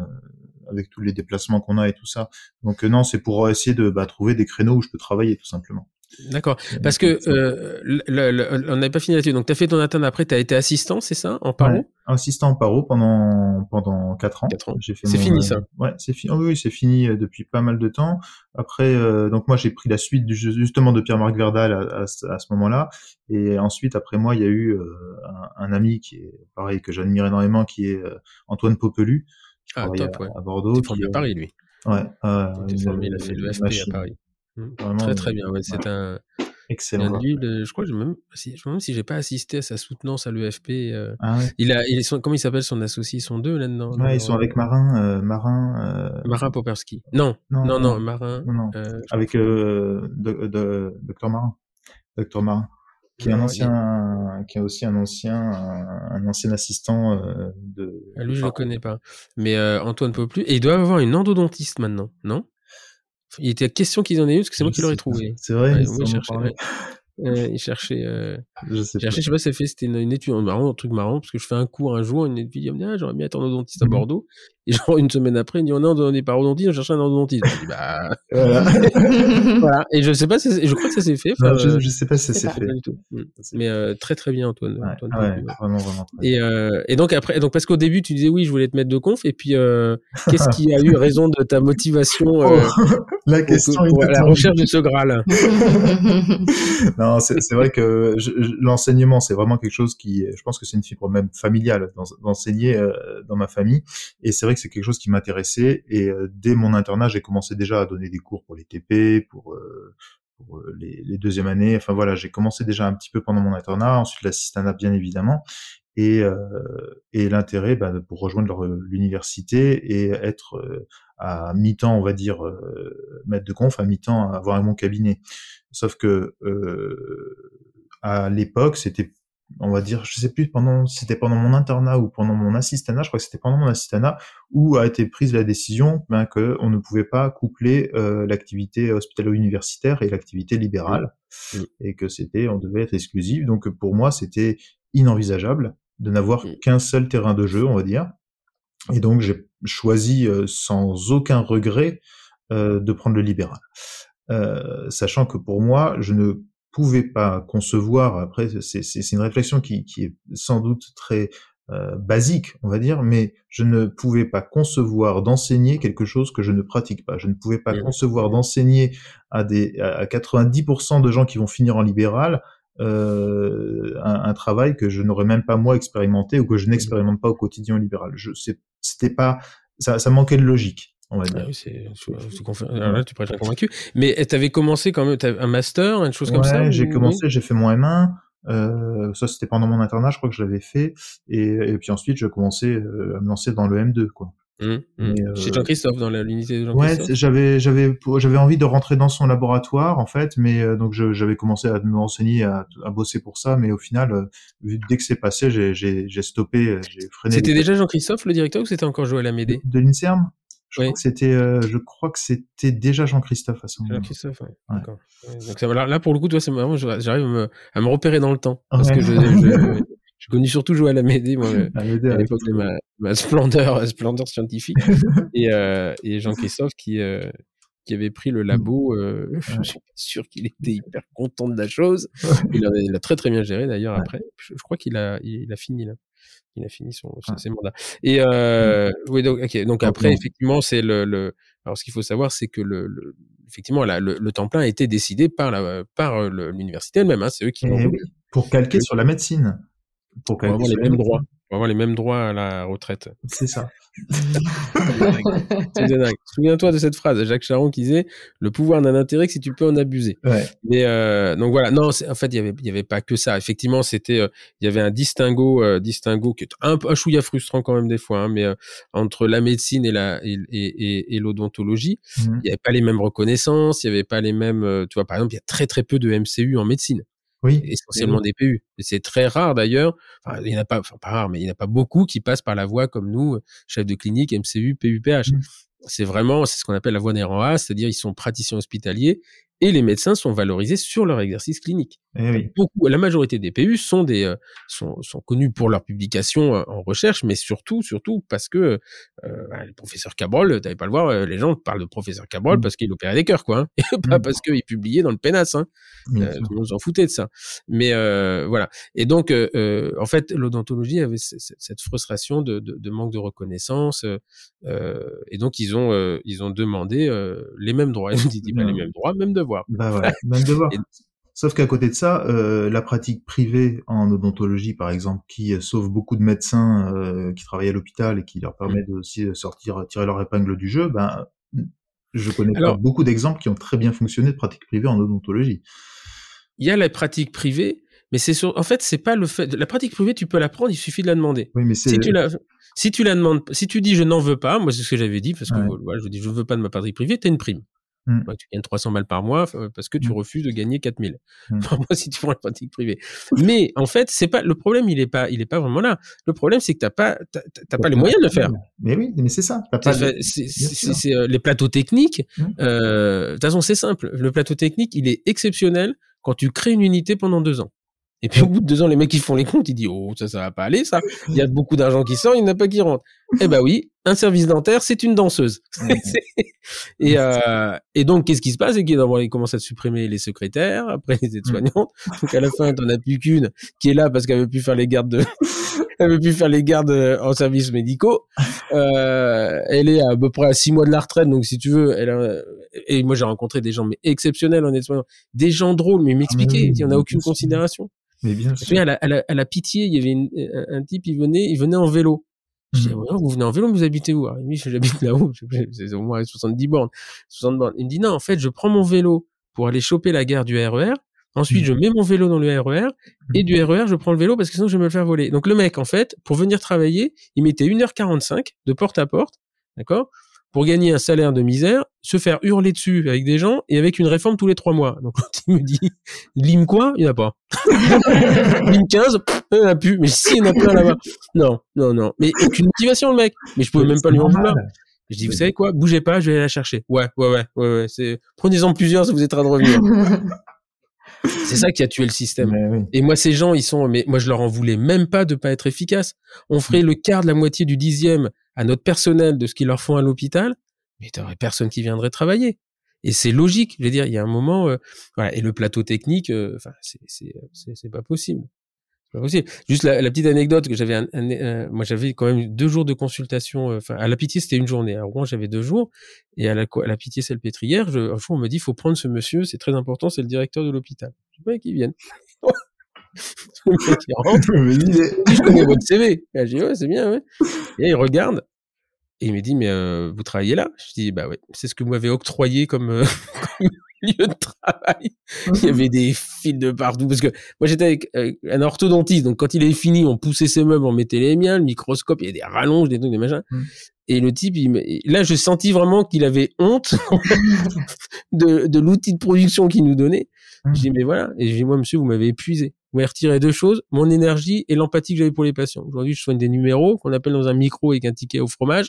avec tous les déplacements qu'on a et tout ça. Donc euh, non, c'est pour essayer de bah, trouver des créneaux où je peux travailler tout simplement. D'accord. Parce que euh, on n'avait pas fini là-dessus. Donc, tu as fait ton atteinte après, tu as été assistant, c'est ça, en paro? Assistant en paro pendant pendant quatre ans. ans. C'est fini ça. Ouais, c'est fini. oui, c'est fini euh, depuis pas mal de temps. Après, donc moi j'ai pris la suite du, justement de Pierre-Marc Verdal à, à, ce moment-là. Et ensuite, après moi, il y a eu un, un, ami qui est pareil que j'admire énormément, qui est Antoine Popelu, ah, top, ouais. à Bordeaux. À Paris, lui. Ouais. Euh, il, formé, il a fait le FP à Paris. Mmh. très très bien. Ouais, c'est un. Excellent. Lui, je crois je même si, je me demande si j'ai pas assisté à sa soutenance à l'EFP. Euh, ah ouais. Il a, il est, comment il s'appelle son associé? Ils sont deux là-dedans. Ouais, ils sont avec Marin, euh, Marin. Euh... Marin Poperski. Non, non, non, non, Marin. Non, non. Euh, avec euh, de, de, Docteur Marin. Docteur Marin qui est un ancien, qui est aussi un ancien, un, ancien assistant euh, de. Ah, lui, je le connais pas. Mais euh, Antoine Poplu, et il doit avoir une endodontiste maintenant, non? Il était question qu'ils en aient une parce que c'est moi qui l'aurais trouvé. C'est vrai. oui, chercher, Euh, il cherchait. Euh, Je sais cherchait, pas. je sais pas, ça fait, c'était une, une étude, marrant, un truc marrant, parce que je fais un cours un jour, une étude, il me dit, ah, j'aurais bien être endodontiste à Mhm. Bordeaux. Et genre, une semaine après, il me dit, oh on n'est pas endodontiste, on cherche un endodontiste. Je dis, bah, Voilà. voilà. Et je sais pas, si je crois que ça s'est fait. Non, je, euh, je sais pas si ça s'est fait. pas du tout. Mm. Mais euh, très très bien, Antoine. Ouais, Antoine, ouais, Antoine. vraiment, vraiment. très Et, euh, et donc après, donc parce qu'au début tu disais oui, je voulais te mettre de conf, et puis euh, qu'est-ce qui a eu raison de ta motivation euh, Oh, la pour- question pour, est la recherche de ce graal? Non, c'est c'est vrai que l'enseignement, c'est vraiment quelque chose qui, je pense que c'est une fibre même familiale d'en- d'enseigner euh, dans ma famille. Et c'est vrai que c'est quelque chose qui m'intéressait. Et euh, dès mon internat, j'ai commencé déjà à donner des cours pour les TP, pour, euh, pour les, les deuxièmes années. Enfin voilà, j'ai commencé déjà un petit peu pendant mon internat. Ensuite l'assistanat, bien évidemment. Et, euh, et l'intérêt bah, pour rejoindre leur- l'université et être euh, à mi-temps, on va dire, euh, maître de conf, à mi-temps avoir mon cabinet. Sauf que euh, à l'époque, c'était, on va dire, je sais plus pendant, c'était pendant mon internat ou pendant mon assistanat, je crois que c'était pendant mon assistanat, où a été prise la décision ben, que on ne pouvait pas coupler euh, l'activité hospitalo-universitaire et l'activité libérale, et que c'était, on devait être exclusif. Donc pour moi, c'était inenvisageable de n'avoir Mm. qu'un seul terrain de jeu, on va dire. Et donc j'ai choisi euh, sans aucun regret euh, de prendre le libéral. Euh, sachant que pour moi, je ne pouvais pas concevoir, après c'est une réflexion qui, qui est sans doute très euh, basique, on va dire, mais je ne pouvais pas concevoir d'enseigner quelque chose que je ne pratique pas. Je ne pouvais pas Mhm. concevoir d'enseigner à des à 90% de gens qui vont finir en libéral euh, un, un travail que je n'aurais même pas moi expérimenté ou que je n'expérimente pas au quotidien libéral. Je c'était pas ça, ça manquait de logique, on va Ah dire. oui, c'est, je- je là, tu prêches un convaincu. Mais tu avais commencé quand même, t'avais un master, une chose comme Ouais, ça j'ai ou- commencé, j'ai fait mon M1. Euh, ça c'était pendant mon internat, je crois que je l'avais fait, et, et puis ensuite j'ai commencé euh, à me lancer dans le M2 quoi. Hum, hum. Euh, Chez Jean-Christophe, dans l'unité de Ouais, Jean-Christophe. c'est- j'avais j'avais j'avais envie de rentrer dans son laboratoire en fait, mais euh, donc j'avais commencé à me renseigner, à, à bosser pour ça, mais au final, euh, dès que c'est passé, j'ai stoppé, euh, j'ai freiné. C'était les- déjà Jean-Christophe le directeur ou c'était encore Joël Amédée de l'Inserm? Je Oui. crois que c'était, je crois que c'était déjà Jean-Christophe à ce moment-là. Jean-Christophe, ouais. Ouais. D'accord. Ouais, là, là, pour le coup, toi, c'est vraiment, je- j'arrive à me, à me repérer dans le temps. Parce Ouais. que je, je, connu surtout Joël Amédée, moi, deux, à l'époque de ma, ma splendeur, splendeur scientifique. et, euh, et Jean-Christophe qui, euh, qui avait pris le labo, euh, je suis pas sûr qu'il était hyper content de la chose. Il a, il a très très bien géré d'ailleurs Ouais. après. Je, je crois qu'il a, il, il a fini là. Il a fini son, son- ses mandats. Et euh, oui, donc, après, non. effectivement, c'est le, le. Alors, ce qu'il faut savoir, c'est que le, le- effectivement, là, le, le temps plein a été décidé par la, par l'université elle-même. Hein, c'est eux qui l'ont Eh pour calquer sur la médecine. Pour calquer avoir sur les la mêmes droits. Avoir les mêmes droits à la retraite. C'est ça. C'est dingue. Souviens-toi de cette phrase, Jacques Charon qui disait le pouvoir n'a d'intérêt que si tu peux en abuser. Ouais. Mais euh, donc voilà, non, en fait, il y avait, y avait pas que ça. Effectivement, c'était, euh, il y avait un distinguo, euh, distinguo qui est un, peu- un chouïa frustrant quand même des fois, hein, mais euh, entre la médecine et la et, et, l'odontologie, Mhm. il y avait pas les mêmes reconnaissances, il y avait pas les mêmes, tu vois, par exemple, il y a très très peu de MCU en médecine Oui. essentiellement des PU. C'est très rare d'ailleurs. Enfin, il n'y en a pas, enfin pas rare, mais il n'y en a pas beaucoup qui passent par la voie comme nous, chef de clinique, MCU, PUPH. Mm. C'est vraiment, c'est ce qu'on appelle la voie des A, c'est-à-dire ils sont praticiens hospitaliers et les médecins sont valorisés sur leur exercice clinique. Eh oui. Beaucoup, la majorité des PU sont des, euh, sont, sont connus pour leurs publications euh, en recherche, mais surtout, surtout parce que euh, bah, le professeur Cabrol, t'avais pas le voir, euh, les gens parlent de professeur Cabrol Mm. parce qu'il opérait des cœurs, quoi, hein, et pas Mm. parce qu'il publiait dans le pénas, hein. Bien Euh, sûr. tout le monde s'en foutait de ça. Mais euh, voilà. Et donc, euh, euh, en fait, l'odontologie avait cette frustration de, de, de manque de reconnaissance. euh, euh, et donc, ils ont, euh, ils ont demandé euh, les mêmes droits. Ils ont dit, pas les mêmes droits, même devoirs. Bah voilà, même devoir. Et- Sauf qu'à côté de ça, euh, la pratique privée en odontologie, par exemple, qui euh, sauve beaucoup de médecins euh, qui travaillent à l'hôpital et qui leur permet de aussi de sortir, tirer leur épingle du jeu, ben, je connais Alors- pas beaucoup d'exemples qui ont très bien fonctionné de pratique privée en odontologie. Il y a la pratique privée, mais c'est sur, en fait, c'est pas le fait. La pratique privée, tu peux la prendre, il suffit de la demander. Oui, mais c'est Si tu la, si tu la demandes, si tu dis je n'en veux pas, moi c'est ce que j'avais dit parce que Ouais. voilà, je dis je veux pas de ma pratique privée, t'as une prime. Mm. Ouais, tu gagnes 300 balles par mois parce que tu Mm. refuses de gagner 4000. Mm. Par mois si tu prends la pratique privée. Mais en fait, c'est pas le problème, il est pas, il est pas vraiment là. Le problème, c'est que t'as pas, t'as pas les moyens de le faire. Mais oui, mais c'est ça. C'est, euh, les plateaux techniques. Mm. euh, De toute façon, c'est simple. Le plateau technique, il est exceptionnel quand tu crées une unité pendant deux ans. Et puis au bout de deux ans, les mecs ils font les comptes, ils disent oh ça ça va pas aller ça. Il y a beaucoup d'argent qui sort, il n'y en a pas qui rentre. Eh ben oui, un service dentaire c'est une danseuse. et euh, et donc qu'est-ce qui se passe? C'est qu'ils ils commencent à supprimer les secrétaires, après les aides-soignantes. Donc à la fin t'en as plus qu'une qui est là parce qu'elle veut plus faire les gardes de, elle veut plus faire les gardes euh, en services médicaux. Euh, elle est à peu près à six mois de la retraite, donc si tu veux, elle a... et moi j'ai rencontré des gens mais exceptionnels en aides-soignants, des gens drôles, mais m'expliquer, il y en a aucune considération. Mais bien sûr. À la pitié, il y avait une, un, type, il venait, il venait en vélo. Je dis, mmh. vous venez en vélo, vous habitez où? Alors, il me dit, j'habite là-haut, c'est au moins 70 bornes, 60 bornes. Il me dit, non, en fait, je prends mon vélo pour aller choper la gare du RER. Ensuite, je mmh. mets mon vélo dans le RER et du RER, je prends le vélo parce que sinon je vais me le faire voler. Donc le mec, en fait, pour venir travailler, il mettait 1h45 de porte à porte, d'accord? Pour gagner un salaire de misère, se faire hurler dessus avec des gens et avec une réforme tous les trois mois. Donc quand il me dit lime quoi, il n'y en a pas. lime 15, il n'y en a plus. Mais si, il y en a plein là-bas. Non, non, non. Mais aucune motivation le mec. Mais je pouvais même pas lui en vouloir. Je dis, vous savez quoi, bougez pas, je vais aller la chercher. Ouais, ouais, ouais, ouais. Prenez-en plusieurs, ça vous aidera de revenir. C'est ça qui a tué le système. Et moi, ces gens, ils sont, mais moi, je leur en voulais même pas de pas être efficaces. On ferait le quart de la moitié du dixième à notre personnel de ce qu'ils leur font à l'hôpital, mais t'aurais personne qui viendrait travailler. Et c'est logique. Je veux dire, il y a un moment, euh, voilà. Et le plateau technique, euh, enfin, c'est c'est c'est pas possible. Pas possible. Juste la, petite anecdote que j'avais, euh, moi j'avais quand même deux jours de consultation. Enfin, à la Pitié c'était une journée. À Rouen j'avais deux jours. Et à la, à la Pitié Salpêtrière, je, un jour on me dit, faut prendre ce monsieur, c'est très important, c'est le directeur de l'hôpital. Je sais pas qui vienne. je connais votre CV. je dis, ouais, c'est bien, ouais. Et il regarde. Et il me dit, mais euh, vous travaillez là? Je dis, bah ouais, c'est ce que vous m'avez octroyé comme, euh, lieu de travail. Il y avait des fils de partout. Parce que moi, j'étais avec un orthodontiste. Donc, quand il avait fini, on poussait ses meubles, on mettait les miens, le microscope, il y a des rallonges, des trucs, des machins. Mmh. Et le type, il, là, je sentis vraiment qu'il avait honte de, de l'outil de production qu'il nous donnait. Je dis, mais voilà. Et je dis, moi, monsieur, vous m'avez épuisé. Vous m'avez retiré deux choses, mon énergie et l'empathie que j'avais pour les patients. Aujourd'hui, je soigne des numéros qu'on appelle dans un micro avec un ticket au fromage.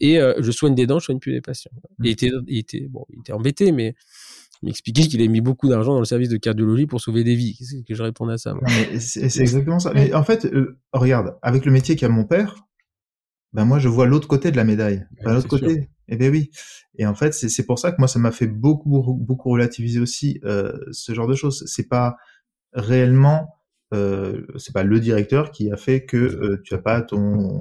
Et euh, je soigne des dents, je soigne plus des patients. il, était, il, était, bon, il était embêté, mais il m'expliquait qu'il avait mis beaucoup d'argent dans le service de cardiologie pour sauver des vies. Qu'est-ce que je répondais à ça C'est exactement ça. Mais en fait, euh, regarde, avec le métier qu'a mon père, ben moi je vois l'autre côté de la médaille. Ben, l'autre côté. Eh ben oui. Et en fait, c'est pour ça que moi ça m'a fait beaucoup beaucoup relativiser aussi euh, ce genre de choses. C'est pas réellement euh, c'est pas le directeur qui a fait que euh, tu as pas ton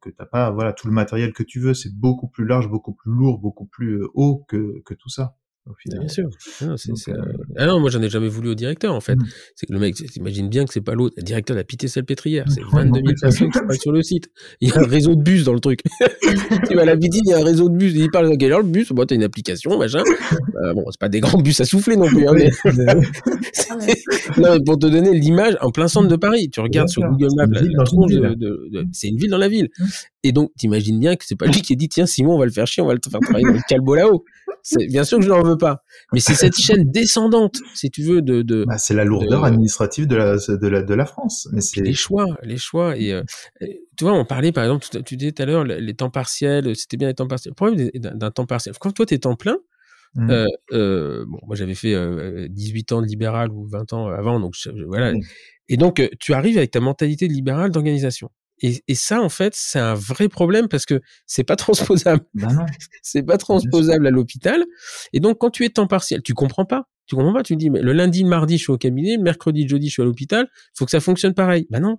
que t'as pas voilà tout le matériel que tu veux. C'est beaucoup plus large beaucoup plus lourd beaucoup plus euh, haut que que tout ça Bien sûr. Non, euh, Ah non, moi j'en ai jamais voulu au directeur en fait. Mmh. C'est que le mec, t'imagines bien que c'est pas l'autre. Le directeur de la pitié salpêtrière, c'est 22 000 personnes qui parlent sur le site. Il y a un réseau de bus dans le truc. tu vas à la pitié, il y a un réseau de bus. Il parle de quelle heure le bus? Bon, t'as une application, machin. Euh, bon, c'est pas des grands bus à souffler non plus. Hein, mais... non, pour te donner l'image, en plein centre de Paris, tu regardes sur Google Maps, c'est une ville dans la ville. Mmh. Et donc, t'imagines bien que c'est pas lui qui a dit, tiens, Simon, on va le faire chier, on va le faire travailler dans le calbo là-haut. Bien sûr que je n'en veux pas. Mais c'est cette chaîne descendante, si tu veux, de. de bah, c'est la lourdeur administrative de la, de la, de la France. Mais c'est les choix, les choix. Et, euh, tu vois, on parlait par exemple, tu, disais tout à l'heure, les temps partiels, c'était bien les temps partiels. Le problème d'un temps partiel, quand toi tu es temps plein, mmh. euh, euh, bon, moi j'avais fait 18 ans de libéral ou 20 ans avant, donc voilà. Mmh. Et donc tu arrives avec ta mentalité de libéral d'organisation. Et, et, ça, en fait, c'est un vrai problème parce que c'est pas transposable. Ben c'est pas transposable à l'hôpital. Et donc, quand tu es temps partiel, tu comprends pas. Tu comprends pas. Tu dis, mais le lundi, le mardi, je suis au cabinet, le mercredi, le jeudi, je suis à l'hôpital. Il faut que ça fonctionne pareil. Ben non.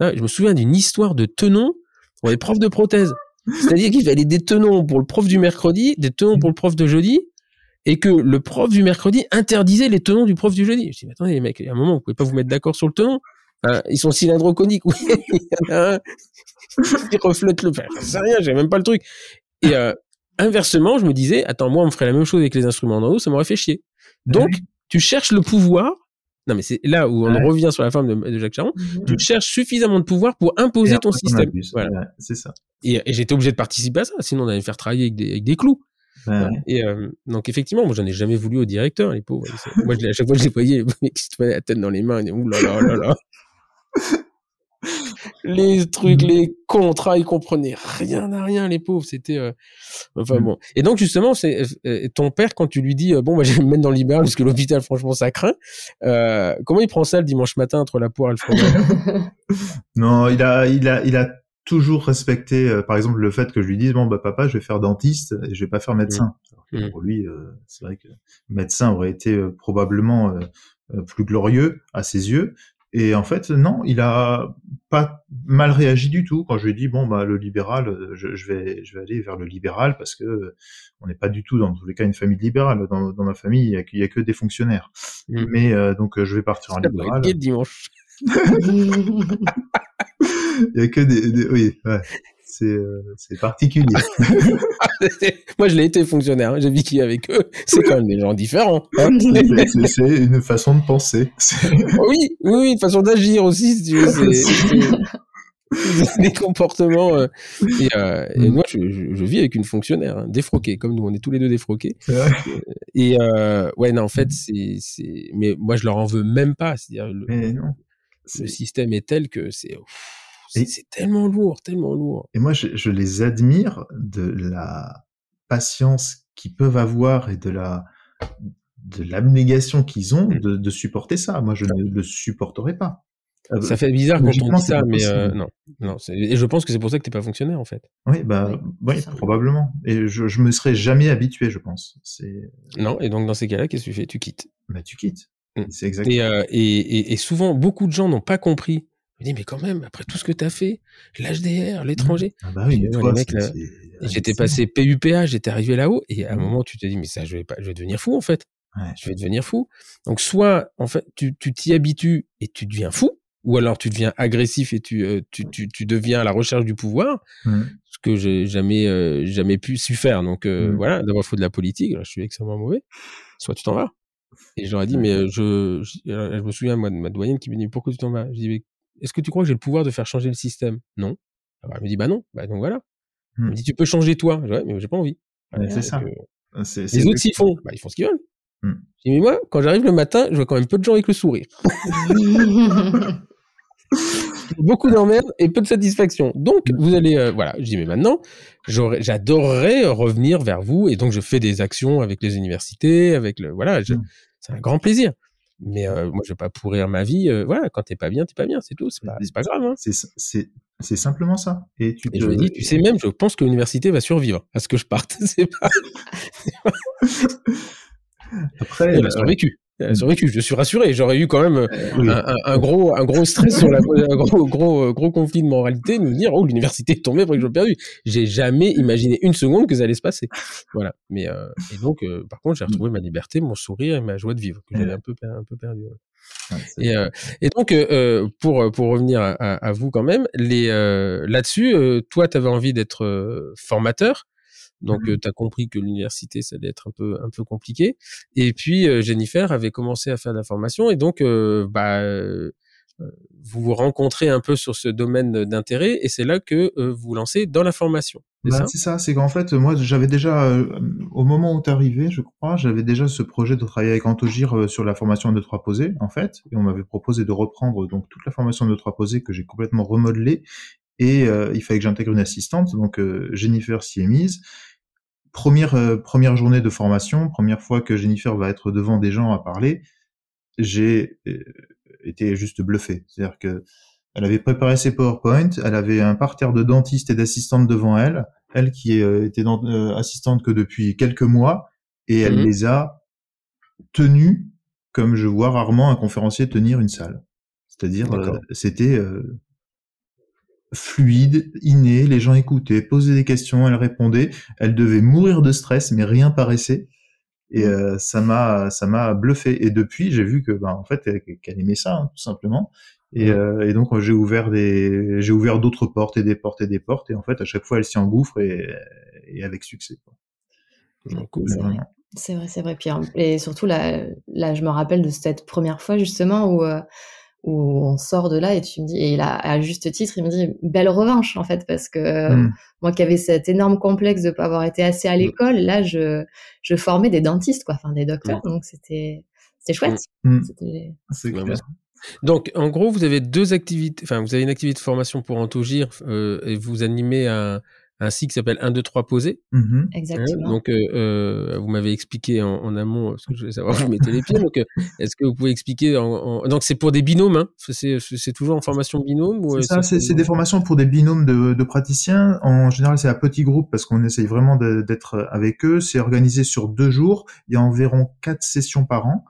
Ah, je me souviens d'une histoire de tenons pour les profs de prothèse. C'est-à-dire qu'il fallait des tenons pour le prof du mercredi, des tenons pour le prof de jeudi, et que le prof du mercredi interdisait les tenons du prof du jeudi. Je dis, mais attendez, les mecs, il y a un moment, vous pouvez pas vous mettre d'accord sur le tenon. Ils sont cylindroconiques, oui. il y en a un qui reflète le. Enfin, c'est rien, j'ai même pas le truc. Et euh, inversement, je me disais, attends, moi, on me ferait la même chose avec les instruments d'en haut, ça m'aurait fait chier. Donc, tu cherches le pouvoir. Non, mais c'est là où on revient sur la forme de, Jacques Charon. Mhm. Tu cherches suffisamment de pouvoir pour imposer ton système. Voilà. c'est ça. Et, j'étais obligé de participer à ça, sinon on allait me faire travailler avec des, avec des clous. Et euh, donc effectivement, moi j'en ai jamais voulu au directeur, les pauvres. moi je, à chaque fois que je les voyais, ils se prenaient la tête dans les mains, et ouh là là là là. Les trucs, les contrats, ils comprenaient rien à rien, les pauvres. C'était, euh, enfin Mm. bon. Et donc justement, c'est euh, ton père quand tu lui dis, euh, bon, moi je vais me mettre dans le libéral parce que l'hôpital, franchement, ça craint. Euh, comment il prend ça le dimanche matin entre la poire et le fromage? Non, il a, il a, il a toujours respecté, euh, par exemple, le fait que je lui dise bon bah papa, je vais faire dentiste et je vais pas faire médecin. Alors que Mm. Pour lui, euh, c'est vrai que médecin aurait été euh, probablement plus glorieux à ses yeux. Et en fait, non, il a pas mal réagi du tout quand je lui ai dit bon bah le libéral, euh, je, je vais, je vais aller vers le libéral parce que euh, on n'est pas du tout dans tous les cas une famille libérale. Dans, dans ma famille, il y a, il y a que des fonctionnaires. Mm. Mais euh, donc euh, je vais partir en libéral. dimanche. Il y a que des, des- oui, ouais. C'est euh, c'est particulier. moi, je l'ai été fonctionnaire. J'ai vécu avec eux. C'est quand même des gens différents. hein. C'est- une façon de penser. Oui, oui, oui, une façon d'agir aussi, si tu veux. des comportements. euh, et, euh, et Mm. moi, je, je- je vis avec une fonctionnaire, hein, défroquée, comme nous, on est tous les deux défroqués. Et euh, ouais, non, en fait, c'est, c'est, mais moi, je leur en veux même pas. C'est-à-dire, le, le système est tel que c'est, c'est, tellement lourd, tellement lourd. Et moi, je, je les admire de la patience qu'ils peuvent avoir et de la de l'abnégation qu'ils ont Mm. de, de supporter ça. Moi, je ne le supporterais pas. Euh, Ça fait bizarre quand on dit ça, mais euh, non, Et je pense que c'est pour ça que t'es pas fonctionnaire, en fait. Oui, bah, Oui, oui, ça. probablement. Et je, je me serais jamais habitué, je pense. C'est, Non. Et donc, dans ces cas-là, qu'est-ce que tu fais? Tu quittes. bah, tu quittes. Mm. C'est exactement. Et, euh, et, et, et souvent, beaucoup de gens n'ont pas compris. Je me dis, mais quand même, après tout ce que tu as fait, l'HDR, l'étranger. Ah bah oui, J'étais passé PUPA, j'étais arrivé là-haut, et à un Mhm. moment, tu te dis, mais ça, je vais pas, je vais devenir fou, en fait. Ouais. Je vais devenir fou. Donc, soit, en fait, tu tu t'y habitues et tu deviens fou, ou alors tu deviens agressif et tu, euh, tu, tu, tu deviens à la recherche du pouvoir, Mm. ce que j'ai jamais, euh, jamais pu su faire. Donc, euh, Mhm. voilà, d'abord, il faut de la politique. Alors, je suis extrêmement mauvais. Soit tu t'en vas. Et je leur ai dit, mais je, je me souviens, moi, de ma doyenne qui me dit, pourquoi tu t'en vas? Je dis, mais est-ce que tu crois que j'ai le pouvoir de faire changer le système? Non. Alors, elle me dit, bah non. Bah, donc voilà. Elle me dit, tu peux changer toi. Je dis, ouais, mais j'ai pas envie. Ouais, c'est ça. euh, c'est les autres, s'ils font, bah, ils font ce qu'ils veulent. Hmm. Je dis, mais moi, quand j'arrive le matin, je vois quand même peu de gens avec le sourire. Beaucoup d'emmerdes et peu de satisfaction. Donc, Hmm. vous allez, euh, voilà. Je dis, mais maintenant, j'adorerais revenir vers vous et donc je fais des actions avec les universités, avec le, voilà, je- Hmm. c'est un grand plaisir. Mais euh, moi, je vais pas pourrir ma vie. euh, voilà, quand t'es pas bien, t'es pas bien, c'est tout. C'est pas, c'est pas grave. Hein. C'est c'est c'est simplement ça. Et tu Et te- je lui ai dit, tu sais même, je pense que l'université va survivre à ce que je parte. c'est pas. après Elle a euh, survécu. Survécu. Je suis rassuré. J'aurais eu quand même euh, oui. un, gros, un gros stress sur la, un gros, gros, euh, gros conflit de moralité, de nous dire, oh, l'université est tombée après que j'ai perdu. J'ai jamais imaginé une seconde que ça allait se passer. Voilà. Mais, euh, et donc, euh, par contre, j'ai retrouvé ma liberté, mon sourire et ma joie de vivre, que j'avais un peu, un peu perdu. ouais. Ouais, c'est- Et, euh, et donc, euh, euh, pour, pour revenir à, vous quand même, les, euh, là-dessus, euh, toi, tu avais envie d'être euh, formateur. Donc, Mhm. tu as compris que l'université, ça allait être un peu, un peu compliqué. Et puis, Jennifer avait commencé à faire de la formation. Et donc, bah, vous vous rencontrez un peu sur ce domaine d'intérêt. Et c'est là que euh, vous vous lancez dans la formation. C'est Bah, ça? c'est qu'en fait, moi, j'avais déjà, euh, au moment où tu arrivé, je crois, j'avais déjà ce projet de travailler avec Antogir euh, sur la formation de trois posés, en fait, et on m'avait proposé de reprendre donc toute la formation de trois posés que j'ai complètement remodelée, et il fallait que j'intègre une assistante, donc Jennifer s'y est mise. Première euh, première journée de formation, première fois que Jennifer va être devant des gens à parler, j'ai euh, été juste bluffé. C'est-à-dire que elle avait préparé ses PowerPoint, elle avait un parterre de dentistes et d'assistantes devant elle, elle qui euh, était dans- euh, assistante que depuis quelques mois, et elle Mhm. les a tenus comme je vois rarement un conférencier tenir une salle. C'est-à-dire, c'était euh, fluide, inné, les gens écoutaient, posaient des questions, elle répondait, elle devait mourir de stress, mais rien paraissait. Et euh, ça m'a ça m'a bluffé. Et depuis, j'ai vu que ben en fait elle- qu'elle aimait ça hein, tout simplement. Et, euh, et donc j'ai ouvert des j'ai ouvert d'autres portes et des portes et des portes. Et en fait à chaque fois elle s'y engouffre et, et avec succès. Quoi. Donc, cool. C'est vrai. C'est vrai, c'est vrai. Puis, en- et surtout, là, là, je me rappelle de cette première fois, justement, où, euh, où on sort de là et tu me dis, et là, à juste titre, il me dit, belle revanche, en fait, parce que euh, Mm. moi qui avais cet énorme complexe de pas avoir été assez à Mm. l'école, là, je, je formais des dentistes, quoi, enfin, des docteurs. Donc, c'était, c'était chouette. Mm. C'était, C'est Ouais, clair. Donc, en gros, vous avez deux activités. Enfin, vous avez une activité de formation pour Antogir euh, et vous animez un, un site qui s'appelle 1, 2, 3 posé. Exactement. donc, euh, euh, vous m'avez expliqué en, amont ce que je voulais savoir où vous mettez les pieds. Donc, euh, est-ce que vous pouvez expliquer en, Donc, c'est pour des binômes. Hein c'est toujours en formation binôme ou C'est ça, c'est des formations pour des binômes de, de praticiens. En général, c'est à petit groupe parce qu'on essaye vraiment d'être avec eux. C'est organisé sur deux jours. Il y a environ quatre sessions par an.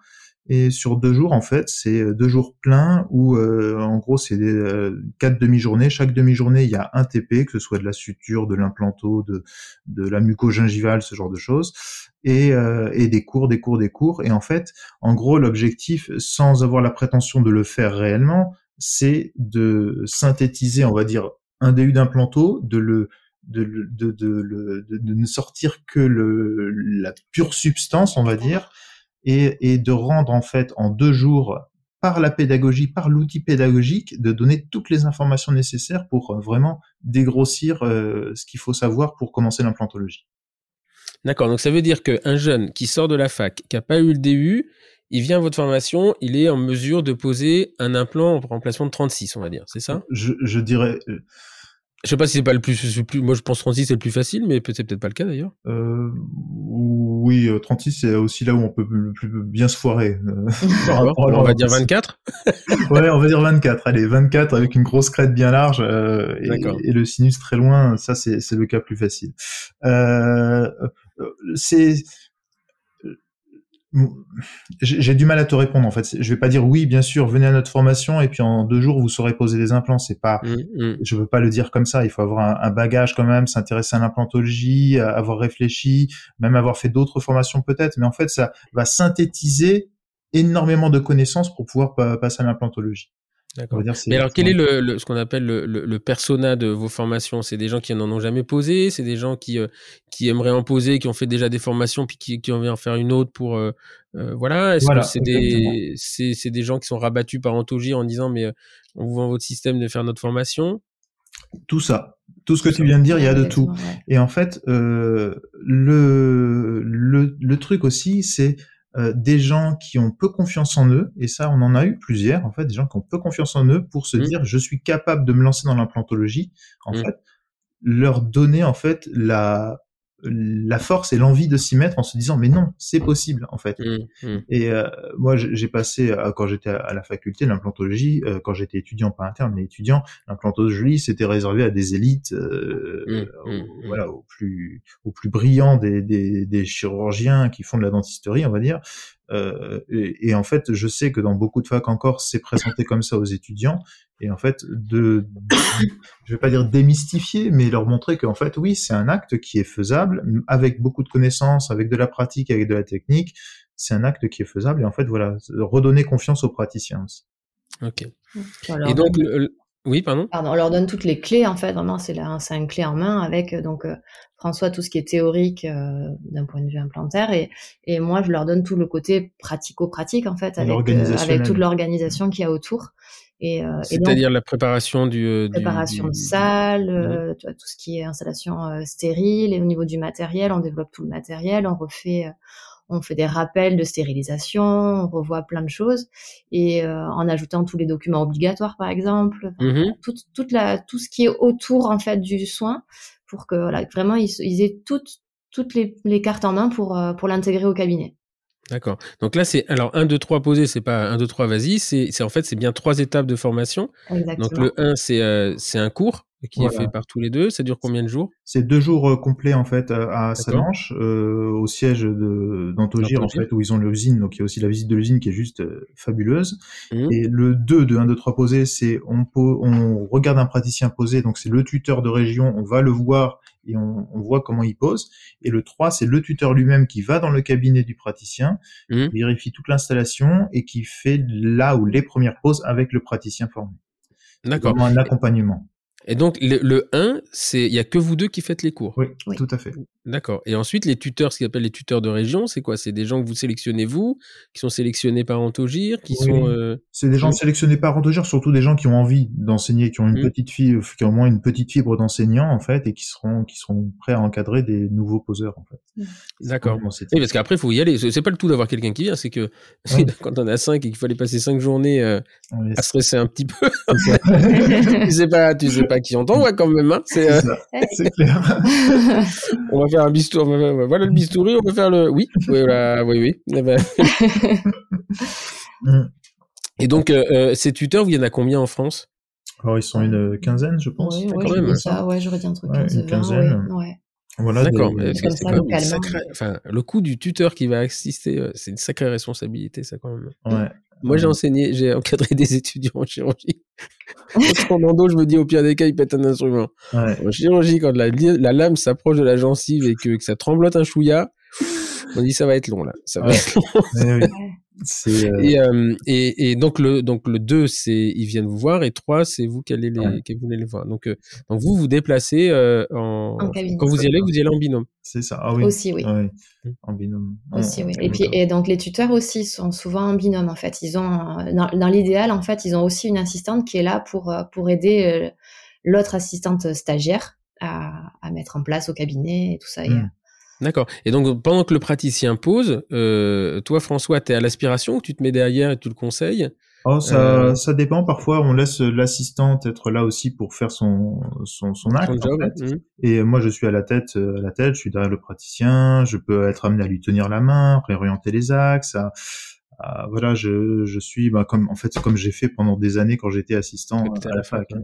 Et sur deux jours, en fait, c'est euh, deux jours pleins où, euh, en gros, c'est euh, quatre demi-journées. Chaque demi-journée, il y a un TP, que ce soit de la suture, de l'implanto, de, de la muco-gingivale, ce genre de choses, et, et des cours, des cours, des cours. Et en fait, en gros, l'objectif, sans avoir la prétention de le faire réellement, c'est de synthétiser, on va dire, un DU d'implanto, de le de, de, de, ne sortir que le, la pure substance, on va dire, et, de rendre en fait en deux jours par la pédagogie, par l'outil pédagogique, de donner toutes les informations nécessaires pour euh, vraiment dégrossir euh, ce qu'il faut savoir pour commencer l'implantologie. D'accord, donc ça veut dire qu'un jeune qui sort de la fac, qui n'a pas eu le DU, il vient à votre formation, il est en mesure de poser un implant en remplacement de 36, on va dire, c'est ça? Je, je, dirais, euh, je sais pas si c'est pas le plus, plus, moi je pense 36 c'est le plus facile, mais c'est peut-être pas le cas d'ailleurs. Euh, oui, 36 c'est aussi là où on peut le plus bien se foirer. Euh, on va dire 24. ouais, on va dire 24. Allez, 24 avec une grosse crête bien large euh, et, et, le sinus très loin, ça c'est le cas plus facile. Euh, euh c'est j'ai du mal à te répondre en fait. Je vais pas dire oui, bien sûr, venez à notre formation et puis en deux jours vous saurez poser des implants. C'est pas, mmh, mmh. je veux pas le dire comme ça. Il faut avoir un, bagage quand même, s'intéresser à l'implantologie, avoir réfléchi, même avoir fait d'autres formations peut-être. Mais en fait, ça va synthétiser énormément de connaissances pour pouvoir passer à l'implantologie. D'accord. Mais alors, quel est le, ce qu'on appelle le, le, persona de vos formations? C'est des gens qui n'en ont jamais posé? C'est des gens qui, euh, qui aimeraient en poser, qui ont fait déjà des formations, puis qui, qui ont envie d'en faire une autre pour... Euh, euh voilà? Est-ce que c'est des, c'est, des gens qui sont rabattus par Antogie en disant, mais euh, on vous vend votre système de faire notre formation? Tout ça. Tout ce que tu viens de dire, il y a de tout. Et en fait, le, le, le truc aussi, c'est euh, des gens qui ont peu confiance en eux, et ça on en a eu plusieurs, en fait, des gens qui ont peu confiance en eux pour se mmh. dire je suis capable de me lancer dans l'implantologie, en mmh. fait, leur donner en fait la la force et l'envie de s'y mettre en se disant mais non c'est possible en fait. Mmh, mmh. et euh, moi j'ai passé euh, quand j'étais à la faculté l'implantologie euh, quand j'étais étudiant pas interne mais étudiant l'implantologie c'était réservé à des élites mmh, voilà aux plus aux plus brillants des, des, des, chirurgiens qui font de la dentisterie on va dire euh, et, en fait, je sais que dans beaucoup de facs encore, c'est présenté comme ça aux étudiants. Et en fait, de, je vais pas dire démystifier, mais leur montrer qu'en fait, oui, c'est un acte qui est faisable avec beaucoup de connaissances, avec de la pratique, avec de la technique. C'est un acte qui est faisable. Et en fait, voilà, redonner confiance aux praticiens aussi. Ok. et donc, oui, pardon? Pardon, on leur donne toutes les clés en fait. Vraiment, c'est c'est une clé en main avec euh, donc euh, François tout ce qui est théorique euh, d'un point de vue implantaire et et moi je leur donne tout le côté pratico-pratique en fait avec avec toute l'organisation qu'il y a autour. Et, c'est-à-dire la préparation du, préparation de salle, tout ce qui est installation stérile et au niveau du matériel, on développe tout le matériel, on refait on fait des rappels de stérilisation, on revoit plein de choses, et euh, en ajoutant tous les documents obligatoires, par exemple, mmh tout, toute la, tout ce qui est autour en fait du soin, pour que voilà, vraiment ils, aient toutes, toutes les, les, cartes en main pour, euh, pour l'intégrer au cabinet. D'accord. Donc là, c'est alors 1, 2, 3 posé, c'est pas 1, 2, 3, vas-y. C'est en fait, c'est bien trois étapes de formation. Exactement. Donc le 1, c'est euh, c'est un cours qui est fait par tous les deux. Ça dure combien de jours? C'est deux jours euh, complets en fait à Salanches, euh, au siège d'Antogir en fait où ils ont l'usine. Donc il y a aussi la visite de l'usine qui est juste euh, fabuleuse. Mmh. Et le 2 de 1, 2, 3 posé, c'est on, on regarde un praticien poser, donc c'est le tuteur de région, on va le voir et on, on, voit comment il pose. Et le 3, c'est le tuteur lui-même qui va dans le cabinet du praticien, mmh. vérifie toute l'installation et qui fait là où les premières poses avec le praticien formé. D'accord. Un accompagnement. Et donc, le, 1, c'est il y a que vous deux qui faites les cours. Oui, tout à fait. D'accord. Et ensuite, les tuteurs, ce qu'ils appellent les tuteurs de région, c'est quoi? C'est des gens que vous sélectionnez vous, qui sont sélectionnés par Antogir, qui Oui. sont. euh, C'est des gens Oui. sélectionnés par Antogir, surtout des gens qui ont envie d'enseigner, qui ont une Mhm. petite fille, qui ont au moins une petite fibre d'enseignant en fait, et qui seront qui seront prêts à encadrer des nouveaux poseurs en fait. D'accord. Vraiment, c'est- Oui, parce qu'après, il faut y aller. C'est pas le tout d'avoir quelqu'un qui vient, c'est que quand on a cinq et qu'il fallait passer cinq journées euh, à stresser un petit peu, tu sais pas, tu sais pas qui on t'envoie quand même. Hein. Euh. C'est clair. on va faire un bistouri. Voilà le bistouri, on va faire le. Oui, oui, voilà, oui, oui. Eh ben. Et donc, euh, euh, ces tuteurs, il y en a combien en France? Alors ils sont une quinzaine, je pense. Oui, quand ouais, même, dit ça, ouais, j'aurais dit entre Ouais, 15 une et 20, quinzaine. ouais, ouais. Voilà. D'accord, mais c'est ça, quand même Enfin, le coût du tuteur qui va assister, euh, c'est une sacrée responsabilité, ça quand même. Ouais. Moi, j'ai enseigné, j'ai encadré des étudiants en chirurgie. en endo, je me dis au pire des cas, ils pètent un instrument. Ouais. En chirurgie, quand la, lame s'approche de la gencive et que, que ça tremblote un chouïa, on dit ça va être long là. Ça va Ouais. être long. Euh, Et, euh, et, et donc le donc le 2 c'est ils viennent vous voir et 3 c'est vous qui allez les Ouais. qui vous allez les voir. Donc euh, donc vous vous déplacez euh, en, En cabine. quand vous y allez vous y allez en binôme. c'est ça. Ah oui. Aussi, oui. Ouais. En binôme. Aussi, oui. Et puis, et donc les tuteurs aussi sont souvent en binôme en fait. Ils ont, dans, dans l'idéal en fait, ils ont aussi une assistante qui est là pour pour aider l'autre assistante stagiaire à, à mettre en place au cabinet et tout ça. Et, D'accord. Et donc pendant que le praticien pose, euh, toi François, tu es à l'aspiration ou tu te mets derrière et tu le conseilles? Oh, ça, Euh, ça dépend. Parfois, on laisse l'assistante être là aussi pour faire son son, son acte. en job fait. Mhm. Et moi, je suis à la tête, euh, à la tête. Je suis derrière le praticien. Je peux être amené à lui tenir la main, réorienter les axes. à- à- voilà, je, je suis, bah, comme en fait, comme j'ai fait pendant des années quand j'étais assistant t'es à la fac. hein.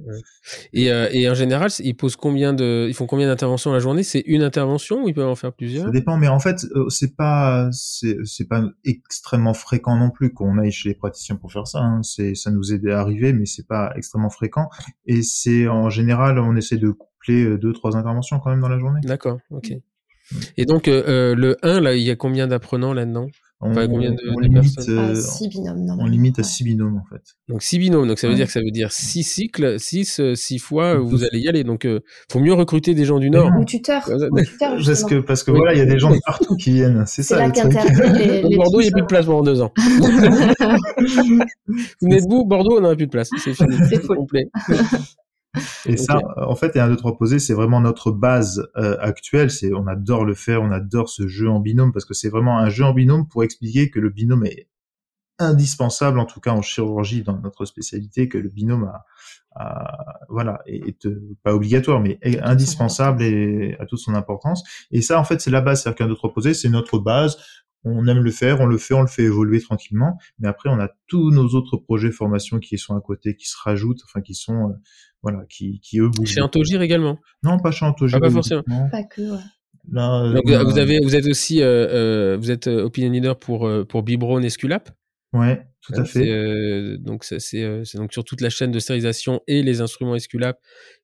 Et, euh, et en général, ils posent combien de, ils font combien d'interventions la journée? C'est une intervention ou ils peuvent en faire plusieurs? Ça dépend, mais en fait, euh, c'est pas, c'est, pas extrêmement fréquent non plus qu'on aille chez les praticiens pour faire ça. Hein. C'est, ça nous est arrivé, mais c'est pas extrêmement fréquent. Et c'est en général, on essaie de coupler euh, deux, trois interventions quand même dans la journée. D'accord, ok. Et donc euh, euh, le 1 là, il y a combien d'apprenants là-dedans? On, Enfin, combien de- on de limite, euh, six binômes, on limite à Ouais. six binômes en fait. Donc 6 binômes, donc ça veut Ouais. dire que ça veut dire 6 cycles, 6 six fois euh, Tous. vous allez y aller. Donc euh, faut mieux recruter des gens du Nord. Ou tuteur. Ouais, ça- Ou tuteur, Parce que, parce que Oui. voilà, il y a des gens de partout qui viennent. C'est ça là le truc. les, Donc, les Bordeaux, il n'y a plus de tuteurs. place pendant deux ans. Vous n'êtes vous, Bordeaux, on n'aura plus de place. C'est fini. C'est complet. Et ça, en fait, et un, deux, trois posé, c'est vraiment notre base euh, actuelle. C'est, on adore le faire, on adore ce jeu en binôme parce que c'est vraiment un jeu en binôme pour expliquer que le binôme est indispensable, en tout cas en chirurgie dans notre spécialité, que le binôme a, a- voilà, est, est, euh, pas obligatoire, mais est indispensable et a toute son importance. Et ça, en fait, c'est la base. C'est-à-dire qu'un, deux, trois posé, c'est notre base. On aime le faire, on le fait, on le fait évoluer tranquillement. Mais après, on a tous nos autres projets formation qui sont à côté, qui se rajoutent, enfin, qui sont, euh, voilà, qui, qui eux. Chez Antogir également. Non, pas chez Antogiro. Ah, pas forcément. Pas que, ouais. Là, euh, Donc on a- vous avez, vous êtes aussi, euh, euh, vous êtes euh, opinion leader pour euh, pour Bibron et Sculap. Ouais, tout à fait. c'est, euh, donc ça, c'est euh, c'est donc sur toute la chaîne de stérilisation et les instruments Esculap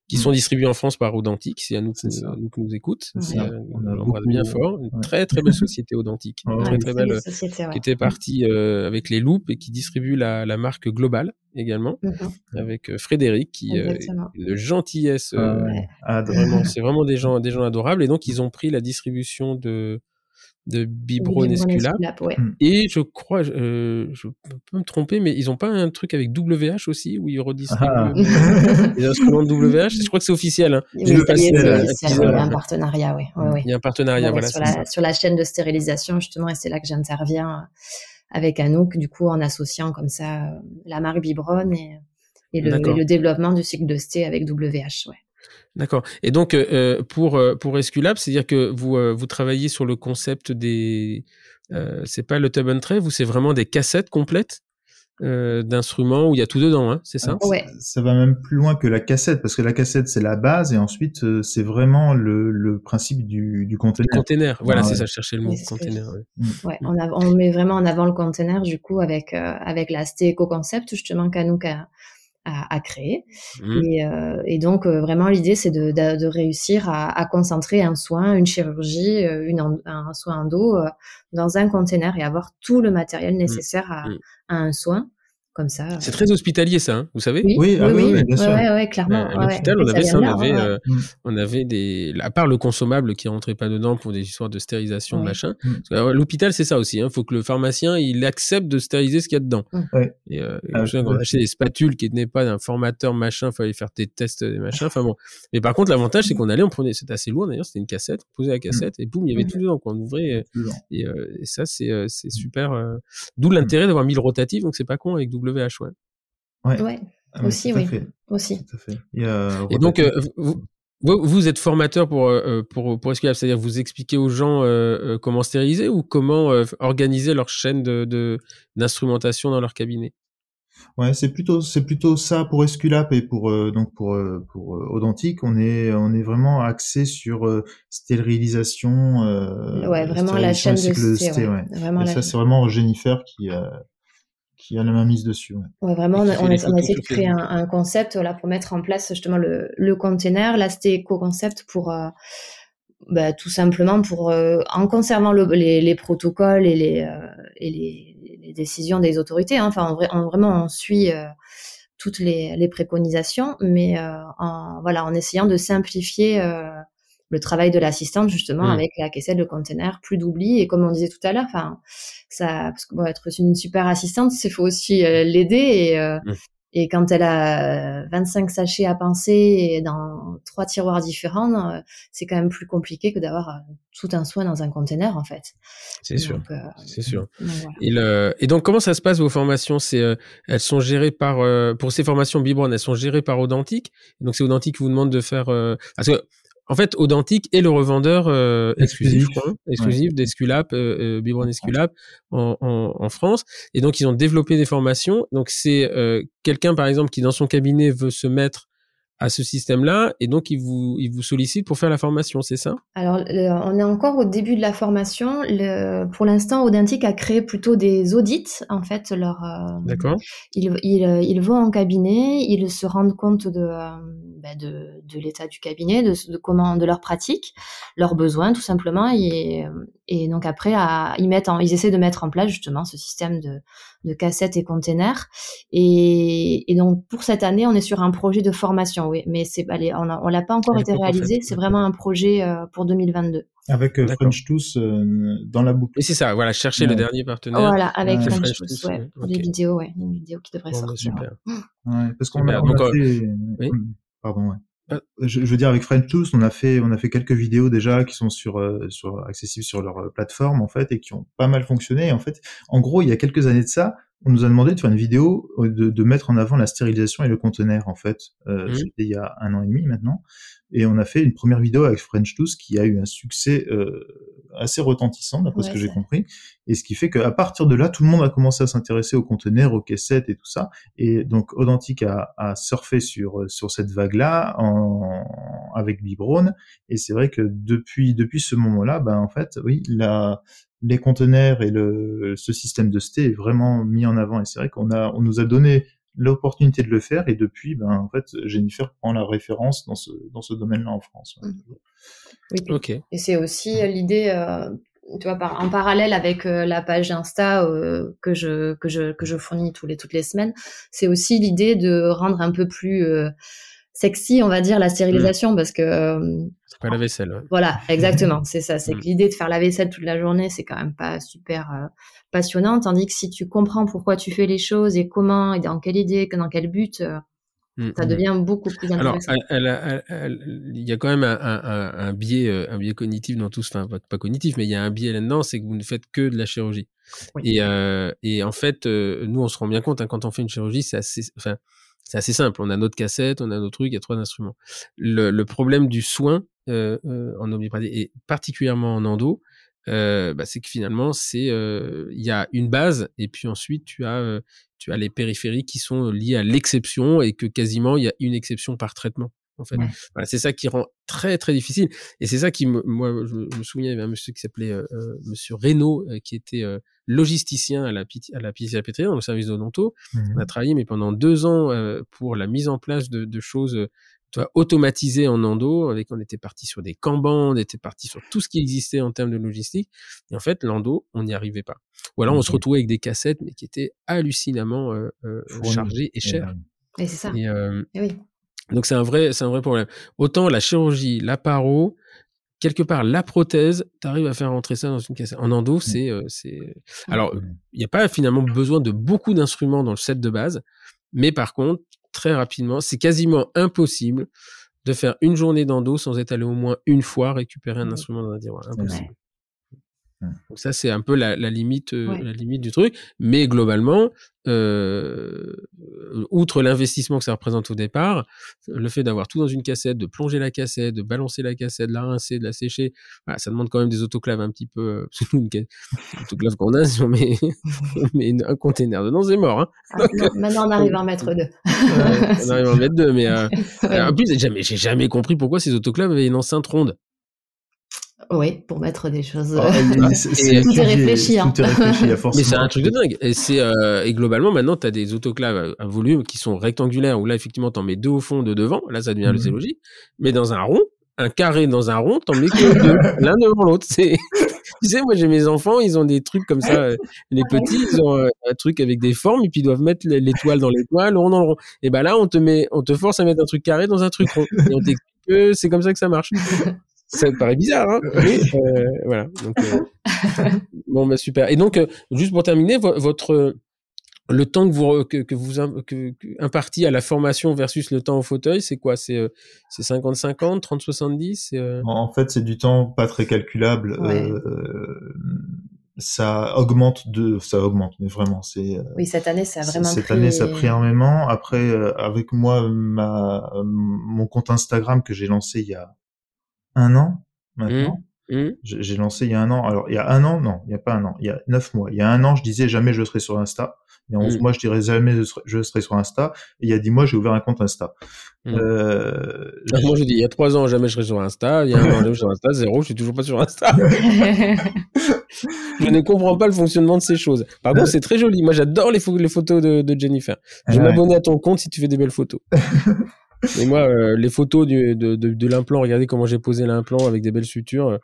qui sont distribués en France par Audentique. C'est à nous, à nous que nous écoute. C'est C'est, ça. euh, On l'embrasse bien fort. Une ouais. très très belle société Audentique. Très ouais, très belle sociétés, ouais. qui était partie euh, avec les loupes et qui distribue la, la marque Global également Mhm, avec euh, Frédéric qui euh, une gentillesse euh, Ouais. Ah, vraiment c'est vraiment des gens des gens adorables et donc ils ont pris la distribution de de Bibron Esculap, ouais. et je crois euh, je peux me tromper mais ils ont pas un truc avec WH aussi où ils redistribuent Ah. les instruments de WH je crois que c'est officiel hein. Oui, euh, il y a un partenariat, oui. Ouais, ouais. il y a un partenariat Ouais, voilà sur, la, sur la chaîne de stérilisation, justement, et c'est là que j'interviens euh, avec Anouk, du coup, en associant comme ça euh, la marque Bibron et, et, le, D'accord. et le développement du cycle de sté avec WH. Ouais. D'accord. Et donc euh, pour euh, pour Esculap, c'est-à-dire que vous euh, vous travaillez sur le concept des euh, c'est pas le tub and tray, vous c'est vraiment des cassettes complètes euh, d'instruments où il y a tout dedans, hein, c'est ça Ah, Ouais. Ça va même plus loin que la cassette, parce que la cassette c'est la base et ensuite euh, c'est vraiment le, le principe du, du Le conteneur. container. Voilà, Ah c'est ouais. ça, je cherchais le mot container. ouais. Ouais, on, a- on met vraiment en avant le container, du coup, avec, euh, avec la sté éco-concept, justement, qu'Anouk a, a, a créé. Mhm. Et, euh, et donc, euh, vraiment, l'idée, c'est de, de, de réussir à, à concentrer un soin, une chirurgie, euh, une, en- un soin endo euh, dans un container et avoir tout le matériel nécessaire à, Mm. à un soin comme ça. C'est très hospitalier ça, hein, vous savez? Oui, oui, Oui, ah oui, oui, oui, bien sûr. ouais, ouais, clairement. à l'hôpital, ouais. on avait ça, on avait, ouais. euh, Mm. on avait des, à part le consommable qui rentrait pas dedans pour des histoires de stérilisation machin. Mm. L'hôpital, c'est ça aussi. Il faut que le pharmacien il accepte de stériliser ce qu'il y a dedans. Mm. Ouais. Et, euh, Ah, je souviens qu'on ouais. achetait des spatules qui tenaient pas d'un formateur machin, fallait faire des tests des machins. Enfin bon. Mais par contre, l'avantage c'est qu'on allait, on prenait, c'était assez lourd d'ailleurs, c'était une cassette, on posait la cassette et boum, il y avait tout dedans. Quoi. On ouvrait et, Toujours. et, euh, et ça c'est super. D'où l'intérêt d'avoir mis le rotatif, donc c'est pas con avec WH. Ouais. Ouais, Ah, aussi, tout à oui. fait, aussi. tout à fait. Il y a Et donc, euh, vous, vous, êtes formateur pour, euh, pour, pour c'est-à-dire vous expliquez aux gens euh, euh, comment stériliser ou comment euh, organiser leur chaîne de, de, d'instrumentation dans leur cabinet? Ouais, c'est plutôt c'est plutôt ça pour Esculap et pour euh, donc pour euh, pour euh, Audentique, on est on est vraiment axé sur euh, stérilisation euh, Ouais, vraiment la chaîne de cycle sté, sté, ouais. ouais. Vraiment Et la ça c'est vraiment Jennifer qui a qui a la main mise dessus. Ouais. Ouais, vraiment, on a, on on essayé de créer un, concept là, pour mettre en place justement le, le container. Là, c'était éco-concept pour euh, bah, tout simplement pour, euh, en conservant le- les, les protocoles et les, euh, et les, les décisions des autorités. hein. Enfin, en vrai- en- vraiment, on suit euh, toutes les, préconisations, mais en, voilà, en essayant de simplifier le travail de l'assistante justement Mm. avec la caissette de container, plus d'oubli et comme on disait tout à l'heure, enfin ça, parce que bon, être une super assistante, c'est faut aussi euh, l'aider et euh, Mm. et quand elle a euh, 25 sachets à penser et dans trois tiroirs différents, euh, c'est quand même plus compliqué que d'avoir euh, tout un soin dans un container en fait. C'est sûr, euh, c'est sûr. donc voilà. Et, le- et donc, comment ça se passe vos formations? C'est euh, elles sont gérées par euh, pour ces formations Bibron, elles sont gérées par Audentique. Donc c'est Audentique qui vous demande de faire euh, parce que en fait Audentique est le revendeur euh, exclusif, Exclusif. hein, exclusif d'Esculap, euh, euh, Bibron Esculap en, en, en France. Et donc ils ont développé des formations. Donc c'est euh, quelqu'un par exemple qui dans son cabinet veut se mettre à ce système-là et donc il vous il vous sollicite pour faire la formation, c'est ça? Alors, le- on est encore au début de la formation. Le- pour l'instant, Audentique a créé plutôt des audits. En fait, leur, euh, D'accord. ils, ils, euh, ils vont en cabinet, ils se rendent compte de, euh, bah, de, de l'état du cabinet, de, de comment, de leurs pratiques, leurs besoins, tout simplement. Et, et donc après, à, ils mettent, en, ils essaient de mettre en place justement ce système de, de cassettes et containers. Et, et donc pour cette année, on est sur un projet de formation, oui, mais c'est, allez, on, a- on l'a pas encore est été réalisé. C'est vraiment un projet euh, pour 2022. Avec euh. French Tooth euh, dans la boucle. Et c'est ça, voilà, chercher le dernier partenaire. Voilà, avec Ouais. French Tooth, ouais, ouais, pour des ok. vidéos, ouais, une vidéo qui devrait Bon, bah, sortir. super. Ouais, parce qu'on Super. a, on Donc, fait, Oui. pardon, ouais. Ah. Je, veux dire avec French Tools, on a fait on a fait quelques vidéos déjà qui sont sur euh, sur accessibles sur leur euh, plateforme en fait et qui ont pas mal fonctionné. En fait, en gros, il y a quelques années de ça, on nous a demandé de faire une vidéo euh, de, de mettre en avant la stérilisation et le conteneur en fait. Euh, Mhm. C'était il y a un an et demi maintenant, et on a fait une première vidéo avec French Tools qui a eu un succès euh, assez retentissant d'après ce que j'ai compris. Et ce qui fait qu'à partir de là, tout le monde a commencé à s'intéresser aux conteneurs, aux caissettes et tout ça. Et donc Audentique a, a surfé sur euh, sur cette vague-là en, avec Bibrone. Et c'est vrai que depuis depuis ce moment-là, ben en fait, oui, la, les conteneurs et le ce système de sté est vraiment mis en avant. Et c'est vrai qu'on a on nous a donné l'opportunité de le faire. Et depuis, ben en fait, Jennifer prend la référence dans ce dans ce domaine-là en France. ouais. Mhm. Oui, puis- Ok. Et c'est aussi euh, l'idée, euh, tu vois, par, en parallèle avec euh, la page Insta euh, que je que je que je fournis tous les toutes les semaines, c'est aussi l'idée de rendre un peu plus euh, sexy, on va dire, la stérilisation, parce que euh, pas la vaisselle. ouais. voilà, exactement, c'est ça. C'est Mm. que l'idée de faire la vaisselle toute la journée, c'est quand même pas super euh, passionnant, tandis que si tu comprends pourquoi tu fais les choses et comment et dans quelle idée, dans quel but, euh, Mm, ça mm. devient beaucoup plus Alors, intéressant. elle- il y a quand même un, un, un, un biais, euh, un biais cognitif dans tout, enfin pas, cognitif, mais il y a un biais là-dedans, c'est que vous ne faites que de la chirurgie. Oui. Et, euh, et en fait, nous, on se rend bien compte hein, quand on fait une chirurgie, c'est assez, enfin, c'est assez simple. On a notre cassette, on a nos trucs, il y a trois instruments. Le, le problème du soin en homéopathie et particulièrement en endo, euh, bah, c'est que finalement, c'est euh, il y a une base et puis ensuite tu as euh, tu as les périphériques qui sont liés à l'exception et que quasiment il y a une exception par traitement. En fait, Ouais. voilà, c'est ça qui rend très très difficile et c'est ça qui me, moi je, me- souviens il y avait un monsieur qui s'appelait euh, euh, Monsieur Reynaud euh, qui était euh, logisticien à la à la Pitié-Salpêtrière dans le service d'odonto. Mhm. On a travaillé mais pendant deux ans euh, pour la mise en place de, de choses vois, automatisé en endo. Avec, on était parti sur des Kanban, on était parti sur tout ce qui existait en termes de logistique. Et en fait, l'endo, on n'y arrivait pas. Ou alors, on se retrouvait avec des cassettes, mais qui étaient hallucinamment euh, euh, chargées et chères. Et c'est ça. Et, euh, Eh oui. donc c'est un vrai, c'est un vrai problème. Autant la chirurgie, la paro, quelque part la prothèse, tu arrives à faire rentrer ça dans une cassette. En endo, c'est, euh, c'est. Alors, il n'y a pas finalement besoin de beaucoup d'instruments dans le set de base, mais par contre, très rapidement, c'est quasiment impossible de faire une journée d'endo sans être allé au moins une fois récupérer un instrument dans un tiroir. Impossible. Donc ça, c'est un peu la, la limite, euh, Ouais. la limite du truc. Mais globalement, euh, outre l'investissement que ça représente au départ, le fait d'avoir tout dans une cassette, de plonger la cassette, de balancer la cassette, de la rincer, de la sécher, voilà, ça demande quand même des autoclaves un petit peu. euh, Parce que nous, une ca- autoclave qu'on a, si on met, on met une- un container dedans, c'est mort. Hein. Ah, non, maintenant, on arrive à en mettre deux. Ouais, on arrive à en mettre deux, mais euh, en plus, j'ai jamais, j'ai jamais compris pourquoi ces autoclaves avaient une enceinte ronde. Oui, pour mettre des choses. Ah, c'est- Tout est réfléchi, hein. Tout est. Mais c'est un truc de dingue. Et, c'est, euh, et globalement, maintenant, tu as des autoclaves à, volume qui sont rectangulaires, où là, effectivement, tu en mets deux au fond, deux devant. Là, ça devient Mhm. c'est logique. Mais dans un rond, un carré dans un rond, t'en mets que deux, l'un devant l'autre. C'est, tu sais, moi, j'ai mes enfants, ils ont des trucs comme ça. euh, Les petits, ils ont euh, un truc avec des formes, et puis ils doivent mettre l'étoile dans l'étoile, le rond dans le rond. Et ben là, on te met, on te force à mettre un truc carré dans un truc rond. Et on t'explique que c'est comme ça que ça marche. Ça te paraît bizarre, hein mais euh, voilà. Donc, euh, bon, bah super. Et donc, euh, juste pour terminer, vo- votre euh, le temps que vous que, que vous que, que- imparti à la formation versus le temps au fauteuil, c'est quoi? C'est euh, c'est 50-50, 30-70 c'est, euh, En fait, c'est du temps pas très calculable. Ouais. Euh, ça augmente de, ça augmente, mais vraiment, c'est. euh, Oui, cette année, ça a vraiment cette pris... année, ça a pris énormément. Après, euh, avec moi, ma, euh, mon compte Instagram que j'ai lancé il y a un an maintenant? hum, J'ai j'ai lancé il y a un an. Alors, il y a un an, non, il n'y a pas un an. Il y a neuf mois. Il y a un an, je disais jamais je serai sur Insta. Il y a onze Mm. mois, je dirais jamais je serai, je serai sur Insta. Et il y a dix mois, j'ai ouvert un compte Insta. Euh, Ah, moi, je dis, il y a trois ans, jamais je serai sur Insta. Il y a un an, jamais je serai sur Insta. Zéro, je suis toujours pas sur Insta. je ne comprends pas le fonctionnement de ces choses. Par contre, c'est très joli. Moi, j'adore les, pho- les photos de, de Jennifer. Je vais m'abonner à ton compte si tu fais des belles photos. Et moi, euh, les photos du, de, de, de l'implant, regardez comment j'ai posé l'implant avec des belles sutures. euh,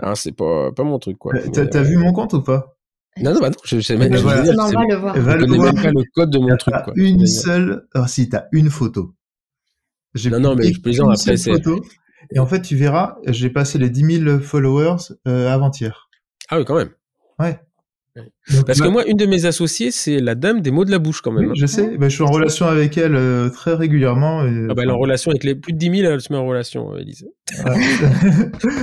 hein, c'est pas, pas mon truc, quoi. T'as Mais, euh, vu mon compte ou pas? Non, non, bah non, je sais même voilà. dire, Non, c'est- va le voir. Va je le connais voir. même pas le code de mon truc, quoi. une seule. Ah si, t'as une photo. J'ai Non, non, mais je plaisante, après, seule c'est- photo. Et en fait, tu verras, j'ai passé les 10 000 followers euh, avant-hier. Ah oui, quand même. Ouais. Donc, Parce que moi, une de mes associées, c'est la dame des mots de la bouche, quand même. oui, je sais, bah, je suis en relation avec elle euh, très régulièrement. et- Ah bah, elle est en relation avec les plus de 10 000, elle se met en relation, euh, Elise. 10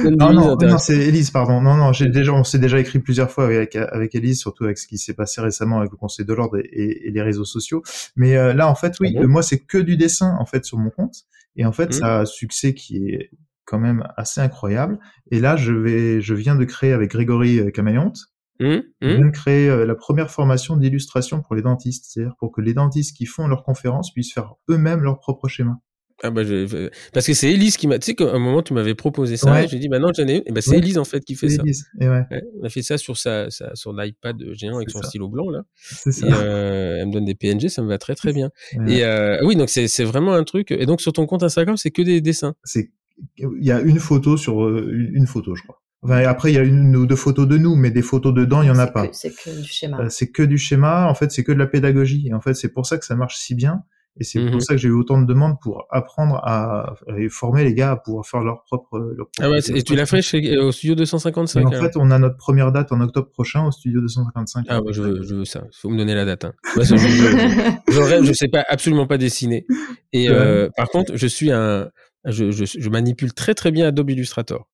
000, non, non, c'est Elise, pardon. Non, non, j'ai déjà, on s'est déjà écrit plusieurs fois avec, avec Elise, surtout avec ce qui s'est passé récemment avec le Conseil de l'ordre et, et- et les réseaux sociaux. Mais euh, là, en fait, oui, Ah bon euh, moi, c'est que du dessin, en fait, sur mon compte. Et en fait, Mhm. ça a un succès qui est quand même assez incroyable. Et là, je vais, je viens de créer avec Grégory euh, Camaillonte, Hum, je hum. viens de créer euh, la première formation d'illustration pour les dentistes. C'est-à-dire pour que les dentistes qui font leurs conférences puissent faire eux-mêmes leur propre schéma. Ah bah je... Parce que c'est Elise qui m'a... Tu sais qu'à un moment, tu m'avais proposé ça, Ouais. j'ai dit, bah non, j'en ai une. Et bah c'est Ouais. Elise, en fait, qui fait ça. Et ouais, on a fait ça sur sa, sa sur l'iPad géant avec son ça. stylo blanc là. ça. Et euh, elle me donne des PNG, ça me va très très bien. Et euh, oui, donc c'est vraiment un truc. Et donc sur ton compte Instagram, c'est que des dessins. c'est il y a une photo sur une photo je crois enfin, après il y a une ou deux photos de nous mais des photos dedans il y en a pas C'est que du schéma. Euh, c'est que du schéma en fait c'est que de la pédagogie et en fait c'est pour ça que ça marche si bien et c'est Mhm. pour ça que j'ai eu autant de demandes pour apprendre à, à former les gars à pouvoir faire leur propre leur Ah ouais, et tu l'as fait chez, au studio 255 Et en alors fait on a notre première date en octobre prochain au studio 255 Ah bah je veux, je veux ça. Faut me donner la date. Hein. Moi, je, je, je rêve, je sais pas absolument pas dessiner. Et euh, par contre, je suis un, je, je, je manipule très très bien Adobe Illustrator.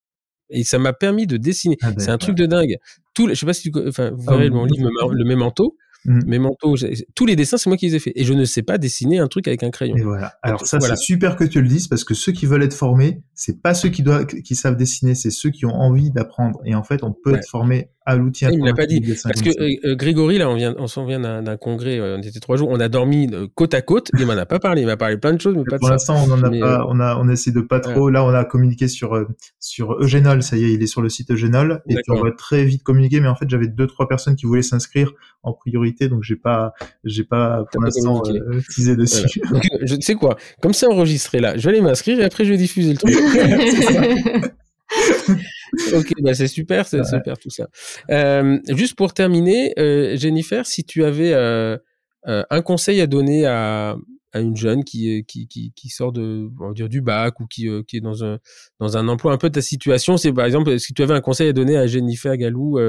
Et ça m'a permis de dessiner. Ah ben, C'est un truc de dingue. Tout, je sais pas si tu, enfin, vous Ah verrez oui. mon livre, le Memento. Mhm. Memento, j'ai- tous les dessins, c'est moi qui les ai faits. Et je ne sais pas dessiner un truc avec un crayon. Et voilà. Alors ça, Voilà. c'est super que tu le dises parce que ceux qui veulent être formés, c'est pas ceux qui doivent, qui savent dessiner, c'est ceux qui ont envie d'apprendre. Et en fait, on peut Ouais. être formé à l'outil Il me l'a pas dit. Parce que euh, Grégory, là, on vient, on s'en vient d'un congrès, on était trois jours, on a dormi côte à côte, il m'en a pas parlé, il m'a parlé plein de choses, mais pas pour l'instant, on en a pas, on a, on essaie de pas trop, là, on a communiqué sur, sur Eugénol, ça y est, il est sur le site Eugénol, et on va très vite communiquer, mais en fait, j'avais deux, trois personnes qui voulaient s'inscrire en priorité, donc j'ai pas, j'ai pas, pour l'instant, utilisé dessus. je sais quoi, comme c'est enregistré là, je vais aller m'inscrire et après je vais diffuser le truc. ok, bah c'est super, c'est super tout ça. Euh, juste pour terminer, euh, Jennifer, si tu avais euh, un conseil à donner à, à une jeune qui, qui, qui, qui, sort de, on va dire, du bac ou qui, qui est dans un, dans un emploi, un peu de ta situation, c'est par exemple, si tu avais un conseil à donner à Jennifer Galou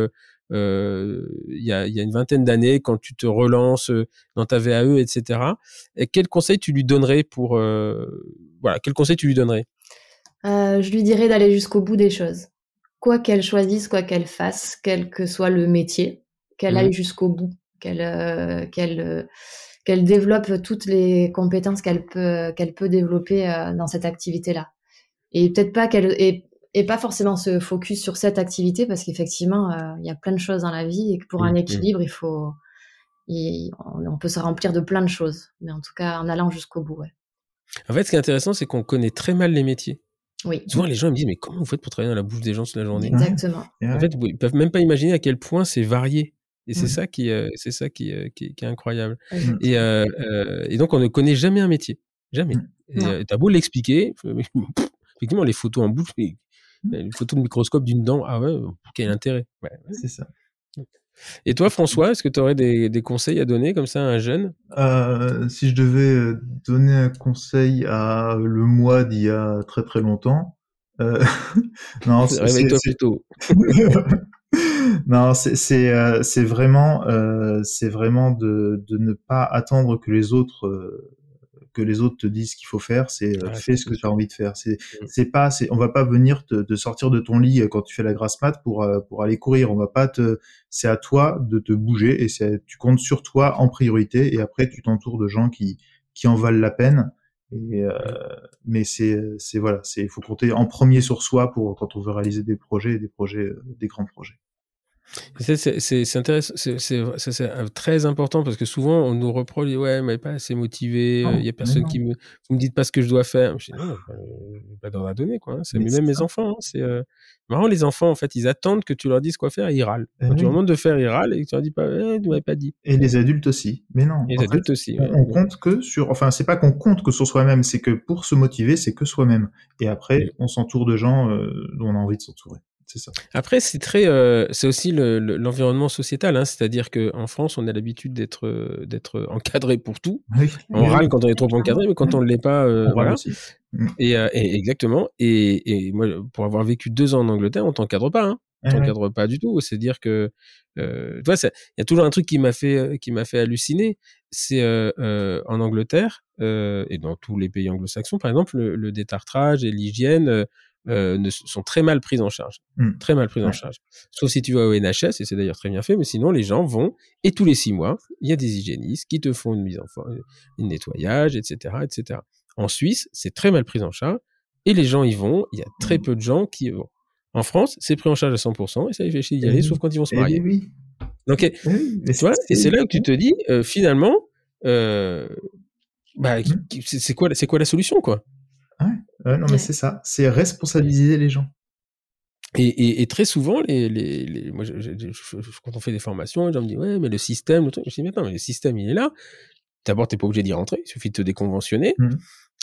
il y, a, y a une vingtaine d'années, quand tu te relances dans ta VAE, etc., et quel conseil tu lui donnerais pour, voilà, quel conseil tu lui donnerais? Euh, je lui dirais d'aller jusqu'au bout des choses. Quoi qu'elle choisisse, quoi qu'elle fasse, quel que soit le métier, qu'elle mmh. aille jusqu'au bout, qu'elle euh, qu'elle euh, qu'elle développe toutes les compétences qu'elle peut qu'elle peut développer dans cette activité-là. Et peut-être pas qu'elle et, pas forcément se focus sur cette activité parce qu'effectivement il y a plein de choses dans la vie et que pour un mmh, mmh. équilibre il faut on peut se remplir de plein de choses, mais en tout cas en allant jusqu'au bout. Ouais. En fait, ce qui est intéressant, c'est qu'on connaît très mal les métiers. Oui. Souvent, les gens me disent, mais comment vous faites pour travailler dans la bouche des gens toute la journée? Exactement. En fait, ils peuvent même pas imaginer à quel point c'est varié. Et c'est ça qui, euh, c'est ça qui, euh, qui, est incroyable. Et, euh, et, donc, on ne connaît jamais un métier. Jamais. Et t'as beau l'expliquer, effectivement, les photos en bouche, les, les photos de microscope d'une dent, ah ouais, quel intérêt C'est ça. Et toi, François, est-ce que tu aurais des, des, conseils à donner comme ça à un jeune? Euh, Si je devais euh, donner un conseil à le moi d'il y a très très longtemps, euh... non, réveille-toi plutôt. non, c'est c'est euh, vraiment euh, c'est vraiment de, de ne pas attendre que les autres euh, que les autres te disent qu'il faut faire, c'est euh, fais ce que tu as envie de faire. C'est mmh. c'est pas c'est on va pas venir te, sortir de ton lit euh, quand tu fais la grasse mat pour euh, pour aller courir, on va pas te c'est à toi de te bouger et c'est tu comptes sur toi en priorité et après tu t'entoures de gens qui qui en valent la peine. Et mais c'est c'est voilà, c'est il faut compter en premier sur soi pour quand on veut réaliser des projets, des projets, des grands projets. C'est intéressant, c'est très important parce que souvent on nous reproche, ouais, mais pas assez motivé, il y a personne qui me, vous me dites pas ce que je dois faire. Je dis, non, pas d'ordre à donner, quoi. Hein, c'est même mes enfants, hein, c'est euh, marrant, les enfants, en fait, ils attendent que tu leur dises quoi faire, ils râlent. Eh Quand tu leur demandes de faire, ils râlent et tu leur dis pas, eh, tu m'avais pas dit. Et les adultes aussi. Mais non. Les adultes aussi. On, compte que sur, enfin, c'est pas qu'on compte que sur soi-même, c'est que pour se motiver, c'est que soi-même. Et après, on s'entoure de gens euh, dont on a envie de s'entourer. Après, c'est très, euh, c'est aussi l'environnement sociétal, hein, c'est-à-dire qu'en France, on a l'habitude d'être euh, d'être encadré pour tout. On râle quand on est trop encadré, mais quand on ne l'est pas, euh, voilà. Et, exactement. Et, moi, pour avoir vécu deux ans en Angleterre, on t'encadre pas. Hein. On t'encadre pas du tout. C'est dire que, tu vois, il y a toujours un truc qui m'a fait qui m'a fait halluciner. C'est en Angleterre et dans tous les pays anglo-saxons, par exemple, le, le détartrage et l'hygiène euh, ne, sont très mal prises en charge. Mmh. Très mal prises en charge. Sauf si tu vas au NHS, et c'est d'ailleurs très bien fait, mais sinon, les gens vont, et tous les six mois, il y a des hygiénistes qui te font une mise en forme, un nettoyage, etc., etc. En Suisse, c'est très mal pris en charge, et les gens y vont, il y a très mmh. peu de gens qui y vont. En France, c'est pris en charge à 100%, et ça fait chier d'y aller, sauf quand ils vont se eh marier. Oui. Donc, et, vois, et c'est là que tu te dis, euh, finalement, euh, bah, mmh. c'est quoi, quoi la solution, quoi? Non, mais c'est ça. C'est responsabiliser les gens. Et, et, très souvent, les, les, les moi, je, quand on fait des formations, les gens me disent Ouais, mais le système, le truc. Je dis Mais attends, mais le système, il est là. D'abord, t'es pas obligé d'y rentrer. Il suffit de te déconventionner. Mmh.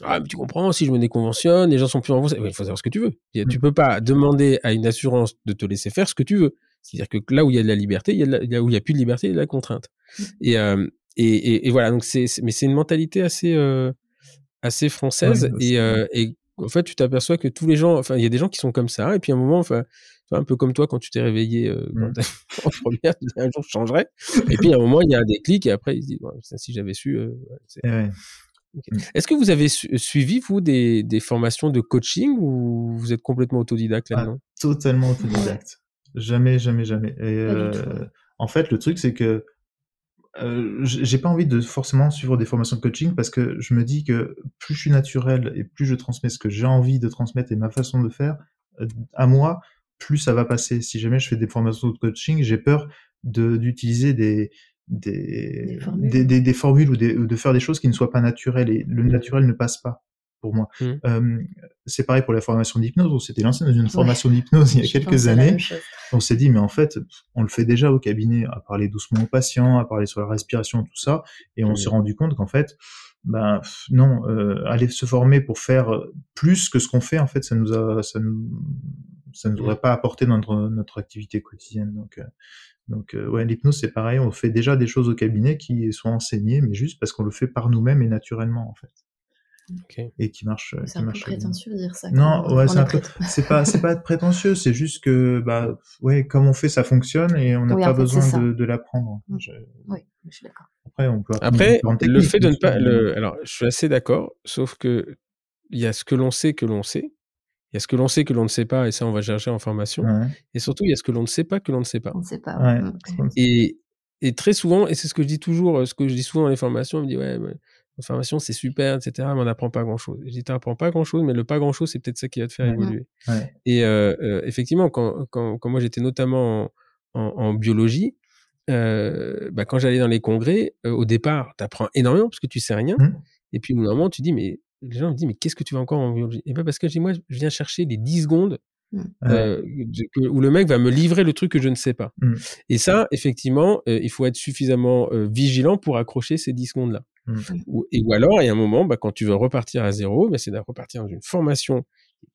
Ah, mais tu comprends, si je me déconventionne, les gens sont plus en Ouais, il faut savoir ce que tu veux. Mmh. Tu peux pas demander à une assurance de te laisser faire ce que tu veux. C'est-à-dire que là où il y a de la liberté, il y a là où il y a plus de liberté, il y a de la contrainte. Mmh. Et, euh, et, et, voilà, donc c'est, mais c'est une mentalité assez, euh, assez française. et, euh, et en fait, tu t'aperçois que tous les gens, enfin, il y a des gens qui sont comme ça, et puis à un moment, enfin, un peu comme toi quand tu t'es réveillé euh, mmh. en première, tu dis un jour je changerai. Et puis à un moment, il y a un déclic, et après, il se dit, si j'avais su. Euh, eh mmh. Est-ce que vous avez suivi, vous, des, des, formations de coaching ou vous êtes complètement autodidacte ah, là-dedans? Totalement autodidacte. Jamais, jamais, jamais. Et, euh, en fait, le truc, c'est que euh, j'ai pas envie de forcément suivre des formations de coaching parce que je me dis que plus je suis naturel et plus je transmets ce que j'ai envie de transmettre et ma façon de faire, euh, à moi, plus ça va passer. Si jamais je fais des formations de coaching, j'ai peur de d'utiliser des des, des, formules, ou, de faire des choses qui ne soient pas naturelles et le naturel ne passe pas pour moi. Mmh. c'est pareil pour la formation d'hypnose. On s'était lancé dans une formation d'hypnose il y a quelques années. On s'est dit, mais en fait, on le fait déjà au cabinet, à parler doucement aux patients, à parler sur la respiration, tout ça. Et on mmh. s'est rendu compte qu'en fait, ben non, euh, aller se former pour faire plus que ce qu'on fait, en fait, ça nous a, ça nous, ça nous aurait pas apporté notre notre activité quotidienne. Donc, euh, donc euh, ouais, l'hypnose c'est pareil, on fait déjà des choses au cabinet qui sont enseignées, mais juste parce qu'on le fait par nous-mêmes et naturellement en fait. Et qui marche. C'est un peu prétentieux de dire ça. Non, ouais, c'est un peu. C'est pas, c'est pas être prétentieux, c'est juste que bah ouais, comme on fait, ça fonctionne et on n'a pas besoin de, de l'apprendre. Mmh. Oui, je suis d'accord. Après, on peut. Après, le fait de ne pas, le... alors, je suis assez d'accord, sauf que il y a ce que l'on sait que l'on sait, il y a ce que l'on sait que l'on ne sait pas, et ça, on va chercher en formation. Et surtout, il y a ce que l'on ne sait pas que l'on ne sait pas. On ne sait pas. Mmh. Et, et, très souvent, et c'est ce que je dis toujours, euh, ce que je dis souvent dans les formations, on me dit, ouais, la formation, c'est super, etc., mais on n'apprend pas grand-chose. Je dis, tu n'apprends pas grand-chose, mais le pas grand-chose, c'est peut-être ça qui va te faire évoluer. Et euh, euh, effectivement, quand, quand, quand moi j'étais notamment en, en, biologie, euh, bah, quand j'allais dans les congrès, au départ, tu apprends énormément parce que tu sais rien. Mmh. Et puis, au moment, tu dis, mais les gens me disent, mais qu'est-ce que tu vas encore en biologie? Et bien, parce que je dis, moi, je viens chercher les 10 secondes mmh. où le mec va me livrer le truc que je ne sais pas. Mmh. Et ça, effectivement, euh, il faut être suffisamment euh, vigilant pour accrocher ces 10 secondes-là. Ou, et, ou alors, il y a un moment, bah, quand tu veux repartir à zéro, bah, c'est de repartir dans une formation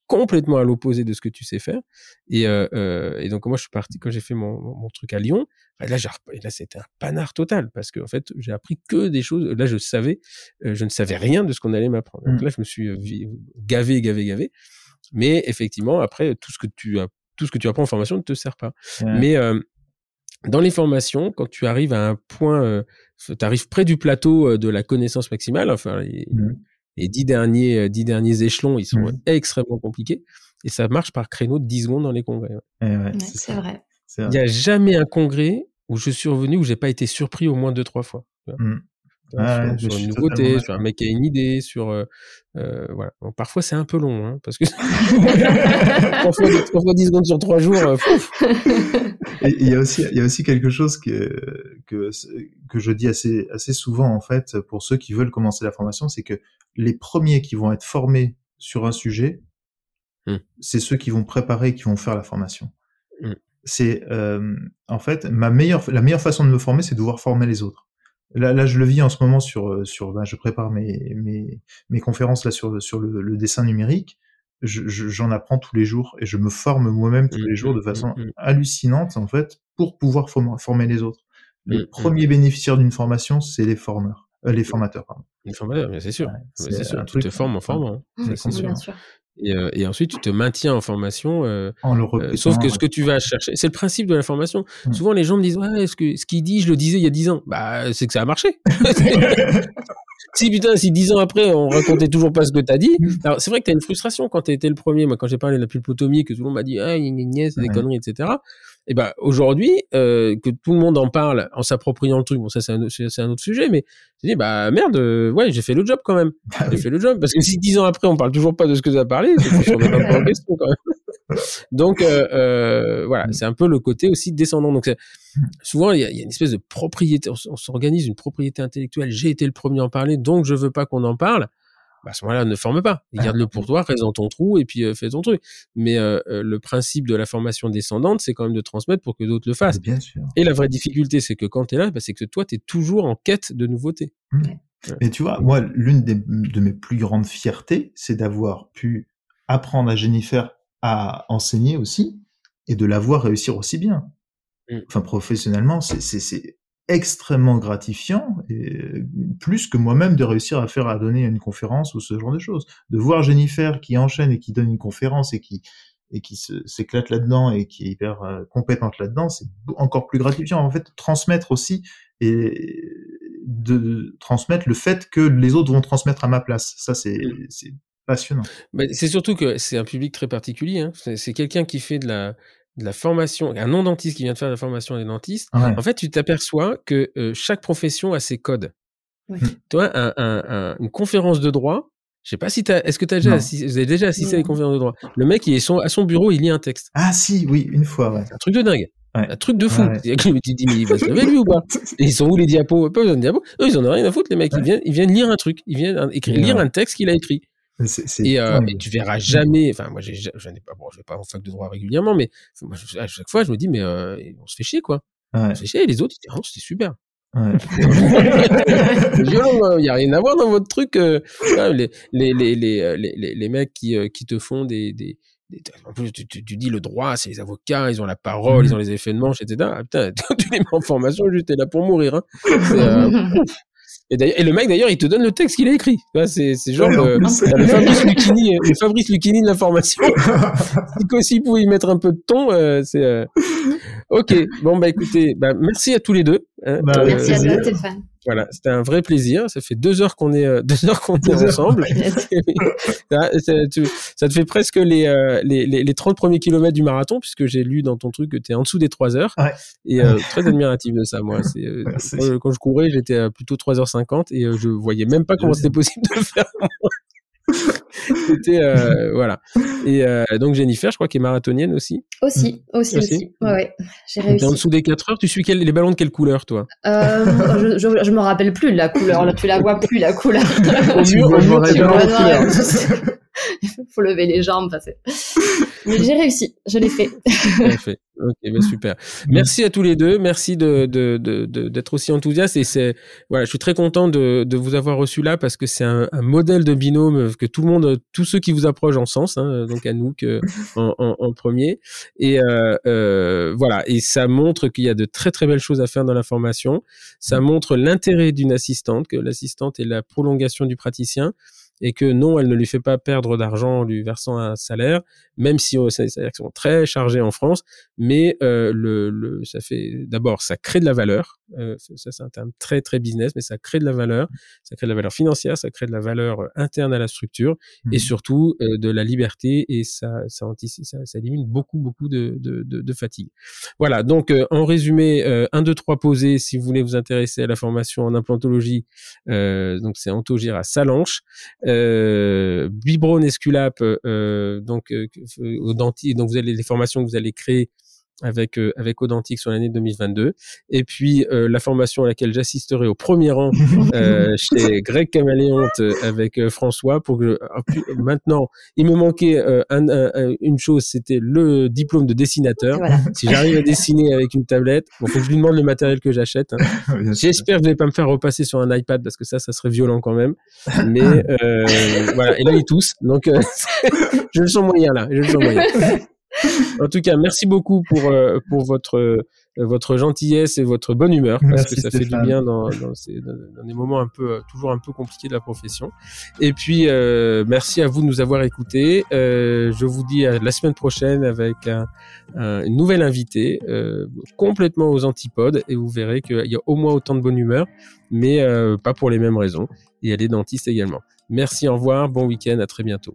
complètement à l'opposé de ce que tu sais faire. Et, euh, euh, et donc moi je suis parti quand j'ai fait mon, mon, truc à Lyon. Bah, là, là c'était un panard total parce que en fait j'ai appris que des choses. Là je savais, euh, je ne savais rien de ce qu'on allait m'apprendre. Donc mmh. là je me suis gavé, gavé, gavé. Mais effectivement après tout ce que tu as, tout ce que tu apprends en formation ne te sert pas. Mais dans les formations, quand tu arrives à un point, tu arrives près du plateau de la connaissance maximale, enfin, mmh les dix derniers, euh, dix derniers échelons, ils sont mmh. extrêmement compliqués. Et ça marche par créneau de 10 secondes dans les congrès. Eh c'est vrai. Il n'y a jamais un congrès où je suis revenu où j'ai pas été surpris au moins deux, trois fois. Mmh. Sur, une nouveauté, sur un mec qui a une idée, sur euh, euh, voilà. parfois c'est un peu long, hein, parce que trois, fois, 10 secondes sur trois jours. il y a aussi, il y a aussi quelque chose que que que je dis assez assez souvent en fait pour ceux qui veulent commencer la formation, c'est que les premiers qui vont être formés sur un sujet, mmh. c'est ceux qui vont préparer, qui vont faire la formation. Mmh. C'est euh, en fait ma meilleure, la meilleure façon de me former, c'est de devoir former les autres. Là, là, je le vis en ce moment sur euh, sur, ben, je prépare mes, mes mes conférences là sur sur le, le dessin numérique. J'en apprends tous les jours et je me forme moi-même tous mmh, les jours de façon hallucinante en fait pour pouvoir former les autres. Le premier bénéficiaire d'une formation, c'est les formeurs. Euh, les formateurs, pardon. Les formateurs, c'est sûr. c'est sûr. Tu te formes en formant. Hein. c'est sûr. Et, euh, et, ensuite, tu te maintiens en formation. Euh, en le euh, sauf que ce que tu vas chercher, c'est le principe de la formation. Mmh. Souvent, les gens me disent ouais, ce que ce qu'il dit, je le disais il y a dix ans. Bah, c'est que ça a marché. si putain, si dix ans après, on racontait toujours pas ce que t'as dit. Mmh. Alors, c'est vrai que t'as une frustration quand t'as été le premier. Moi, quand j'ai parlé de la pulpotomie, que tout le monde m'a dit ah, c'est des conneries, etc. Et ben aujourd'hui, euh, que tout le monde en parle en s'appropriant le truc, bon ça c'est un, un, autre sujet, mais j'ai dit bah merde, euh, ouais j'ai fait le job quand même, bah j'ai fait le job parce que si dix ans après on parle toujours pas de ce que tu as parlé, pas en question quand même. Donc euh, euh, voilà, mm. c'est un peu le côté aussi descendant. Donc souvent il y, a, y, a, une espèce de propriété, on, s'organise une propriété intellectuelle. J'ai été le premier à en parler, donc je veux pas qu'on en parle bah, à ce moment-là, ne forme pas. Garde-le pour toi, reste dans ton trou et puis euh, fais ton truc. Mais euh, euh, le principe de la formation descendante, c'est quand même de transmettre pour que d'autres le fassent. Bien sûr. Et la vraie difficulté, c'est que quand tu es là, bah, c'est que toi, tu es toujours en quête de nouveautés. Mmh. Mais tu vois, moi, l'une de mes plus grandes fiertés, c'est d'avoir pu apprendre à Jennifer à enseigner aussi et de la voir réussir aussi bien. Mmh. Enfin, professionnellement, c'est extrêmement gratifiant, et plus que moi-même de réussir à faire à donner une conférence ou ce genre de choses. De voir Jennifer qui enchaîne et qui donne une conférence et qui et qui s'éclate là-dedans et qui est hyper euh, compétente là-dedans, c'est encore plus gratifiant. En fait, transmettre aussi et de, transmettre le fait que les autres vont transmettre à ma place. Ça, c'est mmh. passionnant. c'est surtout que c'est un public très particulier. Hein. C'est quelqu'un qui fait de la de la formation, un non-dentiste qui vient de faire de la formation à des dentistes, en fait, tu t'aperçois que euh, chaque profession a ses codes. Toi, un, un, une conférence de droit, Je sais pas si t'as, est-ce que t'as déjà, Non. assisté, vous avez déjà assisté à des Non. conférences de droit? Le mec, il est son, à son bureau, il lit un texte. Ah si, oui, une fois, ouais. C'est un truc de dingue. Ouais. Un truc de fou. Ouais. Je me dis, mais il va se lever lui ou pas? Et ils sont où les diapos? Pas besoin de diapos. Eux, ils en ont rien à foutre, les mecs. Ils Ouais. viennent, ils viennent lire un truc. Ils viennent écrire, Ouais. lire un texte qu'il a écrit. C'est Et, euh, tu verras jamais. Enfin, moi, je n'ai pas, bon, je vais pas en fac de droit régulièrement, mais moi, à chaque fois, je me dis, mais euh, on se fait chier, quoi. Ouais, On se fait chier. Et les autres, ils disent, oh, c'était super. ouais. C'est violent, il y a rien à voir dans votre truc. euh, ah, les, les, les, les, euh, les, mecs qui, euh, qui te font des, des, en plus, tu, tu, tu dis le droit, c'est les avocats, ils ont la parole, ils ont les effets de manche, etc. Ah, putain, tu les mets en formation, juste t'es là pour mourir. Hein. Euh, et, d'ailleurs- et le mec, d'ailleurs, il te donne le texte qu'il a écrit. C'est genre Ouais, le, plus. le Fabrice Lucchini, le Fabrice Lucchini de l'information. S'il pouvait y mettre un peu de ton, euh, c'est. euh, Ok, bon, bah écoutez, bah, merci à tous les deux. hein. Bah, Euh, Merci à toi, Stéphane. Voilà, c'était un vrai plaisir. Ça fait deux heures qu'on est, euh, deux heures qu'on est ensemble. ça, ça- tu- ça te fait presque les, euh, les, les, les 30 premiers kilomètres du marathon, puisque j'ai lu dans ton truc que tu es en dessous des 3 heures. Ouais. Et euh, très admiratif de ça, moi. C'est, euh, quand, quand je courais, j'étais plutôt 3h50 et euh, je voyais même pas comment c'était possible de faire. C'était, euh, voilà. Et euh, donc Jennifer, je crois qu'elle est marathonienne aussi. Aussi, aussi, Aussi. aussi. Ouais, ouais. J'ai T'es en réussi. dessous des 4 heures. Tu suis quel- les ballons de quelle couleur, toi? Euh, je, je, je me rappelle plus de la couleur. Là, tu la vois plus la couleur. Au mieux, mieux, Il faut lever les jambes. parce que- Mais j'ai réussi. Je l'ai fait. Parfait. Ok, bah super. Merci à tous les deux. Merci de, de, de, de- d'être aussi enthousiaste. Et c'est, voilà, je suis très content de, de vous avoir reçu là parce que c'est un, un modèle de binôme que tout le monde, tous ceux qui vous approchent en sens, hein, donc à nous que en, en, en premier. Et euh, euh, voilà. Et ça montre qu'il y a de très très belles choses à faire dans la formation. Ça montre l'intérêt d'une assistante, que l'assistante est la prolongation du praticien et que non, elle ne lui fait pas perdre d'argent en lui versant un salaire, même si c'est des salaires sont très chargés en France, mais euh, le, le, ça fait d'abord, ça crée de la valeur, euh, ça c'est un terme très très business, mais ça crée de la valeur, ça crée de la valeur financière, ça crée de la valeur euh, interne à la structure, et Mhm. surtout euh, de la liberté, et ça, ça, antici- ça, ça élimine beaucoup beaucoup de, de, de, de fatigue. Voilà, donc en résumé, euh, 1, 2, 3 posé, si vous voulez vous intéresser à la formation en implantologie, donc c'est Antogir à Salanches, euh, Bibrone Esculap, euh, donc euh, au denti, donc vous allez les formations que vous allez créer avec euh, avec Audentique sur l'année 2022 et puis euh, la formation à laquelle j'assisterai au premier rang euh, chez Greg Caméléonte euh, avec euh, François pour que je- ah, maintenant il me manquait euh, un- un- un- une chose c'était le diplôme de dessinateur Voilà. si j'arrive à dessiner avec une tablette bon faut que je lui demande le matériel que j'achète hein. J'espère que vous n'allez pas me faire repasser sur un iPad parce que ça, ça serait violent quand même. Mais voilà, et là, ils tous. Donc, je le sens moyen là. Je le sens moyen. En tout cas, merci beaucoup pour euh, pour votre euh, votre gentillesse et votre bonne humeur parce Merci, que ça fait du bien dans dans, ces, dans, des moments un peu euh, toujours un peu compliqués de la profession. Et puis euh, merci à vous de nous avoir écoutés. Euh, je vous dis à la semaine prochaine avec un, un- une nouvelle invitée euh, complètement aux antipodes et vous verrez qu'il y a au moins autant de bonne humeur, mais euh, pas pour les mêmes raisons. Et elle est dentiste également. Merci, au revoir, bon week-end, à très bientôt.